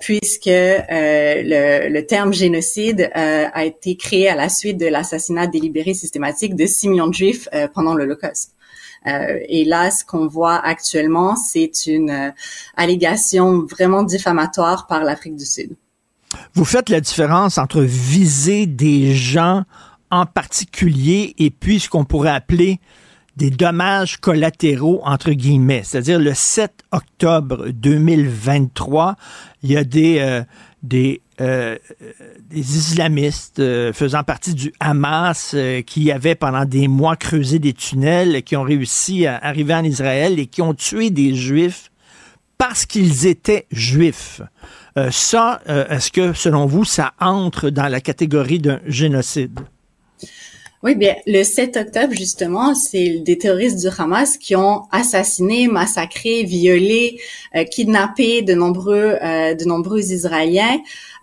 Speaker 14: puisque le, le, terme génocide a été créé à la suite de l'assassinat délibéré systématique de 6 millions de Juifs pendant l'Holocauste. Euh, et là, ce qu'on voit actuellement, c'est une allégation vraiment diffamatoire par l'Afrique du Sud.
Speaker 1: Vous faites la différence entre viser des gens en particulier et puis ce qu'on pourrait appeler des dommages collatéraux, entre guillemets. C'est-à-dire le 7 octobre 2023, il y a des, euh, euh, islamistes euh, faisant partie du Hamas qui avaient pendant des mois creusé des tunnels, qui ont réussi à arriver en Israël et qui ont tué des juifs parce qu'ils étaient juifs. ça, est-ce que, selon vous, ça entre dans la catégorie d'un génocide?
Speaker 14: Oui, bien, le 7 octobre, justement, c'est des terroristes du Hamas qui ont assassiné, massacré, violé, euh, kidnappé de nombreux, euh, de nombreux Israéliens,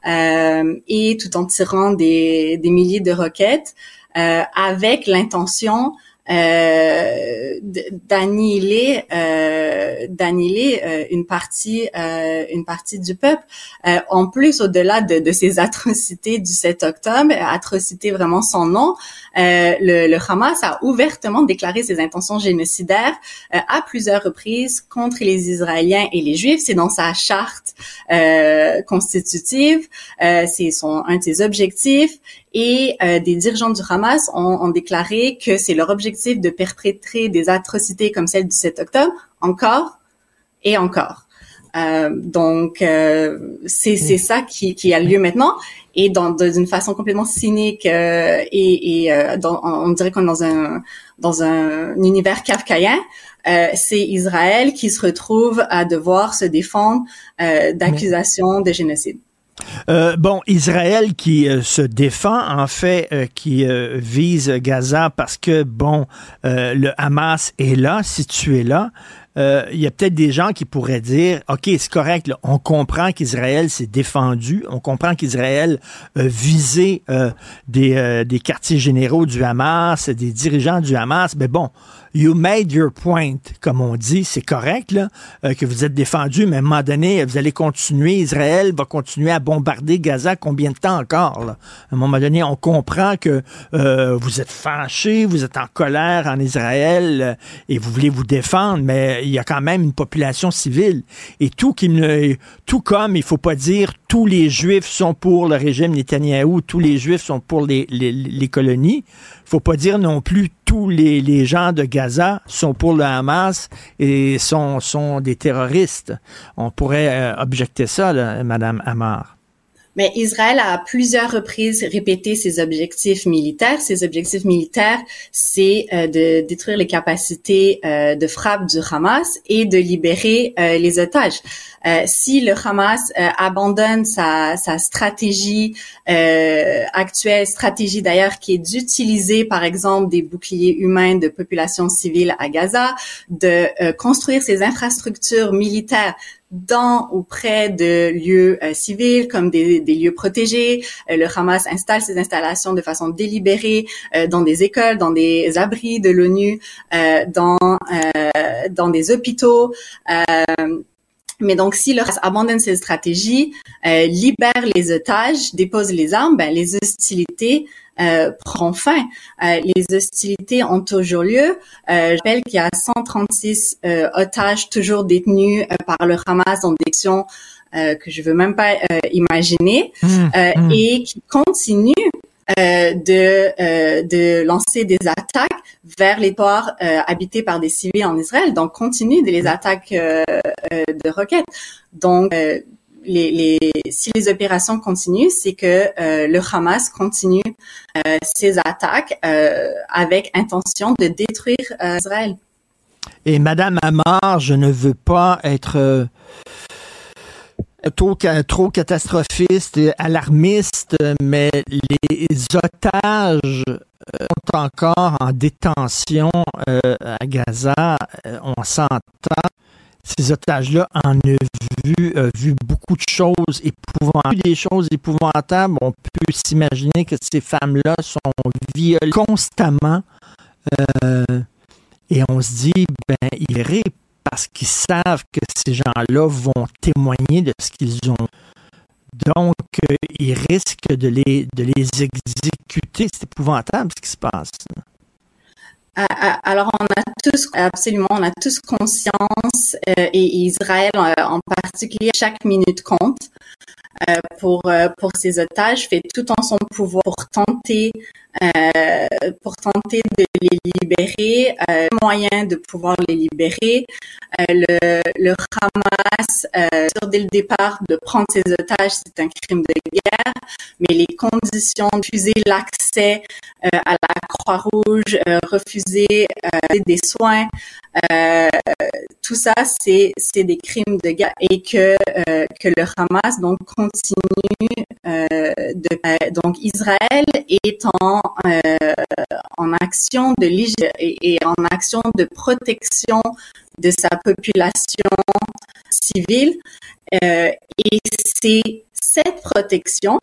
Speaker 14: euh, et tout en tirant des, des milliers de roquettes, avec l'intention euh, d'annihiler euh, d'annihiler euh, une partie euh, une partie du peuple. Euh, en plus au-delà de, de, ces atrocités du 7 octobre atrocités vraiment sans nom le, le, Hamas a ouvertement déclaré ses intentions génocidaires à plusieurs reprises contre les Israéliens et les Juifs. C'est dans sa charte constitutive. C'est son un de ses objectifs et euh, des dirigeants du Hamas ont, ont déclaré que c'est leur objectif de perpétrer des atrocités comme celle du 7 octobre encore et encore. Euh, donc euh, c'est ça qui, qui a lieu maintenant et d'une façon complètement cynique euh, et, et euh, dans, on dirait qu'on est dans un dans un univers kafkaïen. c'est Israël qui se retrouve à devoir se défendre d'accusations de génocide.
Speaker 1: Euh, bon, Israël qui euh, se défend, en fait, euh, qui vise Gaza parce que, bon, le Hamas est là, situé là. Il y a peut-être des gens qui pourraient dire, OK, c'est correct, on comprend qu'Israël s'est défendu, on comprend qu'Israël visé des, des quartiers généraux du Hamas, des dirigeants du Hamas, mais bon, you made your point, comme on dit, c'est correct là, euh, que vous êtes défendu, mais à un moment donné, vous allez continuer, Israël va continuer à bombarder Gaza combien de temps encore? Là? À un moment donné, on comprend que euh, vous êtes fâché, vous êtes en colère en Israël euh, et vous voulez vous défendre, mais il y a quand même une population civile. Et tout, qui, tout comme il faut pas dire tous les Juifs sont pour le régime Netanyahou, tous les Juifs sont pour les, les, les colonies, faut pas dire non plus tous les, les, gens de Gaza sont pour le Hamas et sont, des terroristes. On pourrait euh, objecter ça, Madame Amar.
Speaker 14: Mais Israël a à plusieurs reprises répété ses objectifs militaires. Ses objectifs militaires, c'est euh, de détruire les capacités euh, de frappe du Hamas et de libérer les otages. Si le Hamas abandonne sa, sa stratégie actuelle, stratégie d'ailleurs qui est d'utiliser par exemple des boucliers humains de population civile à Gaza, de construire ses infrastructures militaires dans ou près de lieux euh, civils comme des, des, lieux protégés. Euh, le Hamas installe ses installations de façon délibérée euh, dans des écoles, dans des abris de l'ONU, dans dans des hôpitaux. Mais donc, si le Hamas abandonne ses stratégies, libère les otages, dépose les armes, ben, les hostilités euh, prend fin. Euh, les hostilités ont toujours lieu. Euh, je rappelle qu'il y a 136 euh, otages toujours détenus par le Hamas dans des actions que je veux même pas imaginer mmh, mmh. et qui continuent de de lancer des attaques vers les ports habités par des civils en Israël. Donc continue les attaques de roquettes. Donc les, si les opérations continuent, c'est que euh, le Hamas continue euh, ses attaques euh, avec intention de détruire Israël.
Speaker 1: Et Madame Amar, je ne veux pas être trop, trop catastrophiste, alarmiste, mais les otages sont encore en détention à Gaza. on s'entend ces otages-là en ont vu, euh, beaucoup de choses épouvantables. Des choses épouvantables, on peut s'imaginer que ces femmes-là sont violées constamment. Euh, et on se dit, ben, ils rient parce qu'ils savent que ces gens-là vont témoigner de ce qu'ils ont. Donc, euh, ils risquent de les, de les exécuter. C'est épouvantable ce qui se passe.
Speaker 14: Alors, on a tous, absolument, on a tous conscience, euh, et Israël euh, en particulier, chaque minute compte pour pour ses otages, fait tout en son pouvoir pour tenter pour tenter de les libérer, euh, moyen de pouvoir les libérer. le, le Hamas, dès le départ, de prendre ses otages, c'est un crime de guerre, mais les conditions, refuser l'accès à la Croix-Rouge, refuser des soins, tout ça, c'est des crimes de guerre et que que le Hamas donc continue de donc Israël est en en action de et, et en action de protection de sa population civile. Et c'est cette protection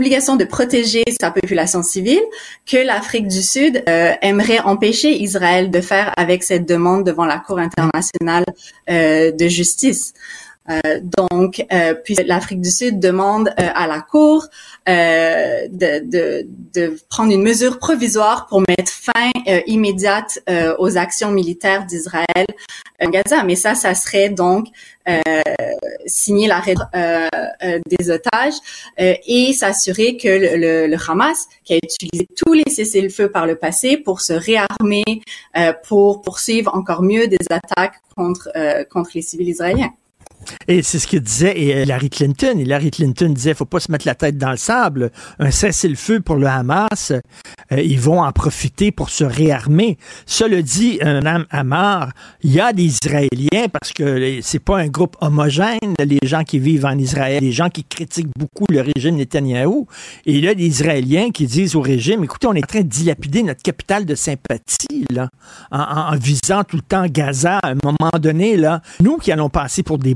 Speaker 14: obligation de protéger sa population civile que l'Afrique du Sud euh, aimerait empêcher Israël de faire avec cette demande devant la Cour internationale euh, de justice. Euh, donc, euh, puis l'Afrique du Sud demande euh, à la Cour de, de, de, prendre une mesure provisoire pour mettre fin immédiate aux actions militaires d'Israël en Gaza. Mais ça, ça serait donc signer l'arrêt des otages et s'assurer que le, le, Hamas, qui a utilisé tous les cessez-le-feu par le passé pour se réarmer, pour poursuivre encore mieux des attaques contre contre les civils israéliens.
Speaker 1: Et c'est ce que disait Hillary Clinton. Hillary Clinton disait faut pas se mettre la tête dans le sable. Un cessez-le-feu pour le Hamas, euh, ils vont en profiter pour se réarmer. Cela dit, Mme Hamar, il y a des Israéliens, parce que c'est pas un groupe homogène, les gens qui vivent en Israël, les gens qui critiquent beaucoup le régime Netanyahou. Et il y a des Israéliens qui disent au régime, écoutez, on est en train de dilapider notre capitale de sympathie, là, en, en visant tout le temps Gaza. À un moment donné, là, nous qui allons passer pour des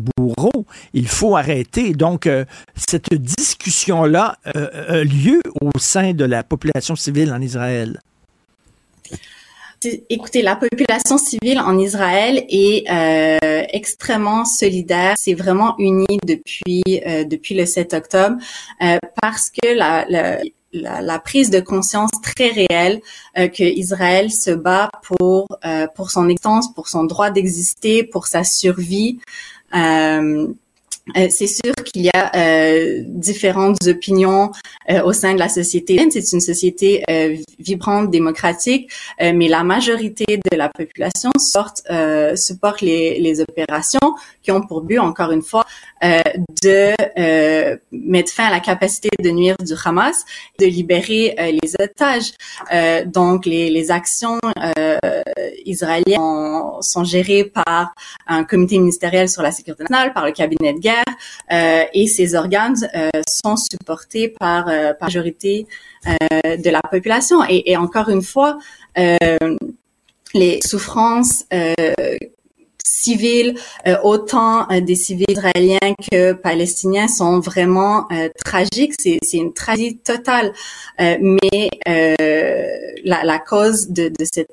Speaker 1: il faut arrêter. Donc, euh, cette discussion-là euh, a lieu au sein de la population civile en Israël.
Speaker 14: Écoutez, la population civile en Israël est euh, extrêmement solidaire. C'est vraiment uni depuis depuis le 7 octobre parce que la, prise de conscience très réelle que Israël se bat pour pour son existence, pour son droit d'exister, pour sa survie. Euh, euh, c'est sûr qu'il y a euh, différentes opinions euh, au sein de la société. C'est une société vibrante, démocratique, mais la majorité de la population sorte, supporte les, les, opérations qui ont pour but, encore une fois, de mettre fin à la capacité de nuire du Hamas, de libérer les otages. donc, les, les actions israéliennes sont, sont gérées par un comité ministériel sur la sécurité nationale, par le cabinet de guerre euh, et ces organes euh, sont supportés par, euh, par majorité de la population. Et, et encore une fois, les souffrances civils, euh, autant euh, des civils israéliens que palestiniens sont vraiment euh, tragiques. C'est, une tragédie totale. mais la, la, cause de, de cette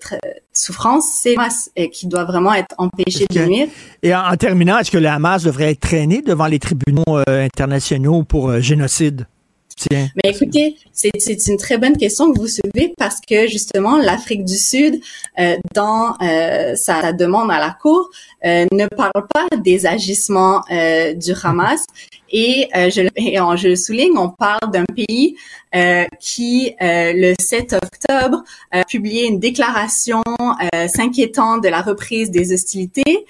Speaker 14: souffrance, c'est Hamas qui doit vraiment être empêché de nuire.
Speaker 1: Et en, terminant, est-ce que le Hamas devrait être traîné devant les tribunaux internationaux pour génocide?
Speaker 14: Mais écoutez, c'est, une très bonne question que vous soulevez parce que justement, l'Afrique du Sud, euh, dans euh, sa demande à la Cour, euh, ne parle pas des agissements du Hamas. Et, euh, je, *laughs* et je le souligne, on parle d'un pays qui, le 7 octobre, a publié une déclaration s'inquiétant de la reprise des hostilités.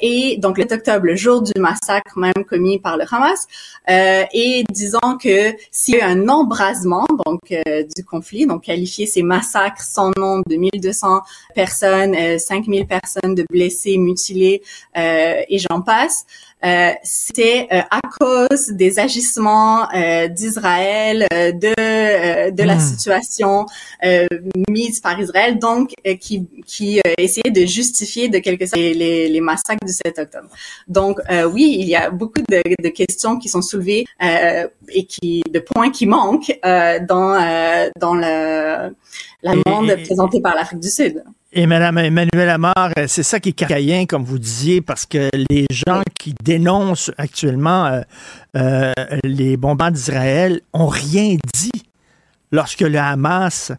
Speaker 14: et donc, le 7 octobre, le jour du massacre même commis par le Hamas, et disant que s'il y a un embrasement donc du conflit, donc qualifier ces massacres sans nombre de 1200 personnes, 5000 personnes de blessés, mutilés, euh, et j'en passe. Euh, c'est euh, à cause des agissements d'Israël, de de la hmm. situation mise par Israël, donc qui qui essayait de justifier de quelque sorte les, les, massacres du 7 octobre. Donc oui, il y a beaucoup de, de questions qui sont soulevées et qui de points qui manquent dans dans le la monde présentée par l'Afrique du Sud.
Speaker 1: Et Madame Emmanuel Amar, c'est ça qui est cacaillant, comme vous disiez, parce que les gens qui dénoncent actuellement euh, euh, les bombardements d'Israël ont rien dit lorsque le Hamas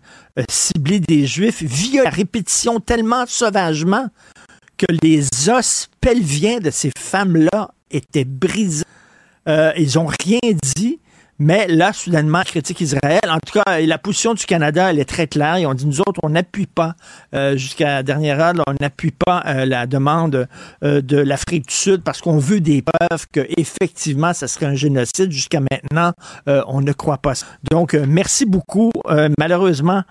Speaker 1: ciblait des Juifs via la répétition tellement sauvagement que les os pelviens de ces femmes-là étaient brisés. Euh, ils ont rien dit. Mais là, soudainement, critique Israël. En tout cas, la position du Canada, elle est très claire. Ils ont dit, nous autres, on n'appuie pas, euh, jusqu'à la dernière heure, on n'appuie pas euh, la demande euh, de l'Afrique du Sud parce qu'on veut des preuves que effectivement, ça serait un génocide. Jusqu'à maintenant, on ne croit pas ça. Donc, merci beaucoup. malheureusement,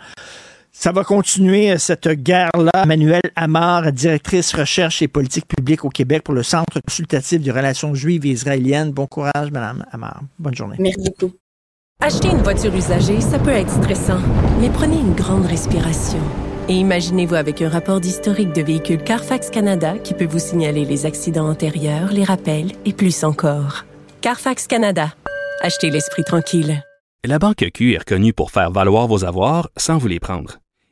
Speaker 1: ça va continuer euh, cette guerre-là. Manuel Amar, directrice recherche et politique publique au Québec pour le Centre consultatif des relations juives et israéliennes. Bon courage, Madame Amar. Bonne journée.
Speaker 14: Merci beaucoup.
Speaker 2: Acheter une voiture usagée, ça peut être stressant, mais prenez une grande respiration. Et imaginez-vous avec un rapport d'historique de véhicule Carfax Canada qui peut vous signaler les accidents antérieurs, les rappels et plus encore. Carfax Canada. Achetez l'esprit tranquille.
Speaker 3: La Banque Q est reconnue pour faire valoir vos avoirs sans vous les prendre.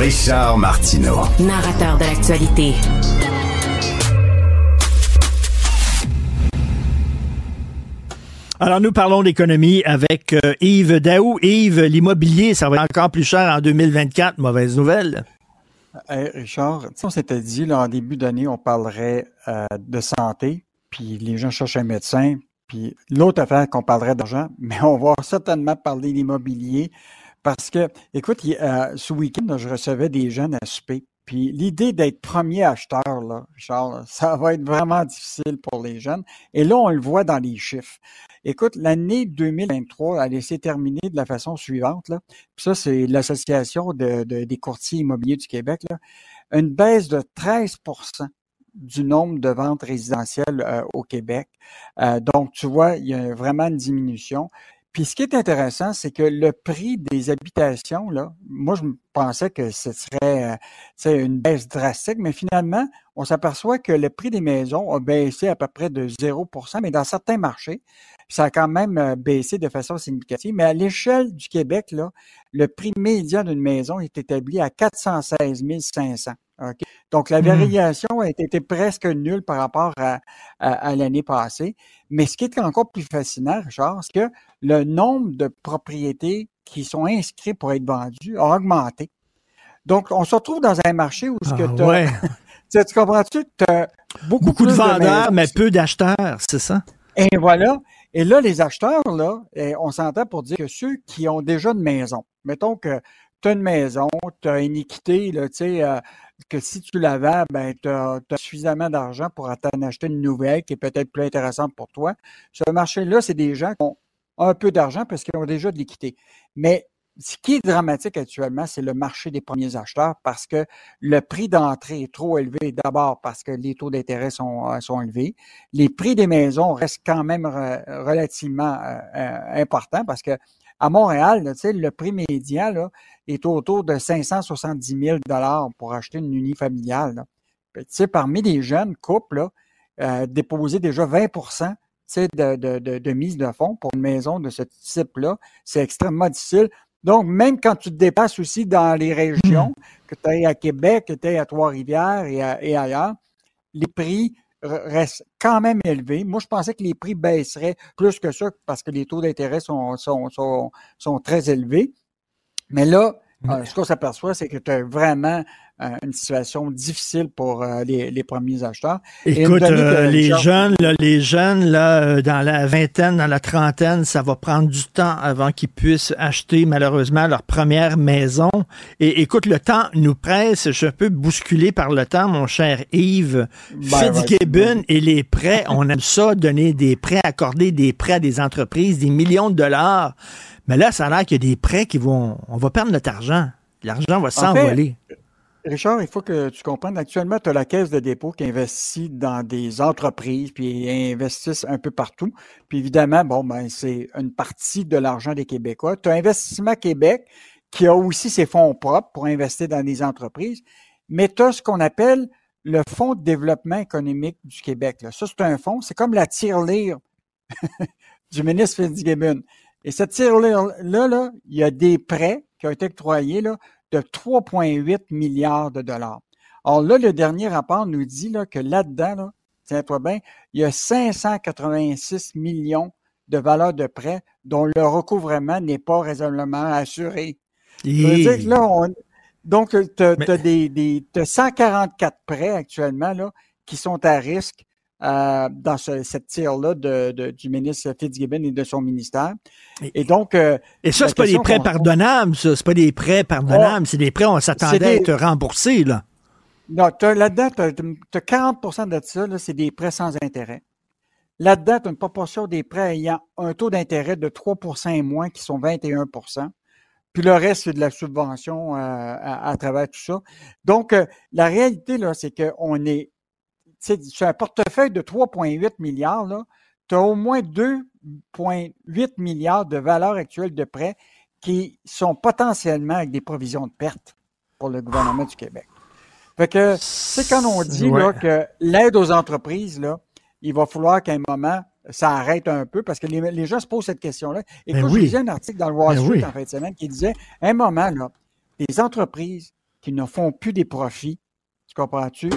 Speaker 8: Richard Martineau.
Speaker 5: Narrateur de l'actualité.
Speaker 1: Alors, nous parlons d'économie avec euh, Yves Daou. Yves, l'immobilier, ça va être encore plus cher en 2024. Mauvaise nouvelle.
Speaker 15: Richard, on s'était dit, là, en début d'année, on parlerait euh, de santé, puis les gens cherchent un médecin, puis l'autre affaire qu'on parlerait d'argent, *laughs* mais on va certainement parler d'immobilier. Parce que, écoute, euh, ce week-end, je recevais des jeunes à souper. Puis l'idée d'être premier acheteur, là, Charles, *laughs* ça va être vraiment difficile pour les jeunes. Et là, on le voit dans les chiffres. Écoute, l'année 2023, elle s'est terminée de la façon suivante. Là. Puis ça, c'est l'Association de, des courtiers immobiliers du Québec. Là. Une baisse de 13% du nombre de ventes résidentielles euh, au Québec. Euh, donc, tu vois, il y a vraiment une diminution. Puis ce qui est intéressant, c'est que le prix des habitations, là, moi je pensais que ce serait euh, une baisse drastique, mais finalement, on s'aperçoit que le prix des maisons a baissé à peu près de 0% mais dans certains marchés, ça a quand même euh, baissé de façon significative. Mais à l'échelle du Québec, là, le prix médian d'une maison est établi à 416 500. Donc, la mmh. variation a été presque nulle par rapport à, l'année passée. Mais ce qui est encore plus fascinant, Richard, c'est que le nombre de propriétés qui sont inscrites pour être vendues a augmenté. Donc, on se retrouve dans un marché où ce que ah, *laughs* tu comprends-tu?
Speaker 1: beaucoup, beaucoup de vendeurs, mais peu d'acheteurs, c'est ça?
Speaker 15: Et voilà. Et là, les acheteurs, là, eh, on s'entend pour dire que ceux qui ont déjà une maison, mettons que tu as une maison, tu as une équité, là, euh, que si tu la vends, ben, tu as, suffisamment d'argent pour t'en acheter une nouvelle qui est peut-être plus intéressante pour toi. Ce marché-là, c'est des gens qui ont un peu d'argent parce qu'ils ont déjà de l'équité. Mais ce qui est dramatique actuellement, c'est le marché des premiers acheteurs parce que le prix d'entrée est trop élevé. D'abord parce que les taux d'intérêt sont, euh, sont élevés. Les prix des maisons restent quand même relativement euh, importants parce que à Montréal, le prix médian là, est autour de 570 000 pour acheter une unifamiliale. sais, parmi les jeunes couples, euh, déposer déjà 20 de, de, de, de, mise de fonds pour une maison de ce type-là, c'est extrêmement difficile. Donc, même quand tu te dépasses aussi dans les régions, mmh. que tu es à Québec, que tu es à Trois-Rivières et, et, ailleurs, les prix reste quand même élevé. Moi, je pensais que les prix baisseraient plus que ça parce que les taux d'intérêt sont, sont, sont, sont, très élevés. Mais là, euh, ce qu'on s'aperçoit, c'est que tu as vraiment euh, une situation difficile pour euh, les, les, premiers acheteurs.
Speaker 1: Écoute, les jeunes, là, les jeunes là, dans la vingtaine, dans la trentaine, ça va prendre du temps avant qu'ils puissent acheter malheureusement leur première maison. Et écoute, le temps nous presse. Je suis un peu bousculé par le temps, mon cher Yves. Ben, Fitzgibbon et les prêts, on aime ça, donner des prêts, accorder des prêts à des entreprises, des millions de dollars. Mais là, ça a l'air qu'il y a des prêts qui vont. On va perdre notre argent. L'argent va s'envoler.
Speaker 15: Richard, il faut que tu comprennes, actuellement, tu as la Caisse de dépôt qui investit dans des entreprises, puis investissent un peu partout. Puis évidemment, bon, ben, c'est une partie de l'argent des Québécois. Tu as Investissement Québec qui a aussi ses fonds propres pour investir dans des entreprises, mais tu as ce qu'on appelle le Fonds de développement économique du Québec. Là. Ça, c'est un fonds, c'est comme la tirelire *laughs* du ministre Fitzgibbon. Et cette tirelire-là, là, il y a des prêts qui ont été octroyés là, de 3,8 milliards de dollars. Alors là, le dernier rapport nous dit là, que là-dedans, tiens-toi bien, il y a 586 millions de valeurs de prêts dont le recouvrement n'est pas raisonnablement assuré. donc, tu as, des, 144 prêts actuellement là, qui sont à risque euh, dans cette tire-là de, du ministre Fitzgibbon et de son ministère. Et, donc.
Speaker 1: Euh, et ça, c'est pas des prêts pardonnables, ça. C'est pas des prêts pardonnables. c'est des prêts, on s'attendait à être remboursés, là.
Speaker 15: Non, là-dedans, tu as, 40% de ça, c'est des prêts sans intérêt. Là-dedans, tu as une proportion des prêts ayant un taux d'intérêt de 3 et moins, qui sont 21% puis le reste, c'est de la subvention euh, à, travers tout ça. Donc, la réalité, là, c'est qu'on est sur un portefeuille de 3,8 milliards, tu as au moins 2,8 milliards de valeurs actuelles de prêts qui sont potentiellement avec des provisions de perte pour le gouvernement du Québec. Fait que, c'est quand on dit que l'aide aux entreprises, là, il va falloir qu'à un moment, ça arrête un peu parce que les, gens se posent cette question-là. Et ben quand je lisais un article dans le Wall ben Street en fin de semaine qui disait, à un moment, là, les entreprises qui ne font plus des profits, tu comprends-tu,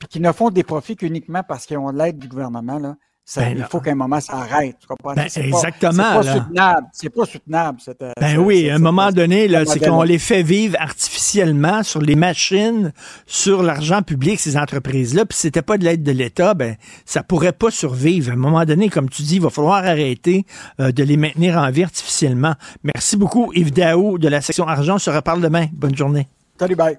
Speaker 15: puis qui ne font des profits qu'uniquement parce qu'ils ont l'aide du gouvernement, là, ben il faut qu'à un moment ça arrête.
Speaker 1: Ben, exactement.
Speaker 15: C'est pas, soutenable. C'est pas soutenable.
Speaker 1: Euh, ben oui, à un moment donné, c'est qu'on les fait vivre artificiellement sur les machines, sur l'argent public, ces entreprises-là. Puis si c'était pas de l'aide de l'État, ben ça pourrait pas survivre. À un moment donné, comme tu dis, il va falloir arrêter euh, de les maintenir en vie artificiellement. Merci beaucoup, Yves Daou de la section argent. On se reparle demain. Bonne journée.
Speaker 15: Salut, bye.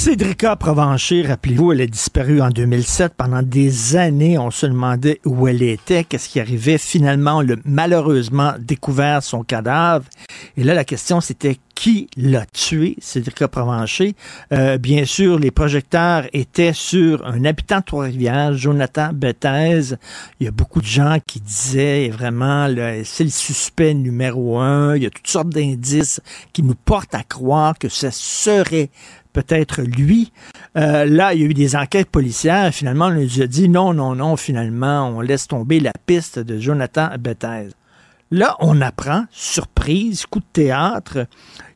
Speaker 1: Cédrica Provencher, rappelez-vous, elle a disparu en 2007. Pendant des années, on se demandait où elle était, qu'est-ce qui arrivait. Finalement, on a malheureusement découvert son cadavre. Et là, la question, c'était qui l'a tué, Cédrica Provencher? Euh, bien sûr, les projecteurs étaient sur un habitant de Trois-Rivières, Jonathan Bethez. Il y a beaucoup de gens qui disaient vraiment, c'est le suspect numéro un. Il y a toutes sortes d'indices qui nous portent à croire que ce serait peut-être lui. Euh, là, il y a eu des enquêtes policières. Finalement, on nous a dit non, non, non, finalement, on laisse tomber la piste de Jonathan Bethez. Là, on apprend, surprise, coup de théâtre,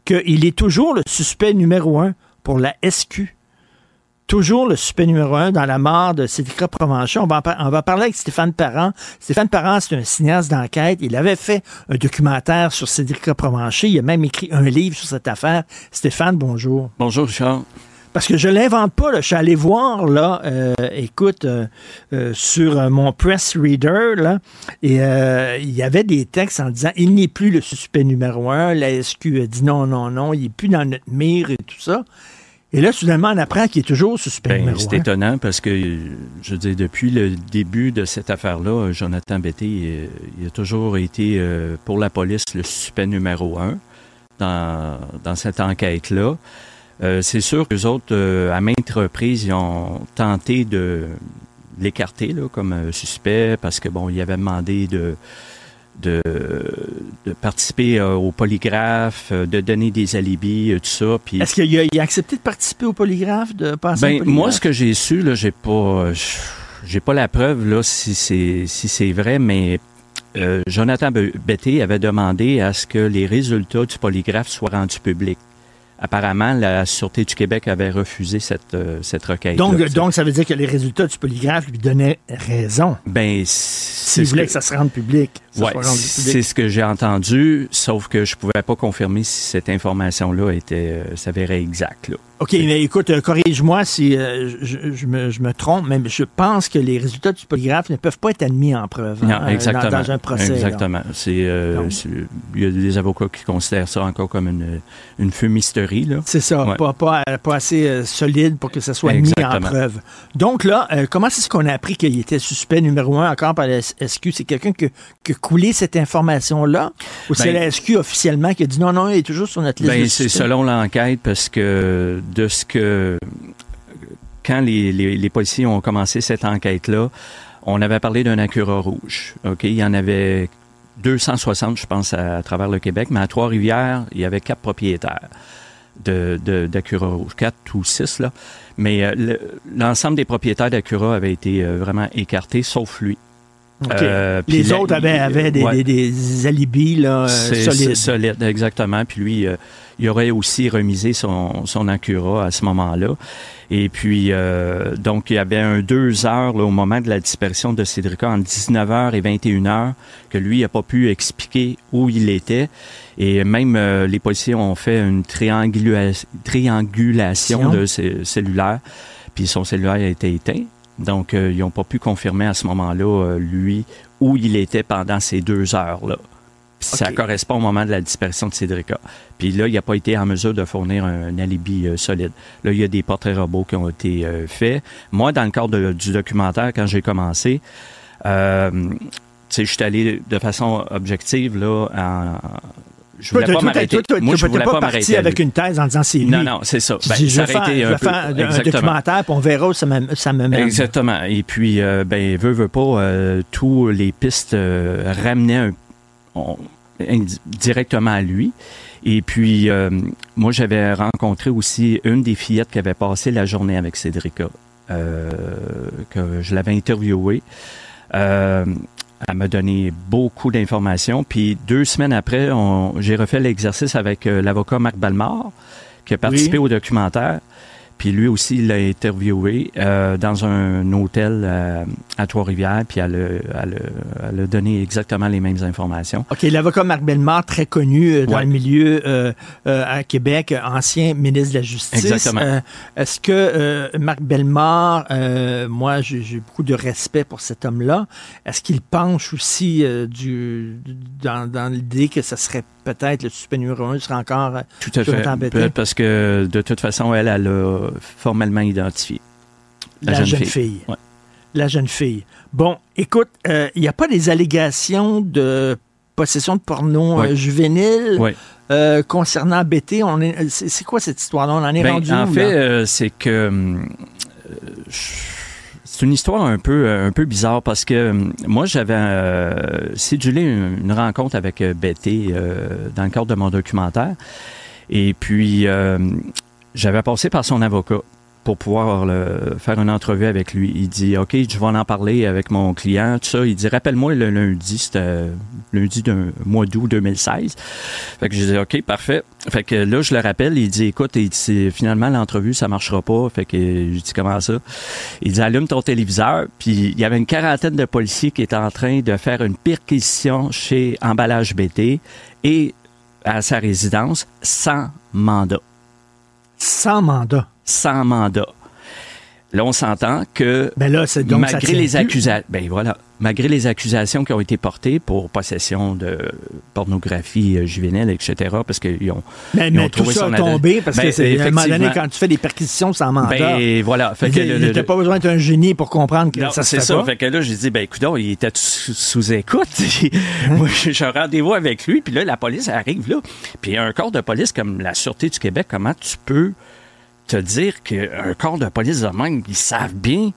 Speaker 1: qu'il est toujours le suspect numéro un pour la SQ toujours le suspect numéro un dans la mort de Cédric Provencher. On va, on va parler avec Stéphane Parent. Stéphane Parent, c'est un cinéaste d'enquête. Il avait fait un documentaire sur Cédric Provencher. Il a même écrit un livre sur cette affaire. Stéphane, bonjour.
Speaker 16: Bonjour, Richard.
Speaker 1: Parce que je l'invente pas, là. je suis allé voir, là, euh, écoute, euh, euh, sur mon press reader, là, et il y avait des textes en disant il n'est plus le suspect numéro un, la SQ a dit non, non, non, il n'est plus dans notre mire et tout ça. Et là, soudainement, on apprend qu'il est toujours suspect
Speaker 16: ben, C'est étonnant parce que, je veux dire, depuis le début de cette affaire-là, Jonathan Betté, euh, il a toujours été, euh, pour la police, le suspect numéro un dans, dans cette enquête-là. Euh, c'est sûr que les autres, à maintes reprises, ils ont tenté de l'écarter comme suspect parce que, bon, il avait demandé de de, participer euh, au polygraphe, euh, de donner des alibis, euh, tout ça.
Speaker 1: Puis... Est-ce qu'il a, accepté de participer au polygraphe, de passer
Speaker 16: ben, Moi, ce que j'ai su, là, j'ai pas, j'ai pas la preuve là si c'est si c'est vrai, mais Jonathan Betté avait demandé à ce que les résultats du polygraphe soient rendus publics apparemment, la Sûreté du Québec avait refusé cette, euh, cette requête.
Speaker 1: Donc, donc, ça veut dire que les résultats du polygraphe lui donnaient raison.
Speaker 16: Ben,
Speaker 1: S'il voulait que... ça se rende public.
Speaker 16: C'est ce que j'ai entendu, sauf que je pouvais pas confirmer si cette information-là était euh, s'avérait exacte. Là.
Speaker 1: OK, mais écoute, euh, corrige-moi si euh, je, me, trompe, mais je pense que les résultats du polygraphe ne peuvent pas être admis en preuve
Speaker 16: hein, exactement,
Speaker 1: dans, un procès.
Speaker 16: Exactement. Euh, il y a des avocats qui considèrent ça encore comme une, une fumisterie.
Speaker 1: C'est ça, pas, pas, assez solide pour que ça soit mis en preuve. Donc là, comment est-ce qu'on a appris qu'il était suspect numéro un encore par la SQ? C'est quelqu'un qui, a coulé cette information-là? Ou c'est ben la SQ officiellement qui a dit non, non, il est toujours sur notre liste?
Speaker 16: Ben, c'est selon l'enquête parce que de ce que quand les, policiers ont commencé cette enquête-là, on avait parlé d'un Acura rouge. Il y en avait 260, je pense, à, travers le Québec, mais à Trois-Rivières, il y avait quatre propriétaires de, d'Acura rouge, quatre ou six là. Mais euh, l'ensemble des propriétaires d'Acura avaient été euh, vraiment écartés, sauf lui.
Speaker 1: Euh, les autres avaient, des, alibis là, solides.
Speaker 16: Solides, exactement. Puis lui, il aurait aussi remisé son, son Acura à ce moment-là. Et puis, euh, donc, il y avait un deux heures au moment de la disparition de Cédrica, en 19h et 21h, que lui n'a pas pu expliquer où il était. Et même euh, les policiers ont fait une triangulation de ses cellulaires, puis son cellulaire a été éteint. Donc, euh, ils n'ont pas pu confirmer à ce moment-là, lui, où il était pendant ces deux heures-là. Ça correspond au moment de la disparition de Cédrica. Puis là, il n'a pas été en mesure de fournir un, alibi euh, solide. Là, il y a des portraits robots qui ont été euh, faits. Moi, dans le cadre du documentaire, quand j'ai commencé, euh, je suis allé de façon objective là, en, je voulais pas m'arrêter.
Speaker 1: Moi, je voulais pas, m'arrêter avec une thèse en disant c'est lui.
Speaker 16: Non, non, c'est ça. Ben, je
Speaker 1: vais faire, un, documentaire, puis on verra où ça me, ça me mène.
Speaker 16: Exactement. Et puis, ben, veut, veut pas, tous les pistes ramenaient un, directement à lui. Et puis, euh, moi, j'avais rencontré aussi une des fillettes qui avait passé la journée avec Cédrica, euh, que je l'avais interviewée. Euh, elle m'a donné beaucoup d'informations. Puis deux semaines après, j'ai refait l'exercice avec euh, l'avocat Marc Balmard, qui a participé
Speaker 1: Oui.
Speaker 16: au documentaire. Puis lui aussi, il l'a interviewé euh, dans un hôtel euh, à Trois-Rivières, puis elle, a- elle a- elle a donné exactement les mêmes informations.
Speaker 1: OK, l'avocat Marc Bellemare, très connu euh, dans
Speaker 16: Ouais.
Speaker 1: le milieu à Québec, ancien ministre de la Justice.
Speaker 16: Exactement.
Speaker 1: Est-ce que Marc Bellemare, moi, j'ai beaucoup de respect pour cet homme-là, est-ce qu'il penche aussi du, dans, dans l'idée que ce serait peut-être le suspect numéro un serait encore
Speaker 16: Tout à fait. Parce que de toute façon, elle, elle a formellement identifié
Speaker 1: La, jeune, fille.
Speaker 16: Ouais.
Speaker 1: La jeune fille. Bon, écoute, euh, il n'y a pas des allégations de possession de porno
Speaker 16: Ouais.
Speaker 1: euh, juvénile
Speaker 16: Ouais.
Speaker 1: euh, concernant BT. On est, c'est, quoi cette histoire-là? On en est
Speaker 16: Ben,
Speaker 1: rendu
Speaker 16: en
Speaker 1: où,
Speaker 16: fait, euh, c'est que euh, c'est une histoire un peu euh, un peu bizarre parce que moi j'avais euh, cédulé une, rencontre avec euh, Betty euh, dans le cadre de mon documentaire et puis euh, j'avais passé par son avocat pour pouvoir le- faire une entrevue avec lui. Il dit OK, je vais en parler avec mon client, tout ça. Il dit rappelle-moi le lundi, c'était euh, lundi d'un mois d'août 2016. Fait que j'ai dit OK, parfait. Fait que là je le rappelle, il dit écoute, il dit, finalement l'entrevue ça marchera pas. Fait que je dis comment ça Il dit allume ton téléviseur, puis il y avait une quarantaine de policiers qui étaient en train de faire une perquisition chez Emballage BT et à sa résidence sans mandat.
Speaker 1: Sans mandat.
Speaker 16: Sans mandat. Là, on s'entend que
Speaker 1: Ben là, donc
Speaker 16: malgré les accusations, ben voilà, malgré les accusations qui ont été portées pour possession de pornographie euh, juvénile, etc., parce qu'ils ont,
Speaker 1: Mais,
Speaker 16: ils
Speaker 1: mais
Speaker 16: ont
Speaker 1: tout
Speaker 16: trouvé
Speaker 1: ça a tombé parce que
Speaker 16: Ben,
Speaker 1: c'est à un moment donné, quand tu fais des perquisitions sans mandat,
Speaker 16: Ben voilà, fait que
Speaker 1: pas besoin d'être un génie pour comprendre que
Speaker 16: Non,
Speaker 1: ça se fait
Speaker 16: ça.
Speaker 1: pas.
Speaker 16: Fait que là, j'ai dit, ben écoute, il était sous, sous écoute. *laughs* Moi, j'ai j'ai un rendez-vous avec lui. Puis là, la police arrive là. Puis un corps de police comme la Sûreté du Québec, comment tu peux te dire qu'un corps de police de même, ils savent bien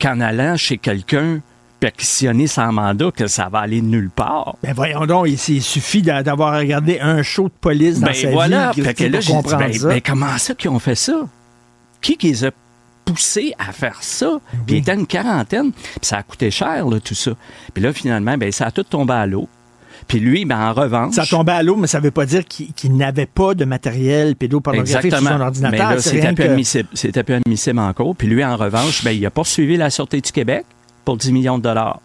Speaker 16: qu'en allant chez quelqu'un perquisitionner sans mandat, que ça va aller nulle part.
Speaker 1: Ben voyons donc, il, il suffit d'a- d'avoir regardé un show de police dans
Speaker 16: Ben
Speaker 1: sa
Speaker 16: voilà,
Speaker 1: vie
Speaker 16: fait que
Speaker 1: pour
Speaker 16: là, dit,
Speaker 1: comprendre
Speaker 16: ben,
Speaker 1: ça.
Speaker 16: ben, comment ça qu'ils ont fait ça? Qui qui les a poussés à faire ça? Puis il était une quarantaine, puis ça a coûté cher, là, tout ça. Puis là, finalement, ben, ça a tout tombé à l'eau. Puis lui, ben, en revanche...
Speaker 1: Ça tombait à l'eau, mais ça ne veut pas dire qu'il qu'il n'avait pas de matériel pédopornographique sur son ordinateur.
Speaker 16: c'était plus,
Speaker 1: que-
Speaker 16: admissible, plus admissible encore. Puis lui, en revanche, ben, il a poursuivi la Sûreté du Québec pour 10 millions de dollars.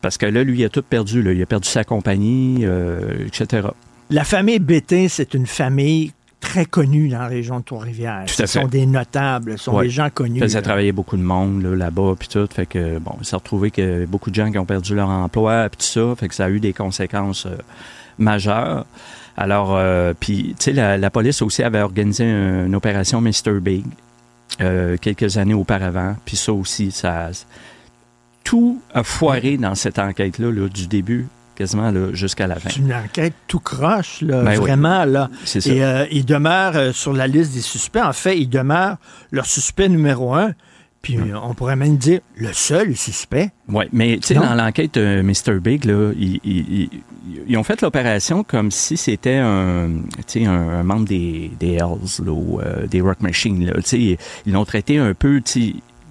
Speaker 16: Parce que là, lui, il a tout perdu. Là. Il a perdu sa compagnie, euh, etc.
Speaker 1: La famille Bétain, c'est une famille très connue dans la région de Trois-Rivières. Ce sont des notables, ce sont
Speaker 16: Ouais.
Speaker 1: des gens connus.
Speaker 16: Il faisait travailler beaucoup de monde là, là-bas, puis tout. Fait que, bon, il s'est retrouvé que beaucoup de gens qui ont perdu leur emploi, puis tout ça. Fait que ça a eu des conséquences euh, majeures. Alors, euh, puis, tu sais, la, la police aussi avait organisé un- une opération Mr. Big euh, quelques années auparavant. Puis ça aussi, ça... Tout a foiré dans cette enquête-là, là, du début quasiment là, jusqu'à la fin.
Speaker 1: C'est une enquête tout croche, là,
Speaker 16: Ben oui.
Speaker 1: vraiment. Là.
Speaker 16: C'est ça.
Speaker 1: Et euh, il demeure euh, sur la liste des suspects. En fait, il demeure leur suspect numéro un. Puis on pourrait même dire le seul suspect.
Speaker 16: Oui, mais tu sais, dans l'enquête euh, Mr. Big, là, ils, ils- ils- ils ont fait l'opération comme si c'était un, un, un membre des, des Hells, là, ou, euh, des Rock Machine. Là, ils l'ont traité un peu,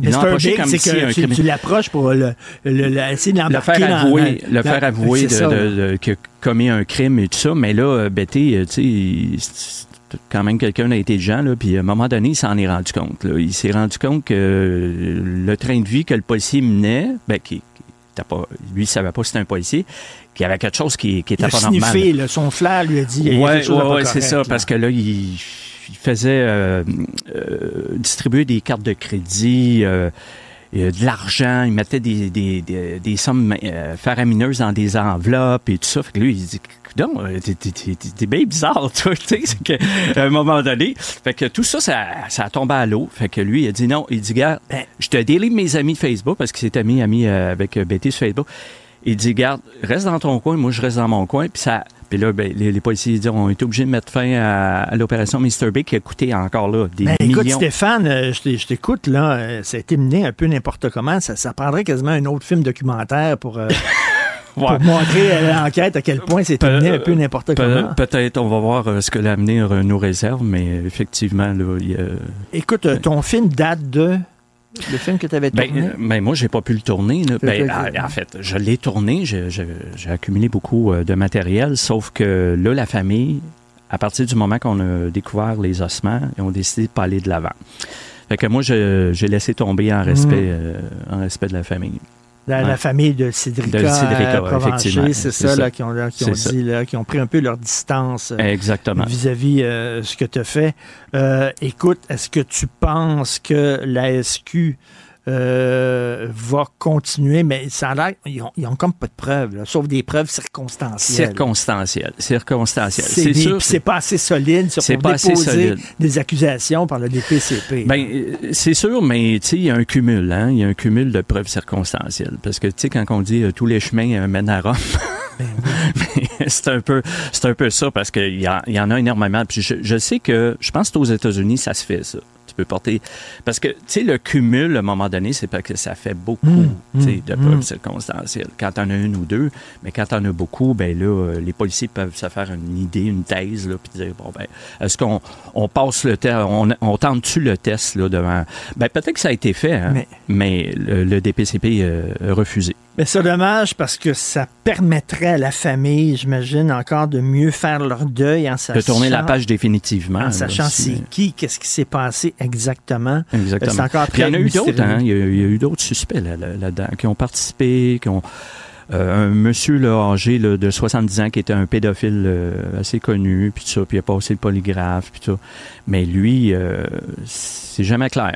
Speaker 16: ils approché
Speaker 1: Big,
Speaker 16: comme
Speaker 1: c'est
Speaker 16: si un
Speaker 1: que tu, tu l'approches pour le, le- le- essayer de
Speaker 16: le
Speaker 1: l'embarquer
Speaker 16: faire avouer,
Speaker 1: dans-
Speaker 16: le
Speaker 1: dans-
Speaker 16: faire avouer de, a commis un crime et tout ça. Mais là, euh, Betty, euh, tu sais, il- quand même quelqu'un d'intelligent, là, puis à un moment donné, il s'en est rendu compte. là. Il s'est rendu compte que euh, le train de vie que le policier menait, ben, qui, qui pas, lui, il savait pas que c'était un policier, qu'il y avait quelque chose qui, qui
Speaker 1: Il
Speaker 16: était
Speaker 1: a
Speaker 16: pas normal.
Speaker 1: là, son flair lui a dit il a
Speaker 16: Ouais, ouais, ouais, c'est ça,
Speaker 1: là.
Speaker 16: parce que là, il, il faisait euh, euh, distribuer des cartes de crédit, euh, de l'argent, il mettait des, des, des, sommes faramineuses dans des enveloppes et tout ça. Fait que lui, il dit non, t'es, bien bizarre, *laughs* toi, tu sais, à un moment donné. Fait que tout ça, ça, ça a tombé à l'eau. Fait que lui, il a dit non, il dit, gars, je te délivre mes amis de Facebook parce qu'il mis ami euh, avec Betty sur Facebook. Il dit, garde, reste dans ton coin, moi je reste dans mon coin. Puis ça, puis là, ben, les, les policiers disent, on est obligé de mettre fin à, à l'opération Mr. Big qui a coûté encore là des
Speaker 1: Ben,
Speaker 16: millions.
Speaker 1: écoute, Stéphane, euh, je t'écoute, là, euh, ça a été mené un peu n'importe comment. Ça, ça prendrait quasiment un autre film documentaire pour, euh, *laughs* pour montrer à l'enquête à quel point c'était mené un peu n'importe comment.
Speaker 16: Peut-être, on va voir ce que l'avenir nous réserve, mais effectivement, là, il y a...
Speaker 1: Écoute, ton film date de le film que tu avais
Speaker 16: Ben,
Speaker 1: tourné?
Speaker 16: euh, ben, moi, j'ai pas pu le tourner. là. Ben, en en fait, je l'ai tourné, j'ai accumulé beaucoup euh, de matériel, sauf que là, la famille, à partir du moment qu'on a découvert les ossements, ils ont décidé de pas aller de l'avant. Fait que moi, j'ai laissé tomber en respect,
Speaker 1: Mhm.
Speaker 16: euh, en respect de la famille.
Speaker 1: La, famille de Cédrica,
Speaker 16: De Cédrica,
Speaker 1: euh, c'est ça,
Speaker 16: ça.
Speaker 1: Là, qui ont, là, qui ont
Speaker 16: ça.
Speaker 1: dit, là, qui ont pris un peu leur distance euh,
Speaker 16: Exactement.
Speaker 1: vis-à-vis euh, ce que tu as fait. Euh, écoute, est-ce que tu penses que la SQ euh, va continuer, mais ça a l'air, ils ont, ils ont comme pas de preuves, là, sauf des preuves circonstancielles.
Speaker 16: Circonstanciel. Circonstanciel.
Speaker 1: C'est
Speaker 16: sûr.
Speaker 1: puis c'est pas assez solide sur
Speaker 16: C'est
Speaker 1: pour
Speaker 16: pas assez
Speaker 1: déposer
Speaker 16: solide.
Speaker 1: des accusations par le DPCP.
Speaker 16: Ben, euh, c'est sûr, mais il y a un cumul, hein? Il y a un cumul de preuves circonstancielles. Parce que, tu sais, quand on dit euh, tous les chemins mènent à Rome, *laughs* mais c'est un peu, c'est un peu ça parce qu'il y, y en a énormément. Puis je, je sais que, je pense qu'aux États-Unis, ça se fait, ça. Tu peux porter. Parce que, tu sais, le cumul, à un moment donné, c'est parce que ça fait beaucoup,
Speaker 1: Mm,
Speaker 16: tu sais, de
Speaker 1: mm.
Speaker 16: preuves circonstancielles. Quand t'en as une ou deux, mais quand t'en as beaucoup, ben là, euh, les policiers peuvent se faire une idée, une thèse, là, puis dire, bon, ben, est-ce qu'on on passe le test, on, on tente-tu le test, là, devant? Ben, peut-être que ça a été fait, hein,
Speaker 1: Mais-
Speaker 16: mais, le, le DPCP euh, a refusé.
Speaker 1: Mais c'est dommage parce que ça permettrait à la famille, j'imagine, encore de mieux faire leur deuil en sachant...
Speaker 16: De tourner la page définitivement.
Speaker 1: En sachant c'est qui, qu'est-ce qui s'est passé exactement.
Speaker 16: Exactement.
Speaker 1: C'est encore
Speaker 16: Puis il y en
Speaker 1: très
Speaker 16: a eu d'autres, hein. Il y, a- il y a eu d'autres suspects là- là- là-dedans qui ont participé, qui ont. euh, un monsieur là, âgé là, de 70 ans qui était un pédophile euh, assez connu, puis ça, puis il a passé le polygraphe, puis tout ça. Mais lui, euh, c'est jamais clair.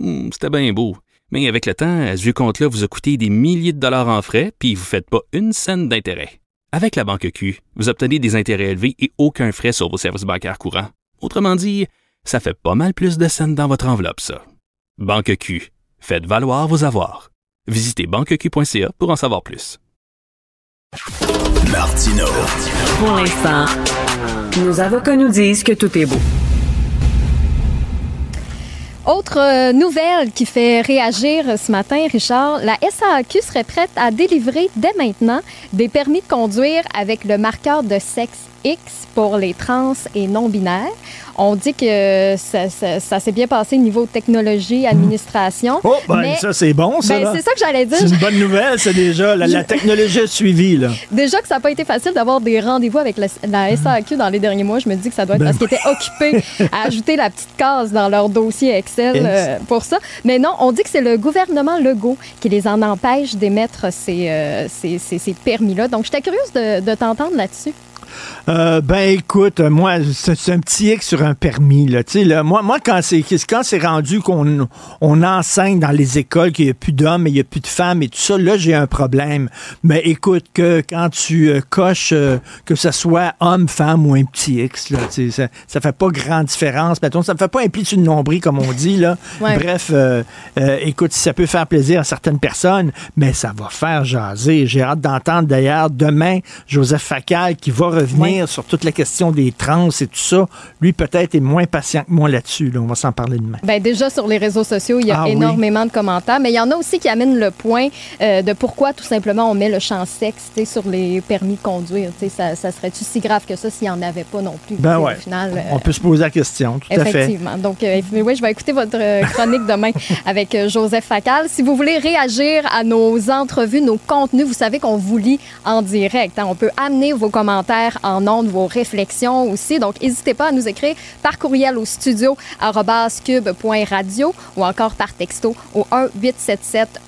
Speaker 3: Hmm, C'était bien beau. Mais avec le temps, à ce vieux compte-là vous a coûté des milliers de dollars en frais, puis vous ne faites pas une scène d'intérêt. Avec la Banque Q, vous obtenez des intérêts élevés et aucun frais sur vos services bancaires courants. Autrement dit, ça fait pas mal plus de scènes dans votre enveloppe, ça. Banque Q. Faites valoir vos avoirs. Visitez banqueq.ca pour en savoir plus.
Speaker 8: Martino.
Speaker 5: Pour l'instant, nos avocats nous disent que tout est beau.
Speaker 11: Autre euh, nouvelle qui fait réagir ce matin, Richard, la SAQ serait prête à délivrer dès maintenant des permis de conduire avec le marqueur de sexe X pour les trans et non-binaires. On dit que ça, ça- ça s'est bien passé niveau technologie, administration.
Speaker 1: Oh, ben,
Speaker 11: mais-
Speaker 1: ça, c'est bon, ça.
Speaker 11: Ben, c'est ça que j'allais dire.
Speaker 1: C'est une bonne nouvelle, c'est déjà. La, la *laughs* technologie a suivi, là.
Speaker 11: Déjà que ça n'a pas été facile d'avoir des rendez-vous avec la, la SAQ dans les derniers mois, je me dis que ça doit être
Speaker 1: Ben
Speaker 11: parce qu'ils étaient occupés à ajouter la petite case dans leur dossier Excel euh, pour ça. Mais non, on dit que c'est le gouvernement Legault qui les en empêche d'émettre ces, euh, ces, ces- ces permis-là. Donc, j'étais curieuse de, de t'entendre là-dessus.
Speaker 1: Euh, ben écoute, moi, c'est un petit X sur un permis. Là. Là, moi, moi, quand c'est quand c'est rendu qu'on on enseigne dans les écoles qu'il n'y a plus d'hommes et il n'y a plus de femmes et tout ça, là, j'ai un problème. Mais écoute, que quand tu euh, coches euh, que ce soit homme, femme ou un petit X, là, ça, ça fait pas grande différence. Mettons, ça ne fait pas un pli sur le nombril, comme on dit. Là. *laughs*
Speaker 11: Ouais.
Speaker 1: Bref, écoute, ça peut faire plaisir à certaines personnes, mais ça va faire jaser. J'ai hâte d'entendre d'ailleurs demain Joseph Facal qui va revenir sur toute la question des trans et tout ça. Lui, peut-être, est moins patient que moi là-dessus. là. On va s'en parler demain.
Speaker 11: Ben déjà sur les réseaux sociaux, il y a
Speaker 1: Ah oui.
Speaker 11: énormément de commentaires, mais il y en a aussi qui amènent le point euh, de pourquoi tout simplement on met le champ sexe sur les permis de conduire. Ça, ça serait-tu si grave que ça s'il n'y en avait pas non plus?
Speaker 1: Ben ouais.
Speaker 11: Au final, euh,
Speaker 1: On peut se poser la question, tout à fait.
Speaker 11: Effectivement. Donc, euh, oui, je vais écouter votre chronique demain *laughs* avec Joseph Facal. Si vous voulez réagir à nos entrevues, nos contenus, vous savez qu'on vous lit en direct. hein. On peut amener vos commentaires en ondes, vos réflexions aussi. Donc, n'hésitez pas à nous écrire par courriel au studio cube.radio ou encore par texto au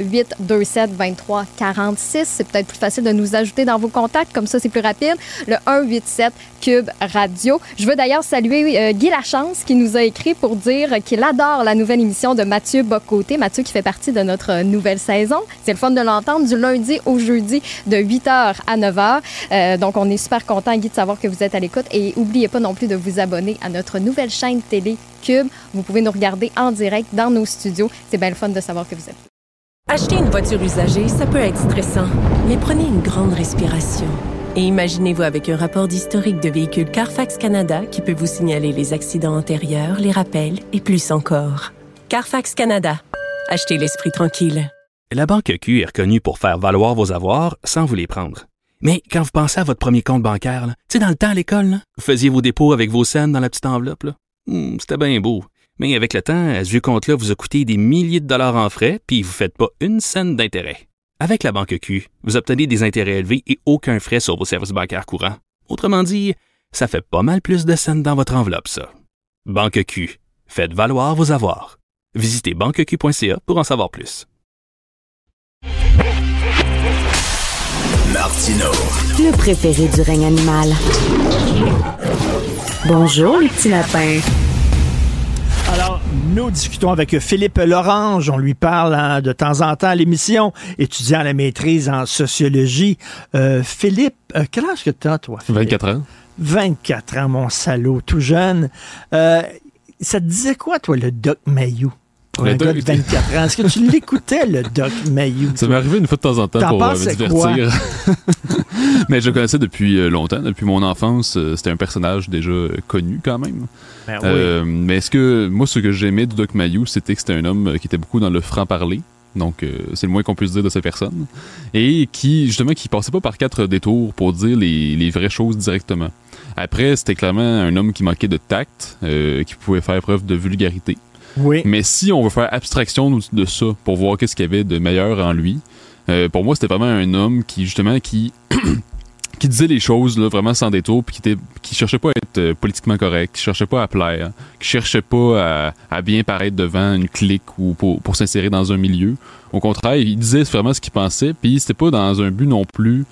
Speaker 11: 1-877-827-2346. C'est peut-être plus facile de nous ajouter dans vos contacts. Comme ça, c'est plus rapide. Le 187 Cube Radio. Je veux d'ailleurs saluer euh, Guy Lachance qui nous a écrit pour dire qu'il adore la nouvelle émission de Mathieu Bocoté. Mathieu qui fait partie de notre euh, nouvelle saison. C'est le fun de l'entendre du lundi au jeudi de 8h à 9h. Euh, donc, on est super content Guy, de savoir que vous êtes à l'écoute. Et n'oubliez pas non plus de vous abonner à notre nouvelle chaîne télé Cube. Vous pouvez nous regarder en direct dans nos studios. C'est bien le fun de savoir que vous êtes
Speaker 2: Acheter une voiture usagée, ça peut être stressant, mais prenez une grande respiration. Et imaginez-vous avec un rapport d'historique de véhicule Carfax Canada qui peut vous signaler les accidents antérieurs, les rappels et plus encore. Carfax Canada. Achetez l'esprit tranquille.
Speaker 3: La Banque Q est reconnue pour faire valoir vos avoirs sans vous les prendre. Mais quand vous pensez à votre premier compte bancaire, tu sais, dans le temps à l'école, vous faisiez vos dépôts avec vos scènes dans la petite enveloppe. Hmm, C'était bien beau. Mais avec le temps, ce vieux compte-là vous a coûté des milliers de dollars en frais, puis vous ne faites pas une scène d'intérêt. Avec la Banque Q, vous obtenez des intérêts élevés et aucun frais sur vos services bancaires courants. Autrement dit, ça fait pas mal plus de scènes dans votre enveloppe, ça. Banque Q. Faites valoir vos avoirs. Visitez banqueq.ca pour en savoir plus.
Speaker 5: Martino. Le préféré du règne animal. Bonjour, les petits lapins.
Speaker 1: Alors, nous discutons avec Philippe Lorange. On lui parle hein, de temps en temps à l'émission, étudiant à la maîtrise en sociologie. Euh, Philippe, euh, quel âge que tu as, toi? Philippe?
Speaker 17: 24 ans.
Speaker 1: 24 ans, mon salaud, tout jeune. Euh, ça te disait quoi, toi, le Doc Mayou? Pour
Speaker 17: Le
Speaker 1: un gars
Speaker 17: Doc-
Speaker 1: de 24 ans. Est-ce que tu l'écoutais, le Doc Mayou?
Speaker 17: Ça m'est arrivé une fois de temps en temps pour euh, me
Speaker 1: quoi?
Speaker 17: divertir. *laughs* Mais je le connaissais depuis euh, longtemps, depuis mon enfance. euh, C'était un personnage déjà euh, connu quand même.
Speaker 1: Ben oui.
Speaker 17: Euh, mais est-ce que moi, ce que j'aimais du Doc Mayou, c'était que c'était un homme euh, qui était beaucoup dans le franc-parler. Donc, euh, c'est le moins qu'on puisse dire de cette personne. Et qui, justement, qui passait pas par quatre détours pour dire les, les vraies choses directement. Après, c'était clairement un homme qui manquait de tact, euh, qui pouvait faire preuve de vulgarité.
Speaker 1: Oui.
Speaker 17: Mais si on veut faire abstraction de ça pour voir qu'est-ce qu'il y avait de meilleur en lui, euh, pour moi, c'était vraiment un homme qui, justement, qui, *clears throat* qui disait les choses là, vraiment sans détour, puis qui, était, qui cherchait pas à être euh, politiquement correct, qui cherchait pas à plaire, qui cherchait pas à, à bien paraître devant une clique ou pour, pour s'insérer dans un milieu. Au contraire, il disait vraiment ce qu'il pensait, puis c'était pas dans un but non plus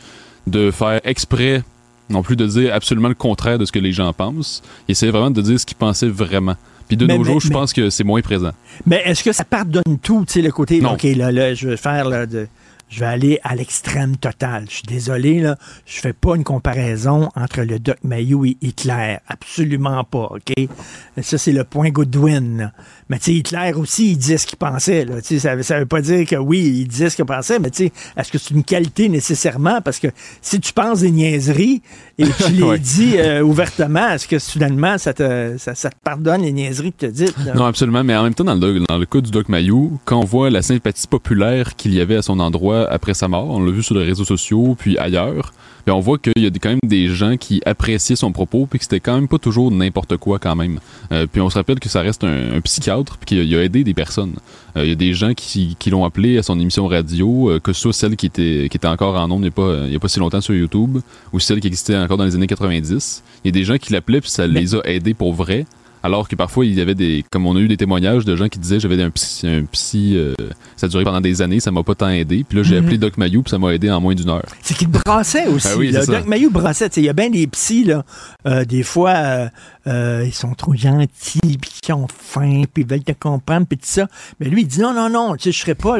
Speaker 17: de faire exprès non plus de dire absolument le contraire de ce que les gens pensent. Il essayait vraiment de dire ce qu'il pensait vraiment. Puis de
Speaker 1: Mais-
Speaker 17: nos
Speaker 1: mais-
Speaker 17: jours, je
Speaker 1: mais-
Speaker 17: pense que c'est moins présent.
Speaker 1: Mais est-ce que ça pardonne tout, tu sais, le côté,
Speaker 17: Non.
Speaker 1: OK, là, là, je vais faire, là, de, je vais aller à l'extrême total. Je suis désolé, là, je fais pas une comparaison entre le Doc Mayou et Hitler. Absolument pas, OK? Ça, c'est le point Goodwin. Mais tu sais, Hitler aussi, il disait ce qu'il pensait, là. Ça, ça veut pas dire que oui, il disait ce qu'il pensait, mais tu sais, est-ce que c'est une qualité nécessairement? Parce que si tu penses des niaiseries et *laughs* tu les
Speaker 17: Ouais.
Speaker 1: dis euh, ouvertement, est-ce que soudainement, ça te, ça, ça te pardonne les niaiseries que tu dis?
Speaker 17: Non, absolument. Mais en même temps, dans le, dans le cas du Doc Mayou, quand on voit la sympathie populaire qu'il y avait à son endroit après sa mort, on l'a vu sur les réseaux sociaux, puis ailleurs, ben on voit qu'il y a quand même des gens qui appréciaient son propos, puis que c'était quand même pas toujours n'importe quoi quand même. Euh, puis on se rappelle que ça reste un, un psychiatre, puis qu'il a, aidé des personnes. Euh, il y a des gens qui, qui l'ont appelé à son émission radio, euh, que ce soit celle qui était, qui était encore en ondes il n'y a, pas- il y a pas si longtemps sur YouTube, ou celle qui existait encore dans les années 90. Il y a des gens qui l'appelaient, puis ça les a aidés pour vrai. Alors que parfois, il y avait des. Comme on a eu des témoignages de gens qui disaient j'avais un psy. Un psy euh, ça a duré pendant des années, ça m'a pas tant aidé. Puis là, j'ai
Speaker 1: Mhm.
Speaker 17: appelé Doc Mayou, puis ça m'a aidé en moins d'une heure.
Speaker 1: C'est qu'il brassait aussi.
Speaker 17: Ah oui,
Speaker 1: là. Doc Mayou brassait. Tu sais, Il y a bien des psys, là, euh, des fois, euh, ils sont trop gentils, puis ils ont faim, puis ils veulent te comprendre, puis tout ça. Mais lui, il dit non, non, non, tu sais, je serai pas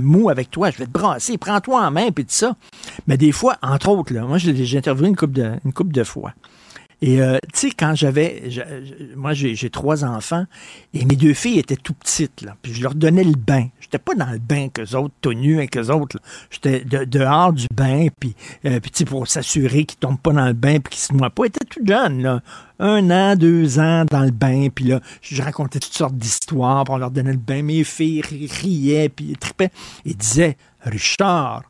Speaker 1: mou avec toi, je vais te brasser, prends-toi en main, puis tout ça. Mais des fois, entre autres, là, moi, j'ai j'ai interviewé une couple de, une couple de fois. Et euh, tu sais, quand j'avais, moi j'ai trois enfants et mes deux filles étaient tout petites là, puis je leur donnais le bain. J'étais pas dans le bain qu'eux autres, tout nus avec eux autres. J'étais de- dehors du bain, puis euh, pour s'assurer qu'ils tombent pas dans le bain puis qu'ils se noient pas. Ils étaient tout jeunes là, un an, deux ans dans le bain, puis là je racontais toutes sortes d'histoires, puis on leur donnait le bain. Mes filles ri- riaient puis tripaient. Ils disaient Richard,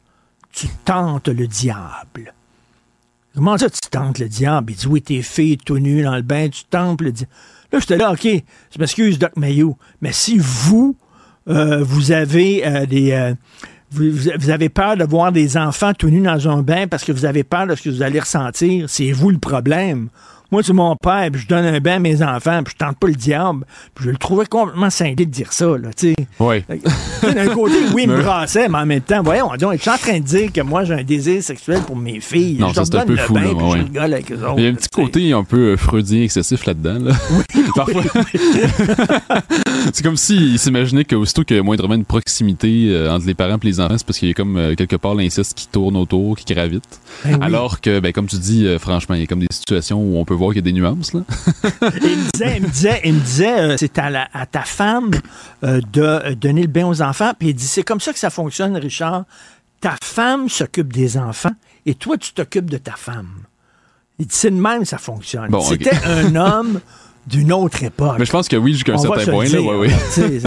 Speaker 1: tu tentes le diable. Comment ça, tu tentes le diable? Il dit, oui, tes filles tout nues dans le bain, tu tentes le diable. Là, j'étais là, OK, je m'excuse, Doc Mayou, mais si vous, euh, vous avez euh, des... euh, vous avez peur de voir des enfants tout nus dans un bain parce que vous avez peur de ce que vous allez ressentir, c'est vous le problème. Moi, c'est mon père, puis je donne un bain à mes enfants, puis je tente pas le diable. Puis je le trouvais complètement cinglé de dire ça, là, tu sais.
Speaker 17: Oui.
Speaker 1: D'un côté, oui, il me brassait, mais en même temps, voyons, je suis en train de dire que moi, j'ai un désir sexuel pour mes filles.
Speaker 17: Non,
Speaker 1: je
Speaker 17: ça, c'est un peu fou,
Speaker 1: bain,
Speaker 17: là,
Speaker 1: puis
Speaker 17: ouais.
Speaker 1: je rigole avec eux autres.
Speaker 17: Il y a un petit côté un peu euh, freudien excessif là-dedans. Là. *laughs* Parfois, c'est comme s'il s'imaginait qu'aussitôt qu'il y a moindrement une proximité euh, entre les parents et les enfants, c'est parce qu'il y a comme euh, quelque part l'inceste qui tourne autour, qui gravite.
Speaker 1: Ben oui.
Speaker 17: Alors que, ben, comme tu dis, euh, franchement, il y a comme des situations où on peut voir qu'il y a des nuances. Là. *laughs*
Speaker 1: Il me disait, il me disait, il me disait, euh, c'est à, la- à ta femme euh, de euh, donner le bain aux enfants. Puis il dit, c'est comme ça que ça fonctionne, Richard. Ta femme s'occupe des enfants et toi, tu t'occupes de ta femme. Il dit, c'est de même, ça fonctionne.
Speaker 17: Bon.
Speaker 1: C'était un *laughs* homme d'une autre époque.
Speaker 17: Mais je pense que oui, jusqu'à un certain point.
Speaker 1: dire,
Speaker 17: là, ouais, ouais. *laughs*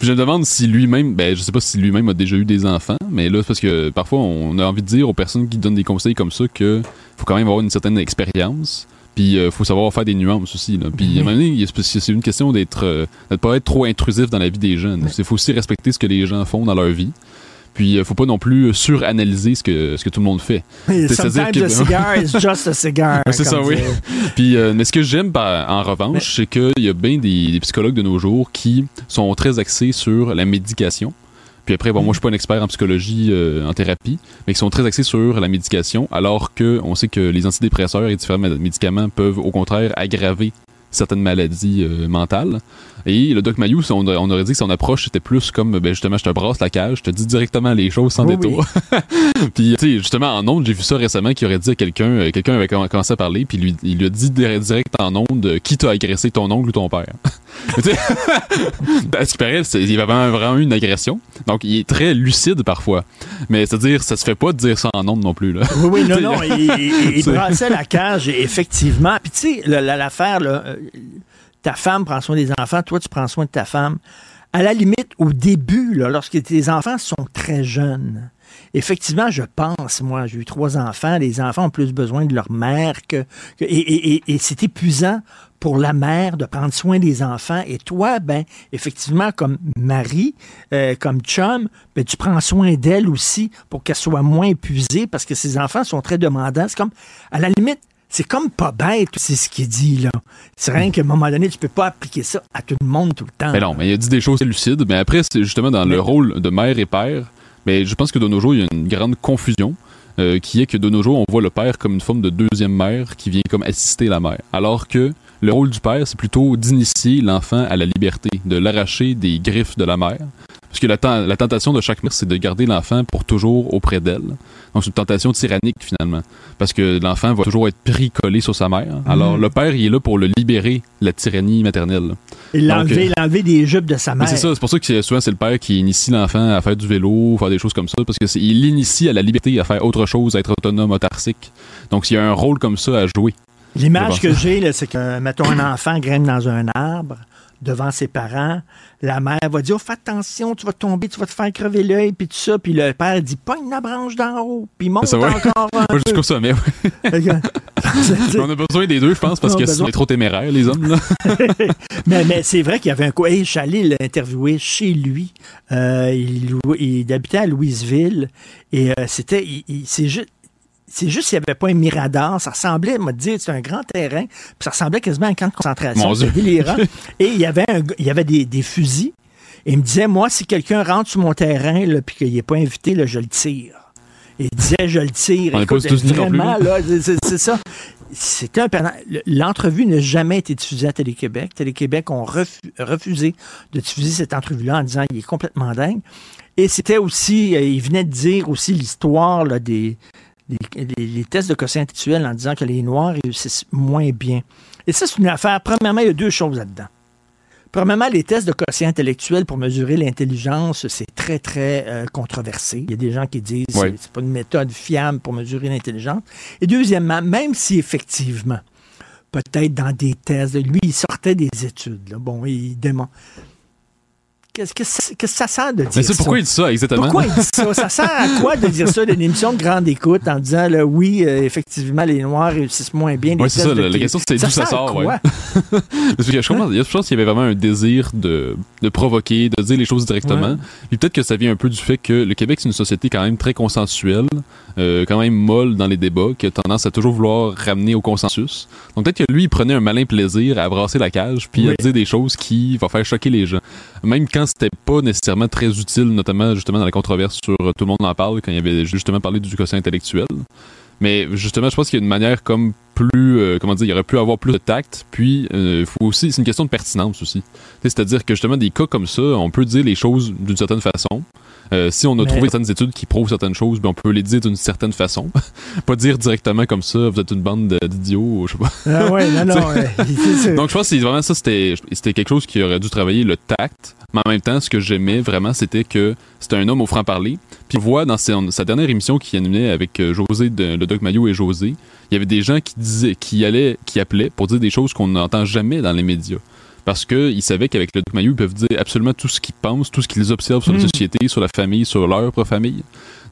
Speaker 17: je me demande si lui-même, ben je sais pas si lui-même a déjà eu des enfants, mais là c'est parce que parfois on a envie de dire aux personnes qui donnent des conseils comme ça que faut quand même avoir une certaine expérience. Puis euh, faut savoir faire des nuances aussi. Là. Puis à un moment donné, il y a- c'est une question d'être, euh, de pas être trop intrusif dans la vie des jeunes. Il faut aussi respecter ce que les gens font dans leur vie. Puis euh, faut pas non plus suranalyser ce que ce que tout le monde fait. C'est-à-dire
Speaker 1: Sometimes
Speaker 17: que-
Speaker 1: a cigar is *laughs* just a cigar.
Speaker 17: C'est ça, oui. *laughs* Puis, euh, mais ce que j'aime en revanche, c'est qu'il y a bien des, des psychologues de nos jours qui sont très axés sur la médication. Puis après, bon, moi, je suis pas un expert en psychologie, euh, en thérapie, mais qui sont très axés sur la médication, alors que on sait que les antidépresseurs et différents méd- médicaments peuvent, au contraire, aggraver certaines maladies euh, mentales. Et le Doc Mayou, on, aurait dit que son approche c'était plus comme, ben justement, je te brasse la cage, je te dis directement les choses sans
Speaker 1: Oui,
Speaker 17: détour. *laughs* puis, tu sais, justement, en ondes, j'ai vu ça récemment qui aurait dit à quelqu'un, euh, quelqu'un avait comm- commencé à parler, puis lui, il lui a dit dir- direct en ondes, euh, qui t'a agressé, ton oncle ou ton père? *laughs* Mais tu sais, à ce qui paraît, c'est- il y avait vraiment, eu une agression. Donc, il est très lucide parfois. Mais c'est-à-dire, ça se fait pas de dire ça en ondes non plus, là.
Speaker 1: Oui, oui, non, *laughs* non, il, il- brassait la cage, effectivement. Puis tu sais, l'affaire, là, euh, ta femme prend soin des enfants, toi, tu prends soin de ta femme. À la limite, au début, là, lorsque tes enfants sont très jeunes, effectivement, je pense, moi, j'ai eu trois enfants, les enfants ont plus besoin de leur mère que... et c'est épuisant pour la mère de prendre soin des enfants. Et toi, ben, effectivement, comme mari, euh, comme chum, ben, tu prends soin d'elle aussi pour qu'elle soit moins épuisée parce que ses enfants sont très demandants. C'est comme, à la limite, c'est comme pas bête, c'est ce qu'il dit, là. C'est rien qu'à un moment donné, tu peux pas appliquer ça à tout le monde tout le temps.
Speaker 17: Mais non, mais il a dit des choses lucides. Mais après, c'est justement dans le rôle de mère et père. Mais je pense que de nos jours, il y a une grande confusion. euh, qui est que de nos jours, on voit le père comme une forme de deuxième mère qui vient comme assister la mère. Alors que le rôle du père, c'est plutôt d'initier l'enfant à la liberté, de l'arracher des griffes de la mère. Parce que la, ten- la tentation de chaque mère, c'est de garder l'enfant pour toujours auprès d'elle. Donc, c'est une tentation tyrannique, finalement. Parce que l'enfant va toujours être pris collé sur sa mère. Alors,
Speaker 1: Mhm.
Speaker 17: le père, il est là pour le libérer de la tyrannie maternelle.
Speaker 1: Et l'enlever,
Speaker 17: euh,
Speaker 1: des jupes de sa mère.
Speaker 17: c'est ça, c'est pour ça que souvent c'est le père qui initie l'enfant à faire du vélo, faire des choses comme ça, parce que c'est- il l'initie à la liberté, à faire autre chose, à être autonome, autarcique. Donc il y a un rôle comme ça à jouer.
Speaker 1: L'image que j'ai, c'est que, mettons, un enfant grimpe dans un arbre devant ses parents. La mère va dire, oh, fais attention, tu vas tomber, tu vas te faire crever l'œil, puis tout ça. Puis le père dit, pogne la branche d'en haut, puis monte
Speaker 17: Ça, ouais.
Speaker 1: encore un *laughs*
Speaker 17: jusqu'au sommet, ouais. *laughs* on a besoin des deux, je pense, parce que
Speaker 1: besoin.
Speaker 17: sinon on est trop téméraires, les hommes. Là. *laughs*
Speaker 1: mais mais c'est vrai qu'il y avait un coup. Hey, je suis allé l'interviewer chez lui. Euh, il, habitait à Louisville. Et euh, c'était. il- il- C'est juste. C'est juste qu'il n'y avait pas un mirador. Ça ressemblait, m'a dit, c'est un grand terrain. Puis ça ressemblait quasiment à un camp de concentration.
Speaker 17: Mon
Speaker 1: C'était
Speaker 17: Dieu.
Speaker 1: délirant. Et il y avait, un gars- il y avait des, des fusils. Et il me disait, moi, si quelqu'un rentre sur mon terrain, là, puis qu'il n'est pas invité, là, je le tire. Et il disait, je le tire.
Speaker 17: On
Speaker 1: Écoute, vraiment,
Speaker 17: là.
Speaker 1: là, c'est- c'est c'est ça. C'était un L'entrevue n'a jamais été diffusée à Télé-Québec. Télé-Québec ont refu- refusé de diffuser cette entrevue-là en disant il est complètement dingue. Et c'était aussi, euh, il venait de dire aussi l'histoire là, des, les, les tests de quotient intellectuel en disant que les Noirs réussissent moins bien. Et ça, c'est une affaire. Premièrement, il y a deux choses là-dedans. Premièrement, les tests de quotient intellectuel pour mesurer l'intelligence, c'est très, très euh, controversé. Il y a des gens qui disent que
Speaker 17: Ouais.
Speaker 1: c'est pas une méthode fiable pour mesurer l'intelligence. Et deuxièmement, même si effectivement, peut-être dans des tests, lui, il sortait des études. là. Bon, il démontre. Qu'est-ce que, ça- qu'est-ce que ça sert de dire
Speaker 17: Mais
Speaker 1: ça?
Speaker 17: pourquoi il dit ça, exactement?
Speaker 1: Pourquoi il dit ça? Ça sert à quoi de dire ça d'une émission de grande écoute en disant, là, oui, euh, effectivement, les Noirs réussissent moins bien les
Speaker 17: Oui, c'est ça. La, la
Speaker 1: TI.
Speaker 17: question, c'est d'où ça sort. Ouais. *laughs* Parce que je, comprends- je pense qu'il y avait vraiment un désir de, de provoquer, de dire les choses directement.
Speaker 1: Ouais.
Speaker 17: Puis peut-être que ça vient un peu du fait que le Québec, c'est une société quand même très consensuelle, euh, quand même molle dans les débats, qui a tendance à toujours vouloir ramener au consensus. Donc peut-être que lui, il prenait un malin plaisir à brasser la cage, puis
Speaker 1: Oui.
Speaker 17: à dire des choses qui vont faire choquer les gens. Même quand c'était pas nécessairement très utile, notamment justement dans la controverse sur euh, Tout le monde en parle, quand il y avait justement parlé du quotient intellectuel. Mais justement, je pense qu'il y a une manière comme plus, euh, comment dire, il y aurait pu avoir plus de tact. Puis, il faut aussi, c'est une question de pertinence aussi. C'est-à-dire que justement, des cas comme ça, on peut dire les choses d'une certaine façon. Euh, si on a
Speaker 1: Mais-
Speaker 17: trouvé certaines études qui prouvent certaines choses, ben on peut les dire d'une certaine façon. *laughs* pas dire directement comme ça, vous êtes une bande de- d'idiots, je sais pas.
Speaker 1: Ah ouais, non, non. *laughs* Ouais. *laughs*
Speaker 17: Donc je pense que vraiment ça, c'était c'était quelque chose qui aurait dû travailler le tact. Mais en même temps, ce que j'aimais vraiment, c'était que c'était un homme au franc-parler. Puis on voit dans sa, dernière émission qui animait avec euh, José, de- le Doc Maillot et José, il y avait des gens qui disaient, qui allaient, qui appelaient pour dire des choses qu'on n'entend jamais dans les médias. Parce qu'ils savaient qu'avec le Doc Maillot, ils peuvent dire absolument tout ce qu'ils pensent, tout ce qu'ils observent sur la
Speaker 1: Mm.
Speaker 17: société, sur la famille, sur leur propre famille.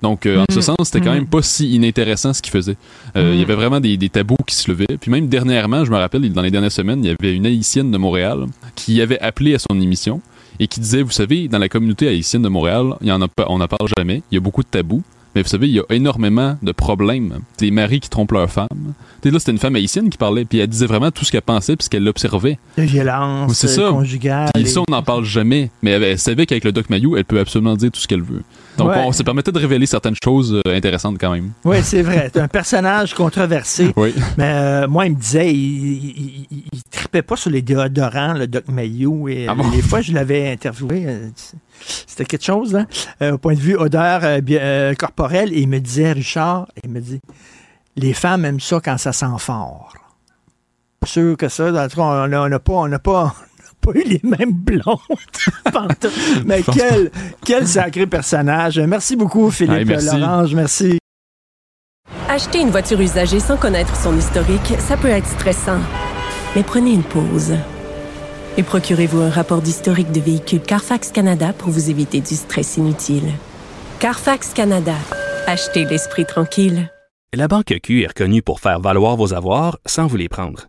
Speaker 17: Donc, euh, en ce sens, c'était quand
Speaker 1: Mm.
Speaker 17: même pas si inintéressant ce qu'ils faisaient. Euh. Il y avait vraiment des, des tabous qui se levaient. Puis même dernièrement, je me rappelle, dans les dernières semaines, il y avait une haïtienne de Montréal qui avait appelé à son émission et qui disait, vous savez, dans la communauté haïtienne de Montréal, il y en a on n'en parle jamais. Il y a beaucoup de tabous. Mais vous savez, il y a énormément de problèmes. Des maris qui trompent leurs femmes. Tu sais, là, c'était une femme haïtienne qui parlait, puis elle disait vraiment tout ce qu'elle pensait, puis ce qu'elle observait.
Speaker 1: De violence
Speaker 17: C'est
Speaker 1: euh,
Speaker 17: ça.
Speaker 1: conjugale.
Speaker 17: Puis
Speaker 1: et-
Speaker 17: ça, on n'en parle jamais. Mais elle, elle savait qu'avec le Doc Mayou, elle peut absolument dire tout ce qu'elle veut. Donc,
Speaker 1: Ouais.
Speaker 17: on se permettait de révéler certaines choses euh, intéressantes quand même.
Speaker 1: Oui, c'est vrai. C'est un personnage controversé. *laughs*
Speaker 17: Oui.
Speaker 1: Mais euh, moi, il me disait, il, il, tripait pas sur les déodorants, le Doc Mayou. Et euh,
Speaker 17: Ah bon?
Speaker 1: les fois, je l'avais interviewé. C'était quelque chose, hein, euh, au point de vue odeur euh, corporelle. Et il me disait, Richard, il me dit, les femmes aiment ça quand ça sent fort. Pas sûr que ça, dans le cas, on n'a pas, on n'a pas, pas eu les mêmes blondes. *laughs* Mais quel, quel sacré personnage. Merci beaucoup, Philippe
Speaker 2: merci.
Speaker 1: Lorange. Merci.
Speaker 2: Acheter une voiture usagée sans connaître son historique, ça peut être stressant. Mais prenez une pause. Et procurez-vous un rapport d'historique de véhicule Carfax Canada pour vous éviter du stress inutile. Carfax Canada. Achetez l'esprit tranquille.
Speaker 3: La Banque Q est reconnue pour faire valoir vos avoirs sans vous les prendre.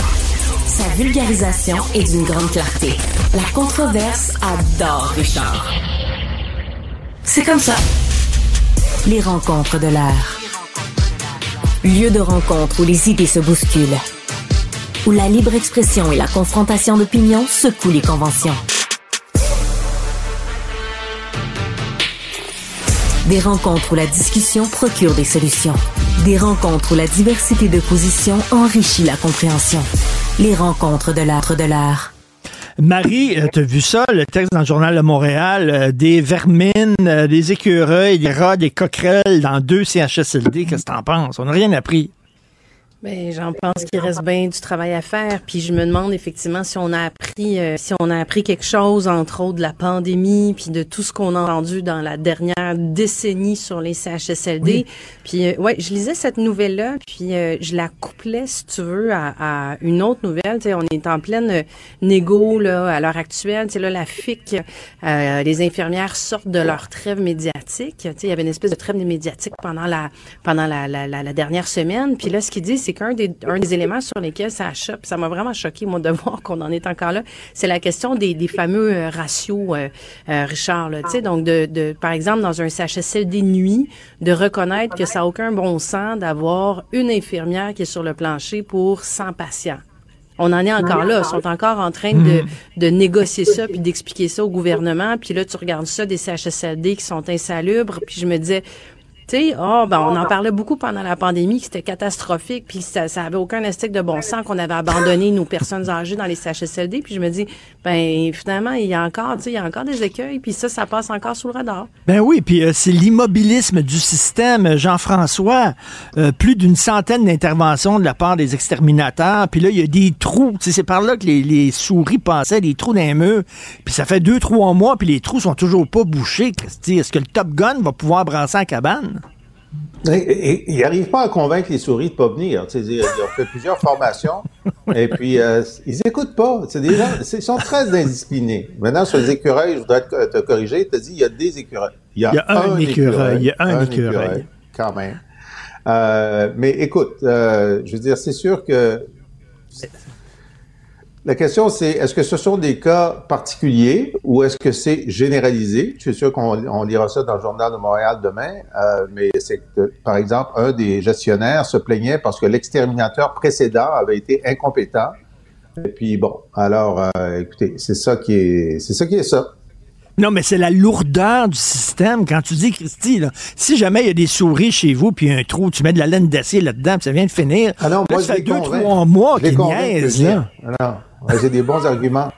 Speaker 5: Sa vulgarisation est d'une grande clarté. La controverse adore Richard. C'est comme ça. Les rencontres de l'air. Lieu de rencontre où les idées se bousculent. Où la libre expression et la confrontation d'opinions secouent les conventions. Des rencontres où la discussion procure des solutions. Des rencontres où la diversité de positions enrichit la compréhension. Les rencontres de l'art de l'art.
Speaker 1: Marie, euh, t'as vu ça, le texte dans le Journal de Montréal, euh, des vermines, euh, des écureuils, des rats, des coquerelles dans deux CHSLD. Qu'est-ce que t'en penses? On n'a rien appris.
Speaker 18: Ben, j'en pense qu'il reste bien du travail à faire. Puis je me demande effectivement si on a appris, euh, si on a appris quelque chose, entre autres de la pandémie, puis de tout ce qu'on a entendu dans la dernière décennie sur les CHSLD.
Speaker 19: Oui.
Speaker 18: Puis euh, ouais, je lisais cette nouvelle-là, puis euh, je la couplais, si tu veux, à, à une autre nouvelle. Tu sais, on est en pleine euh, négo là à l'heure actuelle. Tu sais là, la FIC, euh, les infirmières sortent de leur trêve médiatique. Tu sais, il y avait une espèce de trêve médiatique pendant la pendant la, la, la, la dernière semaine. Puis là, ce qu'ils disent, c'est qu'un des un des éléments sur lesquels ça achoppe, ça m'a vraiment choqué moi de *laughs* voir qu'on en est encore là, c'est la question des, des fameux euh, ratios, euh, euh, Richard. Là, tu sais, donc de, de par exemple dans un CHSLD nuit, de reconnaître que ça n'a aucun bon sens d'avoir une infirmière qui est sur le plancher pour 100 patients. On en est encore là. Ils sont encore en train de, de négocier ça puis d'expliquer ça au gouvernement. Puis là, tu regardes ça, des CHSLD qui sont insalubres. Puis je me disais, Tu sais, oh, ben, on en parlait beaucoup pendant la pandémie, que c'était catastrophique, puis ça, ça avait aucun esthétique de bon sens qu'on avait abandonné nos personnes âgées dans les CHSLD. Puis je me dis, ben finalement, il y a encore, tu sais, il y a encore des écueils, puis ça, ça passe encore sous le radar.
Speaker 1: Ben oui, puis euh, c'est l'immobilisme du système, Jean-François. Euh, plus d'une centaine d'interventions de la part des exterminateurs, puis là, il y a des trous. Tu sais, c'est par là que les, les souris passaient, des trous les murs. Puis ça fait deux, trois mois, puis les trous sont toujours pas bouchés. Christy. Est-ce que le Top Gun va pouvoir brasser la cabane?
Speaker 19: Ils n'arrivent pas à convaincre les souris de pas venir. Ils ont fait plusieurs formations et puis euh, ils écoutent pas. C'est des gens, ils sont très indisciplinés. Maintenant, sur les écureuils, je voudrais te, te corriger. Tu as dit il y a des écureuils.
Speaker 1: Il y a un écureuil, il y a un écureuil.
Speaker 19: Quand même. Euh, mais écoute, euh, je veux dire, c'est sûr que la question, c'est est-ce que ce sont des cas particuliers ou est-ce que c'est généralisé? Je suis sûr qu'on on lira ça dans le Journal de Montréal demain, euh, mais c'est que, par exemple, un des gestionnaires se plaignait parce que l'exterminateur précédent avait été incompétent. Et puis bon, alors, euh, écoutez, c'est ça qui est, c'est ça qui est ça.
Speaker 1: Non, mais c'est la lourdeur du système. Quand tu dis, Christy, là, si jamais il y a des souris chez vous, puis un trou, tu mets de la laine d'acier là-dedans, puis ça vient de finir.
Speaker 19: Ah non,
Speaker 1: Là,
Speaker 19: moi,
Speaker 1: ça fait deux,
Speaker 19: convainc.
Speaker 1: trois mois qu'ils niaisent, là.
Speaker 19: Ah Non, j'ai des bons arguments.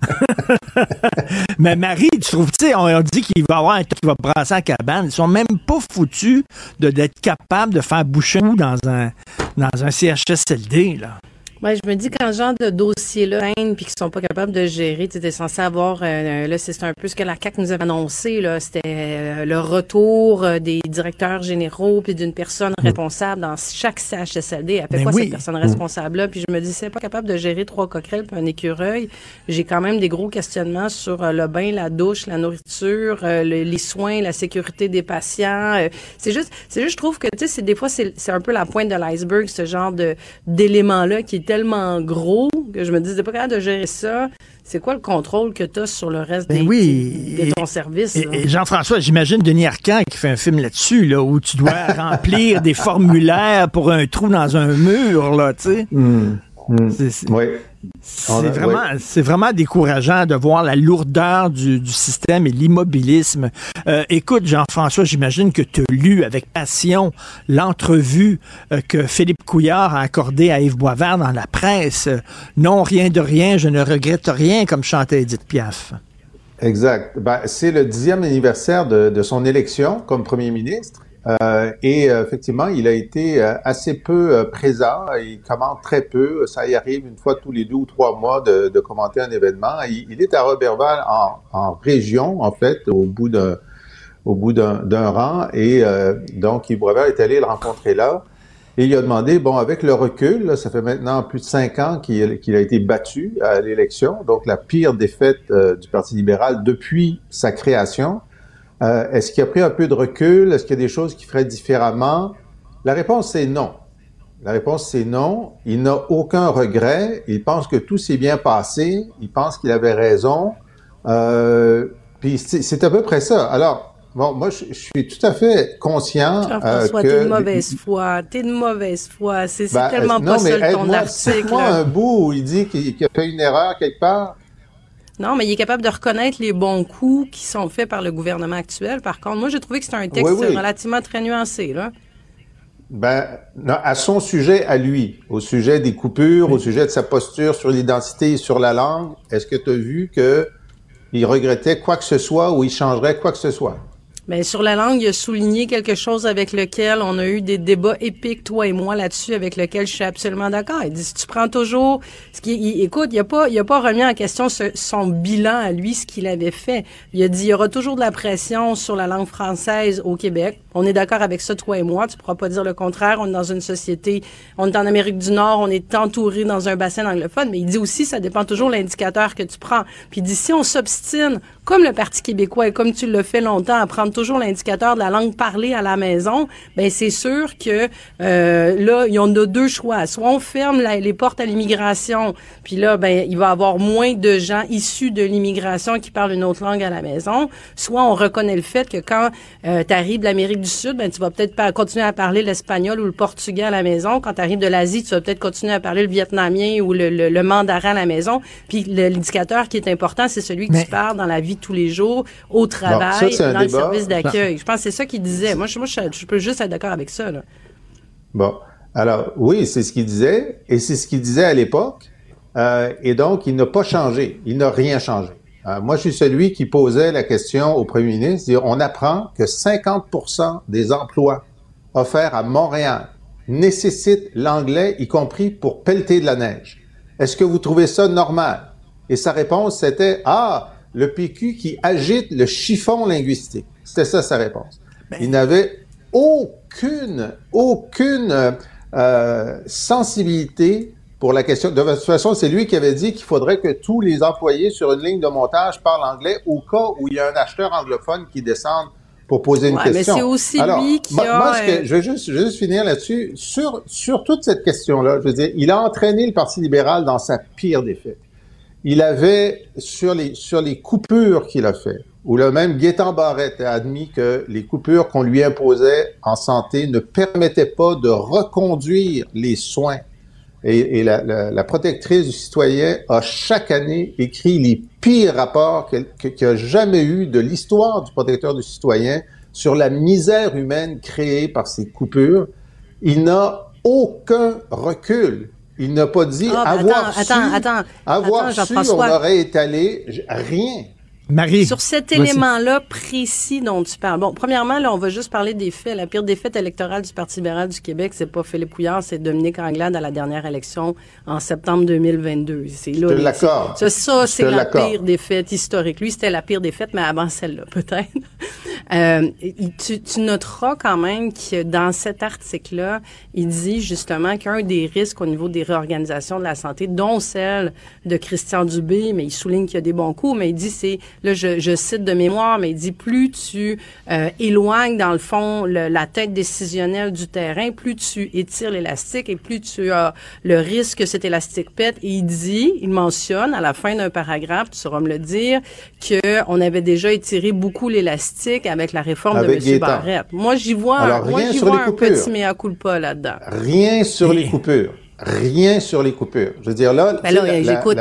Speaker 19: *laughs*
Speaker 1: Mais Marie, tu trouves, tu sais, on, dit qu'il va avoir un qui va brasser la cabane. Ils sont même pas foutus d'être capables de faire boucher dans un, dans un CHSLD, là.
Speaker 18: Ouais, je me dis quand ce genre de dossier-là puis qu'ils sont pas capables de gérer, tu étais censé avoir euh, là c'est un peu ce que la CAC nous avait annoncé là, c'était euh, le retour euh, des directeurs généraux puis d'une personne responsable dans chaque CHSLD. Elle fait
Speaker 1: Ben
Speaker 18: quoi
Speaker 1: oui.
Speaker 18: cette personne responsable là Puis je me dis c'est pas capable de gérer trois coquerelles puis un écureuil. J'ai quand même des gros questionnements sur euh, le bain, la douche, la nourriture, euh, le- les soins, la sécurité des patients. Euh, c'est juste c'est juste je trouve que tu sais c'est des fois c'est c'est un peu la pointe de l'iceberg ce genre de d'éléments là qui est tellement gros que je me dis t'es pas capable de gérer ça. C'est quoi le contrôle que tu as sur le reste
Speaker 1: Ben
Speaker 18: des,
Speaker 1: oui.
Speaker 18: de ton service
Speaker 1: Et,
Speaker 18: là?
Speaker 1: et Jean-François, j'imagine Denis Arcand qui fait un film là-dessus, là, où tu dois *laughs* remplir des formulaires pour un trou dans un mur, là, tu sais. C'est- c'est-
Speaker 19: Oui.
Speaker 1: C'est vraiment,
Speaker 19: oui.
Speaker 1: vraiment décourageant de voir la lourdeur du, du système et l'immobilisme. Euh, écoute, Jean-François, j'imagine que tu as lu avec passion l'entrevue euh, que Philippe Couillard a accordée à Yves Boisvert dans la presse. Non, rien de rien, je ne regrette rien, comme chantait Edith Piaf.
Speaker 19: Exact. Ben, c'est le dixième anniversaire de, de son élection comme premier ministre. Euh, et euh, effectivement, il a été euh, assez peu euh, présent. Il commente très peu. Ça y arrive une fois tous les deux ou trois mois de, de commenter un événement. Il, est à Roberval en, en région, en fait, au bout d'un au bout d'un rang. Et euh, donc, Yves Boisvert est allé le rencontrer là. Et il a demandé, bon, avec le recul, là, ça fait maintenant plus de cinq ans qu'il qu'il a été battu à l'élection, donc la pire défaite euh, du Parti libéral depuis sa création. Euh, Est-ce qu'il a pris un peu de recul? Est-ce qu'il y a des choses qu'il ferait différemment? La réponse, c'est non. La réponse, c'est non. Il n'a aucun regret. Il pense que tout s'est bien passé. Il pense qu'il avait raison. Euh, puis c'est à peu près ça. Alors, bon, moi, je, je suis tout à fait conscient euh, que...
Speaker 18: t'es de mauvaise foi, t'es de mauvaise foi. C'est
Speaker 19: Ben,
Speaker 18: tellement
Speaker 19: non,
Speaker 18: pas
Speaker 19: mais
Speaker 18: ça ton article. là.
Speaker 19: un bout où il dit qu'il qu'il a fait une erreur quelque part.
Speaker 18: Non, mais il est capable de reconnaître les bons coups qui sont faits par le gouvernement actuel. Par contre, moi, j'ai trouvé que c'était un texte
Speaker 19: Oui, oui.
Speaker 18: relativement très nuancé. Là.
Speaker 19: Ben, non, à son sujet, à lui, au sujet des coupures, au sujet de sa posture sur l'identité et sur la langue, est-ce que tu as vu que il regrettait quoi que ce soit ou il changerait quoi que ce soit?
Speaker 18: Mais sur la langue, il a souligné quelque chose avec lequel on a eu des débats épiques, toi et moi, là-dessus, avec lequel je suis absolument d'accord. Il dit, si tu prends toujours, ce qui, écoute, il a pas, il a pas remis en question ce- son bilan à lui, ce qu'il avait fait. Il a dit, il y aura toujours de la pression sur la langue française au Québec. On est d'accord avec ça, toi et moi. Tu pourras pas dire le contraire. On est dans une société, on est en Amérique du Nord, on est entouré dans un bassin anglophone. Mais il dit aussi, ça dépend toujours de l'indicateur que tu prends. Puis il dit, si on s'obstine, comme le Parti québécois et comme tu le fais longtemps, à prendre toujours l'indicateur de la langue parlée à la maison, ben c'est sûr que euh, là, il y en a deux choix. Soit on ferme la- les portes à l'immigration, puis là, ben il va y avoir moins de gens issus de l'immigration qui parlent une autre langue à la maison. Soit on reconnaît le fait que quand euh, tu arrives de l'Amérique du Sud, ben tu vas peut-être pas continuer à parler l'espagnol ou le portugais à la maison. Quand tu arrives de l'Asie, tu vas peut-être continuer à parler le vietnamien ou le, le- le mandarin à la maison. Puis l'indicateur qui est important, c'est celui que
Speaker 1: Mais-
Speaker 18: tu parles dans la vie tous les jours, au travail, dans le service d'accueil. Je pense que c'est ça qu'il disait. Moi, je, moi, je, je peux juste être d'accord avec ça. Là.
Speaker 19: Bon, alors oui, c'est ce qu'il disait, et c'est ce qu'il disait à l'époque, euh, et donc il n'a pas changé, il n'a rien changé. Euh, moi, je suis celui qui posait la question au premier ministre, dire, on apprend que 50% des emplois offerts à Montréal nécessitent l'anglais, y compris pour pelleter de la neige. Est-ce que vous trouvez ça normal? Et sa réponse, c'était, ah, le PQ qui agite le chiffon linguistique. C'était ça sa réponse. Il n'avait aucune, aucune euh, sensibilité pour la question. De toute façon, c'est lui qui avait dit qu'il faudrait que tous les employés sur une ligne de montage parlent anglais au cas où il y a un acheteur anglophone qui descende pour poser une
Speaker 18: Ouais, mais
Speaker 19: question.
Speaker 18: c'est aussi
Speaker 19: Alors,
Speaker 18: lui qui
Speaker 19: moi,
Speaker 18: a,
Speaker 19: moi, ce que-
Speaker 18: euh,
Speaker 19: je vais juste, je vais juste finir là-dessus. Sur, sur toute cette question-là, je veux dire, il a entraîné le Parti libéral dans sa pire défaite. Il avait, sur les, sur les coupures qu'il a fait, où le même Gaétan Barrette a admis que les coupures qu'on lui imposait en santé ne permettaient pas de reconduire les soins. Et, et la, la- la protectrice du citoyen a chaque année écrit les pires rapports qu'il y a jamais eu de l'histoire du protecteur du citoyen sur la misère humaine créée par ces coupures. Il n'a aucun recul. Il n'a pas dit
Speaker 18: Ah, ben
Speaker 19: avoir
Speaker 18: attends,
Speaker 19: su,
Speaker 18: attends, attends,
Speaker 19: avoir
Speaker 18: attends,
Speaker 19: su, on aurait étalé rien.
Speaker 1: Marie.
Speaker 18: Sur cet élément-là précis dont tu parles. Bon, premièrement, là, on va juste parler des faits. La pire défaite électorale du Parti libéral du Québec, c'est pas Philippe Couillard, c'est Dominique Anglade à la dernière élection en septembre 2022. C'est là.
Speaker 19: te.
Speaker 18: Ça, ça, c'est la pire défaite historique. Lui, c'était la pire défaite, mais avant celle-là, *laughs* peut-être. Euh, tu, tu noteras quand même que dans cet article-là, il dit justement qu'un des risques au niveau des réorganisations de la santé, dont celle de Christian Dubé, mais il souligne qu'il y a des bons coups, mais il dit c'est, là je, je cite de mémoire, mais il dit plus tu euh, éloignes dans le fond le- la tête décisionnelle du terrain, plus tu étires l'élastique et plus tu as le risque que cet élastique pète. Et il dit, il mentionne à la fin d'un paragraphe, tu sauras me le dire, que on avait déjà étiré beaucoup l'élastique avec la réforme
Speaker 19: Avec
Speaker 18: de M. Barrette. Moi, j'y vois, un- moi, j'y
Speaker 19: sur
Speaker 18: vois
Speaker 19: les
Speaker 18: un
Speaker 19: coupures.
Speaker 18: petit mea culpa là-dedans.
Speaker 19: Rien sur les coupures. Rien sur les coupures. Je veux dire, là.
Speaker 18: Ben là,
Speaker 19: la-
Speaker 18: j'écoute,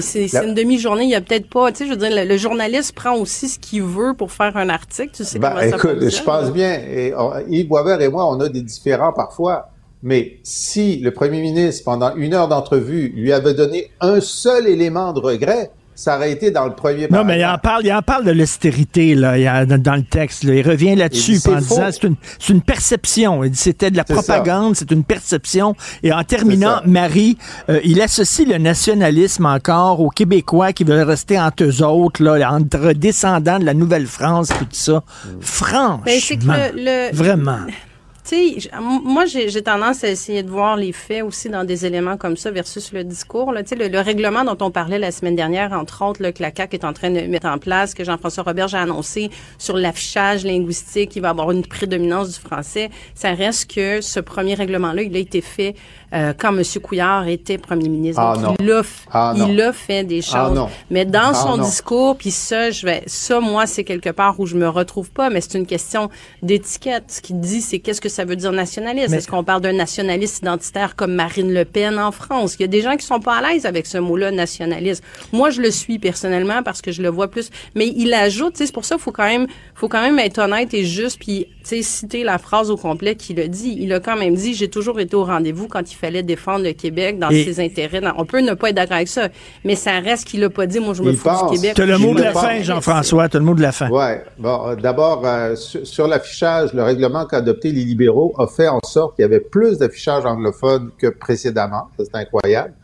Speaker 18: c'est une demi-journée, il y a peut-être pas, tu sais, je veux dire, le, le journaliste prend aussi ce qu'il veut pour faire un article, tu sais
Speaker 19: Ben,
Speaker 18: comment ça
Speaker 19: écoute,
Speaker 18: fonctionne.
Speaker 19: je pense bien. Et, on- Yves Boisvert et moi, on a des différends parfois. Mais si le premier ministre, pendant une heure d'entrevue, lui avait donné un seul élément de regret, ça aurait été dans le premier
Speaker 1: Non, mais il en parle, il en parle de l'austérité là, il y a- dans, le texte. là. Il revient là-dessus en
Speaker 19: c'est
Speaker 1: disant c'est une, c'est une perception. Il dit c'était de la propagande, c'est une perception. Et en terminant. Marie, euh, il associe le nationalisme encore aux Québécois qui veulent rester entre eux autres, là, entre descendants de la Nouvelle-France, tout ça. Franchement,
Speaker 18: Ben, c'est que le- le-
Speaker 1: vraiment.
Speaker 18: Tu sais, moi, j'ai tendance à essayer de voir les faits aussi dans des éléments comme ça versus le discours. Là. Tu sais, le, le règlement dont on parlait la semaine dernière, entre autres, là, que la CAQ est en train de mettre en place, que Jean-François Roberge a annoncé sur l'affichage linguistique, il va avoir une prédominance du français. Ça reste que ce premier règlement-là, il a été fait euh, quand M. Couillard était premier ministre.
Speaker 19: Ah,
Speaker 18: Donc,
Speaker 19: non.
Speaker 18: il a,
Speaker 19: Ah, non.
Speaker 18: il a fait des choses.
Speaker 19: Ah, non.
Speaker 18: Mais dans
Speaker 19: Ah,
Speaker 18: son
Speaker 19: non.
Speaker 18: discours, puis ça, je vais, ça, moi, c'est quelque part où je me retrouve pas, mais c'est une question d'étiquette. Ce qu'il dit, c'est qu'est-ce que ça veut dire nationaliste? Est-ce qu'on parle d'un nationaliste identitaire comme Marine Le Pen en France? Il y a des gens qui sont pas à l'aise avec ce mot-là, nationaliste. Moi, je le suis personnellement parce que je le vois plus. Mais il ajoute, c'est pour ça qu'il faut quand même, faut quand même être honnête et juste, puis, sais, citer la phrase au complet qu'il a dit. Il a quand même dit, j'ai toujours été au rendez-vous quand il fallait défendre le Québec dans
Speaker 1: Et-
Speaker 18: ses intérêts. Dans- on peut ne pas être d'accord avec ça, mais ça reste qu'il a pas dit, moi, je me fous
Speaker 19: pense.
Speaker 18: du Québec.
Speaker 1: Tu as le mot de la fin, Jean-François. Tu as le mot de la fin.
Speaker 19: Ouais. Bon, euh, d'abord, euh, sur, sur l'affichage, le règlement qu'a adopté les libéraux a fait en sorte qu'il y avait plus d'affichage anglophone que précédemment. Ça, c'est incroyable.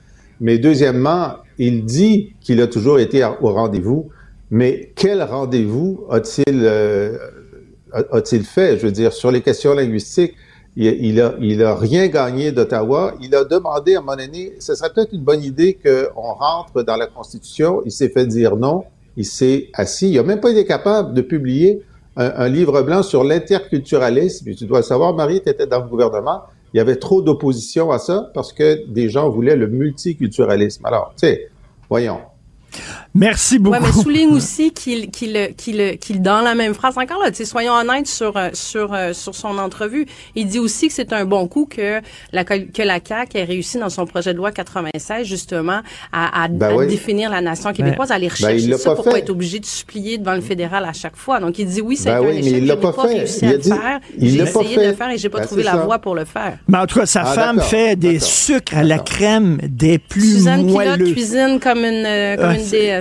Speaker 19: Mais deuxièmement, il dit qu'il a toujours été au rendez-vous. Mais quel rendez-vous a-t-il euh, a-t-il fait? Je veux dire, sur les questions linguistiques, il, il a, il a rien gagné d'Ottawa. Il a demandé à moment donné, ce serait peut-être une bonne idée qu'on rentre dans la Constitution. Il s'est fait dire non. Il s'est assis. Il n'a même pas été capable de publier un, un livre blanc sur l'interculturalisme. Tu dois le savoir, Marie, tu étais dans le gouvernement. Il y avait trop d'opposition à ça parce que des gens voulaient le multiculturalisme. Alors, tu sais, voyons.
Speaker 1: Merci beaucoup.
Speaker 18: Ouais, mais souligne aussi qu'il, qu'il, qu'il, qu'il, dans la même phrase, encore là, tu sais, soyons honnêtes sur, euh, sur, euh, sur son entrevue. Il dit aussi que c'est un bon coup que la, que la CAQ ait réussi dans son projet de loi 96, justement, à, à,
Speaker 19: Ben
Speaker 18: à
Speaker 19: oui.
Speaker 18: définir la nation québécoise, à aller
Speaker 19: Ben,
Speaker 18: rechercher
Speaker 19: il l'a
Speaker 18: ça
Speaker 19: pas
Speaker 18: pour pas être obligé de supplier devant le fédéral à chaque fois. Donc, il dit oui, c'est
Speaker 19: Ben
Speaker 18: un
Speaker 19: oui, mais
Speaker 18: échec.
Speaker 19: il l'a pas
Speaker 18: pas
Speaker 19: fait.
Speaker 18: réussi
Speaker 19: Il
Speaker 18: à
Speaker 19: a
Speaker 18: le
Speaker 19: dit-
Speaker 18: faire.
Speaker 19: il
Speaker 18: J'ai
Speaker 19: l'a pas
Speaker 18: essayé de
Speaker 19: fait.
Speaker 18: le faire et j'ai pas
Speaker 19: Ben,
Speaker 18: trouvé la
Speaker 19: ça.
Speaker 18: voie pour le faire.
Speaker 1: Mais en tout cas, sa
Speaker 19: Ah,
Speaker 1: femme
Speaker 19: d'accord,
Speaker 1: fait des
Speaker 19: d'accord.
Speaker 1: sucres à la crème des plus
Speaker 18: Suzanne Pilote
Speaker 1: moelleux.
Speaker 18: cuisine comme une, euh, comme
Speaker 1: Ah,
Speaker 18: une
Speaker 1: c'est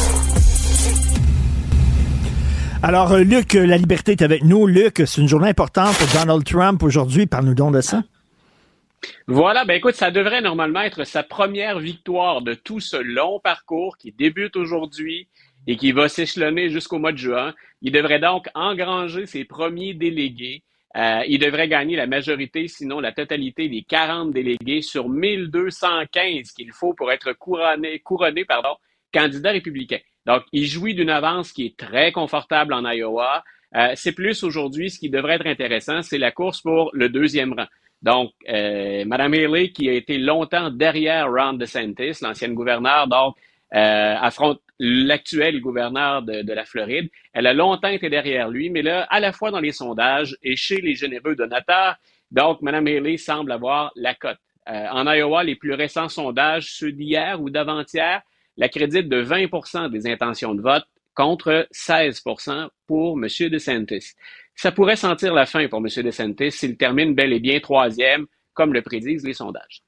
Speaker 1: Alors, euh, Luc, euh, la liberté est avec nous. Luc, c'est une journée importante pour Donald Trump aujourd'hui. Parle-nous donc de ça.
Speaker 20: Voilà, ben écoute, ça devrait normalement être sa première victoire de tout ce long parcours qui débute aujourd'hui et qui va s'échelonner jusqu'au mois de juin. Il devrait donc engranger ses premiers délégués. Euh, il devrait gagner la majorité, sinon la totalité des 40 délégués sur 1215 qu'il faut pour être couronné, candidat républicain. Donc, il jouit d'une avance qui est très confortable en Iowa. Euh, c'est plus aujourd'hui, ce qui devrait être intéressant, c'est la course pour le deuxième rang. Donc, euh, Mme Haley, qui a été longtemps derrière Ron DeSantis, l'ancienne gouverneure, donc, euh, affronte l'actuel gouverneur de, de la Floride. Elle a longtemps été derrière lui, mais là, à la fois dans les sondages et chez les généreux donateurs, donc, Mme Haley semble avoir la cote. Euh, en Iowa, les plus récents sondages, ceux d'hier ou d'avant-hier, la crédite de 20% des intentions de vote contre 16% pour M. DeSantis. Ça pourrait sentir la fin pour M. DeSantis s'il termine bel et bien troisième, comme le prédisent les sondages.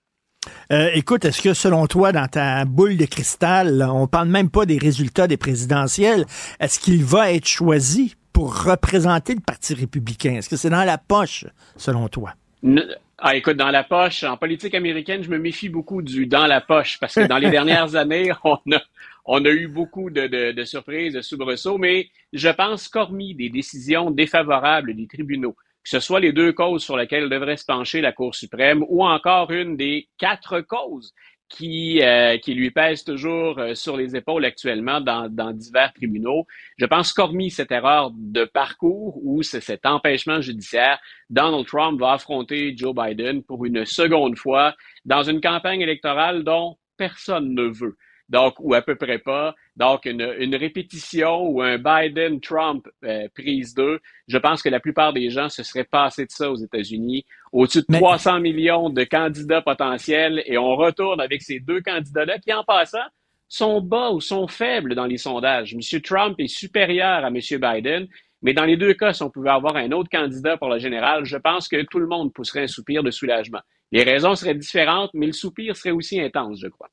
Speaker 1: Euh, écoute, est-ce que selon toi, dans ta boule de cristal, on parle même pas des résultats des présidentielles, est-ce qu'il va être choisi pour représenter le Parti républicain? Est-ce que c'est dans la poche, selon toi?
Speaker 20: Ne- Ah, écoute, dans la poche, en politique américaine, je me méfie beaucoup du dans la poche parce que dans les *laughs* dernières années, on a, on a eu beaucoup de, de, de surprises, de soubresauts, mais je pense qu'hormis des décisions défavorables des tribunaux, que ce soit les deux causes sur lesquelles devrait se pencher la Cour suprême ou encore une des quatre causes qui, euh, qui lui pèsent toujours euh, sur les épaules actuellement dans, dans divers tribunaux. Je pense qu'hormis cette erreur de parcours ou ce- cet empêchement judiciaire, Donald Trump va affronter Joe Biden pour une seconde fois dans une campagne électorale dont personne ne veut. Donc, ou à peu près pas. Donc, une, une répétition ou un Biden-Trump euh, prise 2. Je pense que la plupart des gens se seraient passés de ça aux États-Unis. Au-dessus de 300 millions de candidats potentiels et on retourne avec ces deux candidats-là qui, en passant, sont bas ou sont faibles dans les sondages. M. Trump est supérieur à M. Biden, mais dans les deux cas, si on pouvait avoir un autre candidat pour le général, je pense que tout le monde pousserait un soupir de soulagement. Les raisons seraient différentes, mais le soupir serait aussi intense, je crois.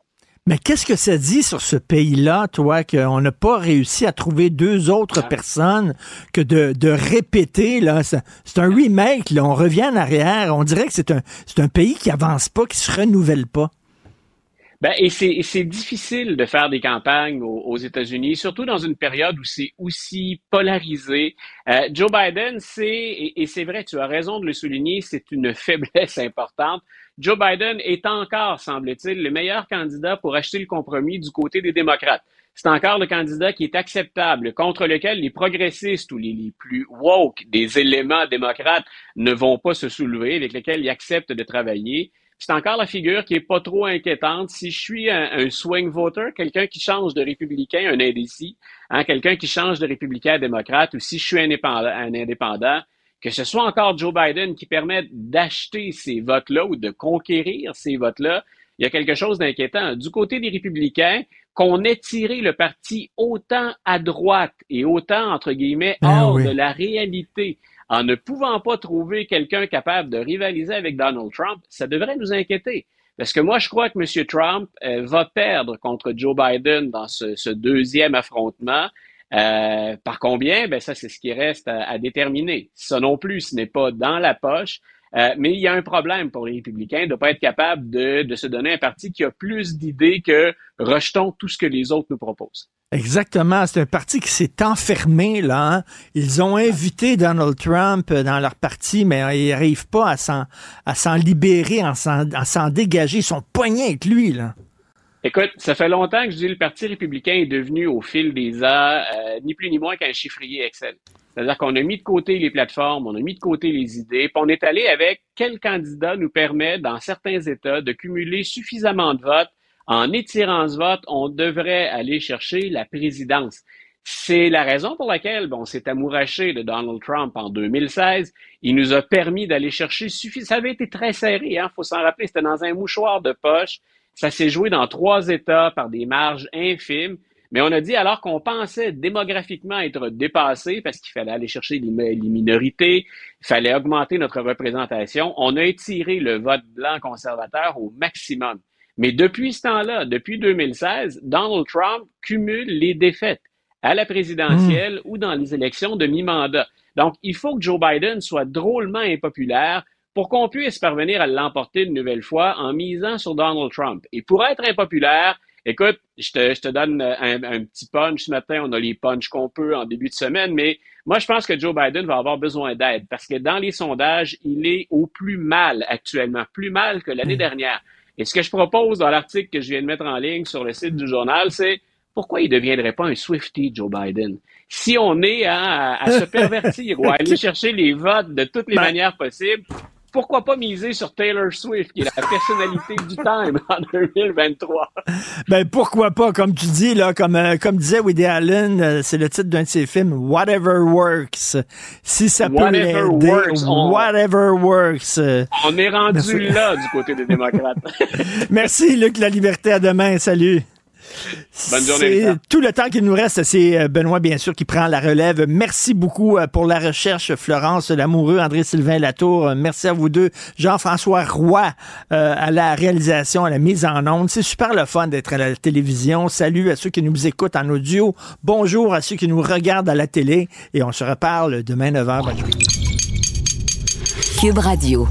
Speaker 1: Mais qu'est-ce que ça dit sur ce pays-là, toi, qu'on n'a pas réussi à trouver deux autres personnes que de, de répéter, là? C'est un remake, là. On revient en arrière. On dirait que c'est un, un pays qui avance pas, qui se renouvelle pas.
Speaker 20: Ben, et c'est et c'est difficile de faire des campagnes aux, aux États-Unis, surtout dans une période où c'est aussi polarisé. Euh, Joe Biden, c'est, et, et c'est vrai, tu as raison de le souligner, c'est une *laughs* faiblesse importante. Joe Biden est encore, semble-t-il, le meilleur candidat pour acheter le compromis du côté des démocrates. C'est encore le candidat qui est acceptable, contre lequel les progressistes ou les, plus woke des éléments démocrates ne vont pas se soulever, avec lesquels ils acceptent de travailler c'est encore la figure qui est pas trop inquiétante. Si je suis un, swing voter, quelqu'un qui change de républicain, un indécis, hein, quelqu'un qui change de républicain à démocrate, ou si je suis indépendant, un indépendant, que ce soit encore Joe Biden qui permette d'acheter ces votes-là ou de conquérir ces votes-là, il y a quelque chose d'inquiétant. Du côté des républicains, qu'on ait tiré le parti autant à droite et autant, entre guillemets,
Speaker 1: Ah
Speaker 20: hors
Speaker 1: oui.
Speaker 20: de la réalité en ne pouvant pas trouver quelqu'un capable de rivaliser avec Donald Trump, ça devrait nous inquiéter. Parce que moi, je crois que M. Trump euh, va perdre contre Joe Biden dans ce, deuxième affrontement. Euh, par combien? Ben ça, c'est ce qui reste à, déterminer. Ça non plus, ce n'est pas dans la poche. Euh, mais il y a un problème pour les républicains de ne pas être capable de, de se donner un parti qui a plus d'idées que rejetons tout ce que les autres nous proposent.
Speaker 1: Exactement. C'est un parti qui s'est enfermé, là. Hein. Ils ont invité Donald Trump dans leur parti, mais ils n'arrivent pas à s'en, à s'en libérer, à s'en, dégager. Ils sont poignés avec lui, là.
Speaker 20: Écoute, ça fait longtemps que je dis le Parti républicain est devenu, au fil des ans, euh, ni plus ni moins qu'un chiffrier Excel. C'est-à-dire qu'on a mis de côté les plateformes, on a mis de côté les idées, puis on est allé avec quel candidat nous permet, dans certains États, de cumuler suffisamment de votes en étirant ce vote, on devrait aller chercher la présidence. C'est la raison pour laquelle bon, on s'est amouraché de Donald Trump en 2016. Il nous a permis d'aller chercher suffisamment. Ça avait été très serré, hein, faut s'en rappeler, c'était dans un mouchoir de poche. Ça s'est joué dans trois États par des marges infimes. Mais on a dit, alors qu'on pensait démographiquement être dépassé parce qu'il fallait aller chercher les, minorités, il fallait augmenter notre représentation, on a étiré le vote blanc conservateur au maximum. Mais depuis ce temps-là, depuis 2016, Donald Trump cumule les défaites à la présidentielle hmm. ou dans les élections de mi-mandat. Donc, il faut que Joe Biden soit drôlement impopulaire pour qu'on puisse parvenir à l'emporter une nouvelle fois en misant sur Donald Trump. Et pour être impopulaire, écoute, je te, donne un, un, petit punch ce matin, on a les punchs qu'on peut en début de semaine, mais moi, je pense que Joe Biden va avoir besoin d'aide parce que dans les sondages, il est au plus mal actuellement, plus mal que l'année hmm. dernière. Et ce que je propose dans l'article que je viens de mettre en ligne sur le site du journal, c'est pourquoi il ne deviendrait pas un Swifty, Joe Biden? Si on est à, se *laughs* pervertir ou à aller chercher les votes de toutes les ben, manières possibles, pourquoi pas miser sur Taylor Swift, qui est la personnalité du time en 2023?
Speaker 1: Ben, pourquoi pas, comme tu dis, là, comme, euh, comme disait Woody Allen, euh, c'est le titre d'un de ses films, Whatever Works. Si ça peut l'aider, whatever works.
Speaker 20: On est rendu là du côté des démocrates. *laughs*
Speaker 1: Merci, Luc La Liberté. À demain. Salut.
Speaker 20: Bonne journée.
Speaker 1: Tout le temps qu'il nous reste, c'est euh, Benoît, bien sûr, qui prend la relève. Merci beaucoup euh, pour la recherche, Florence Lamoureux, André-Sylvain Latour. Euh, merci à vous deux. Jean-François Roy à la réalisation, à la mise en onde. C'est super le fun d'être à la télévision. Salut à ceux qui nous écoutent en audio. Bonjour à ceux qui nous regardent à la télé. Et on se reparle demain 9h.
Speaker 5: Cube Radio.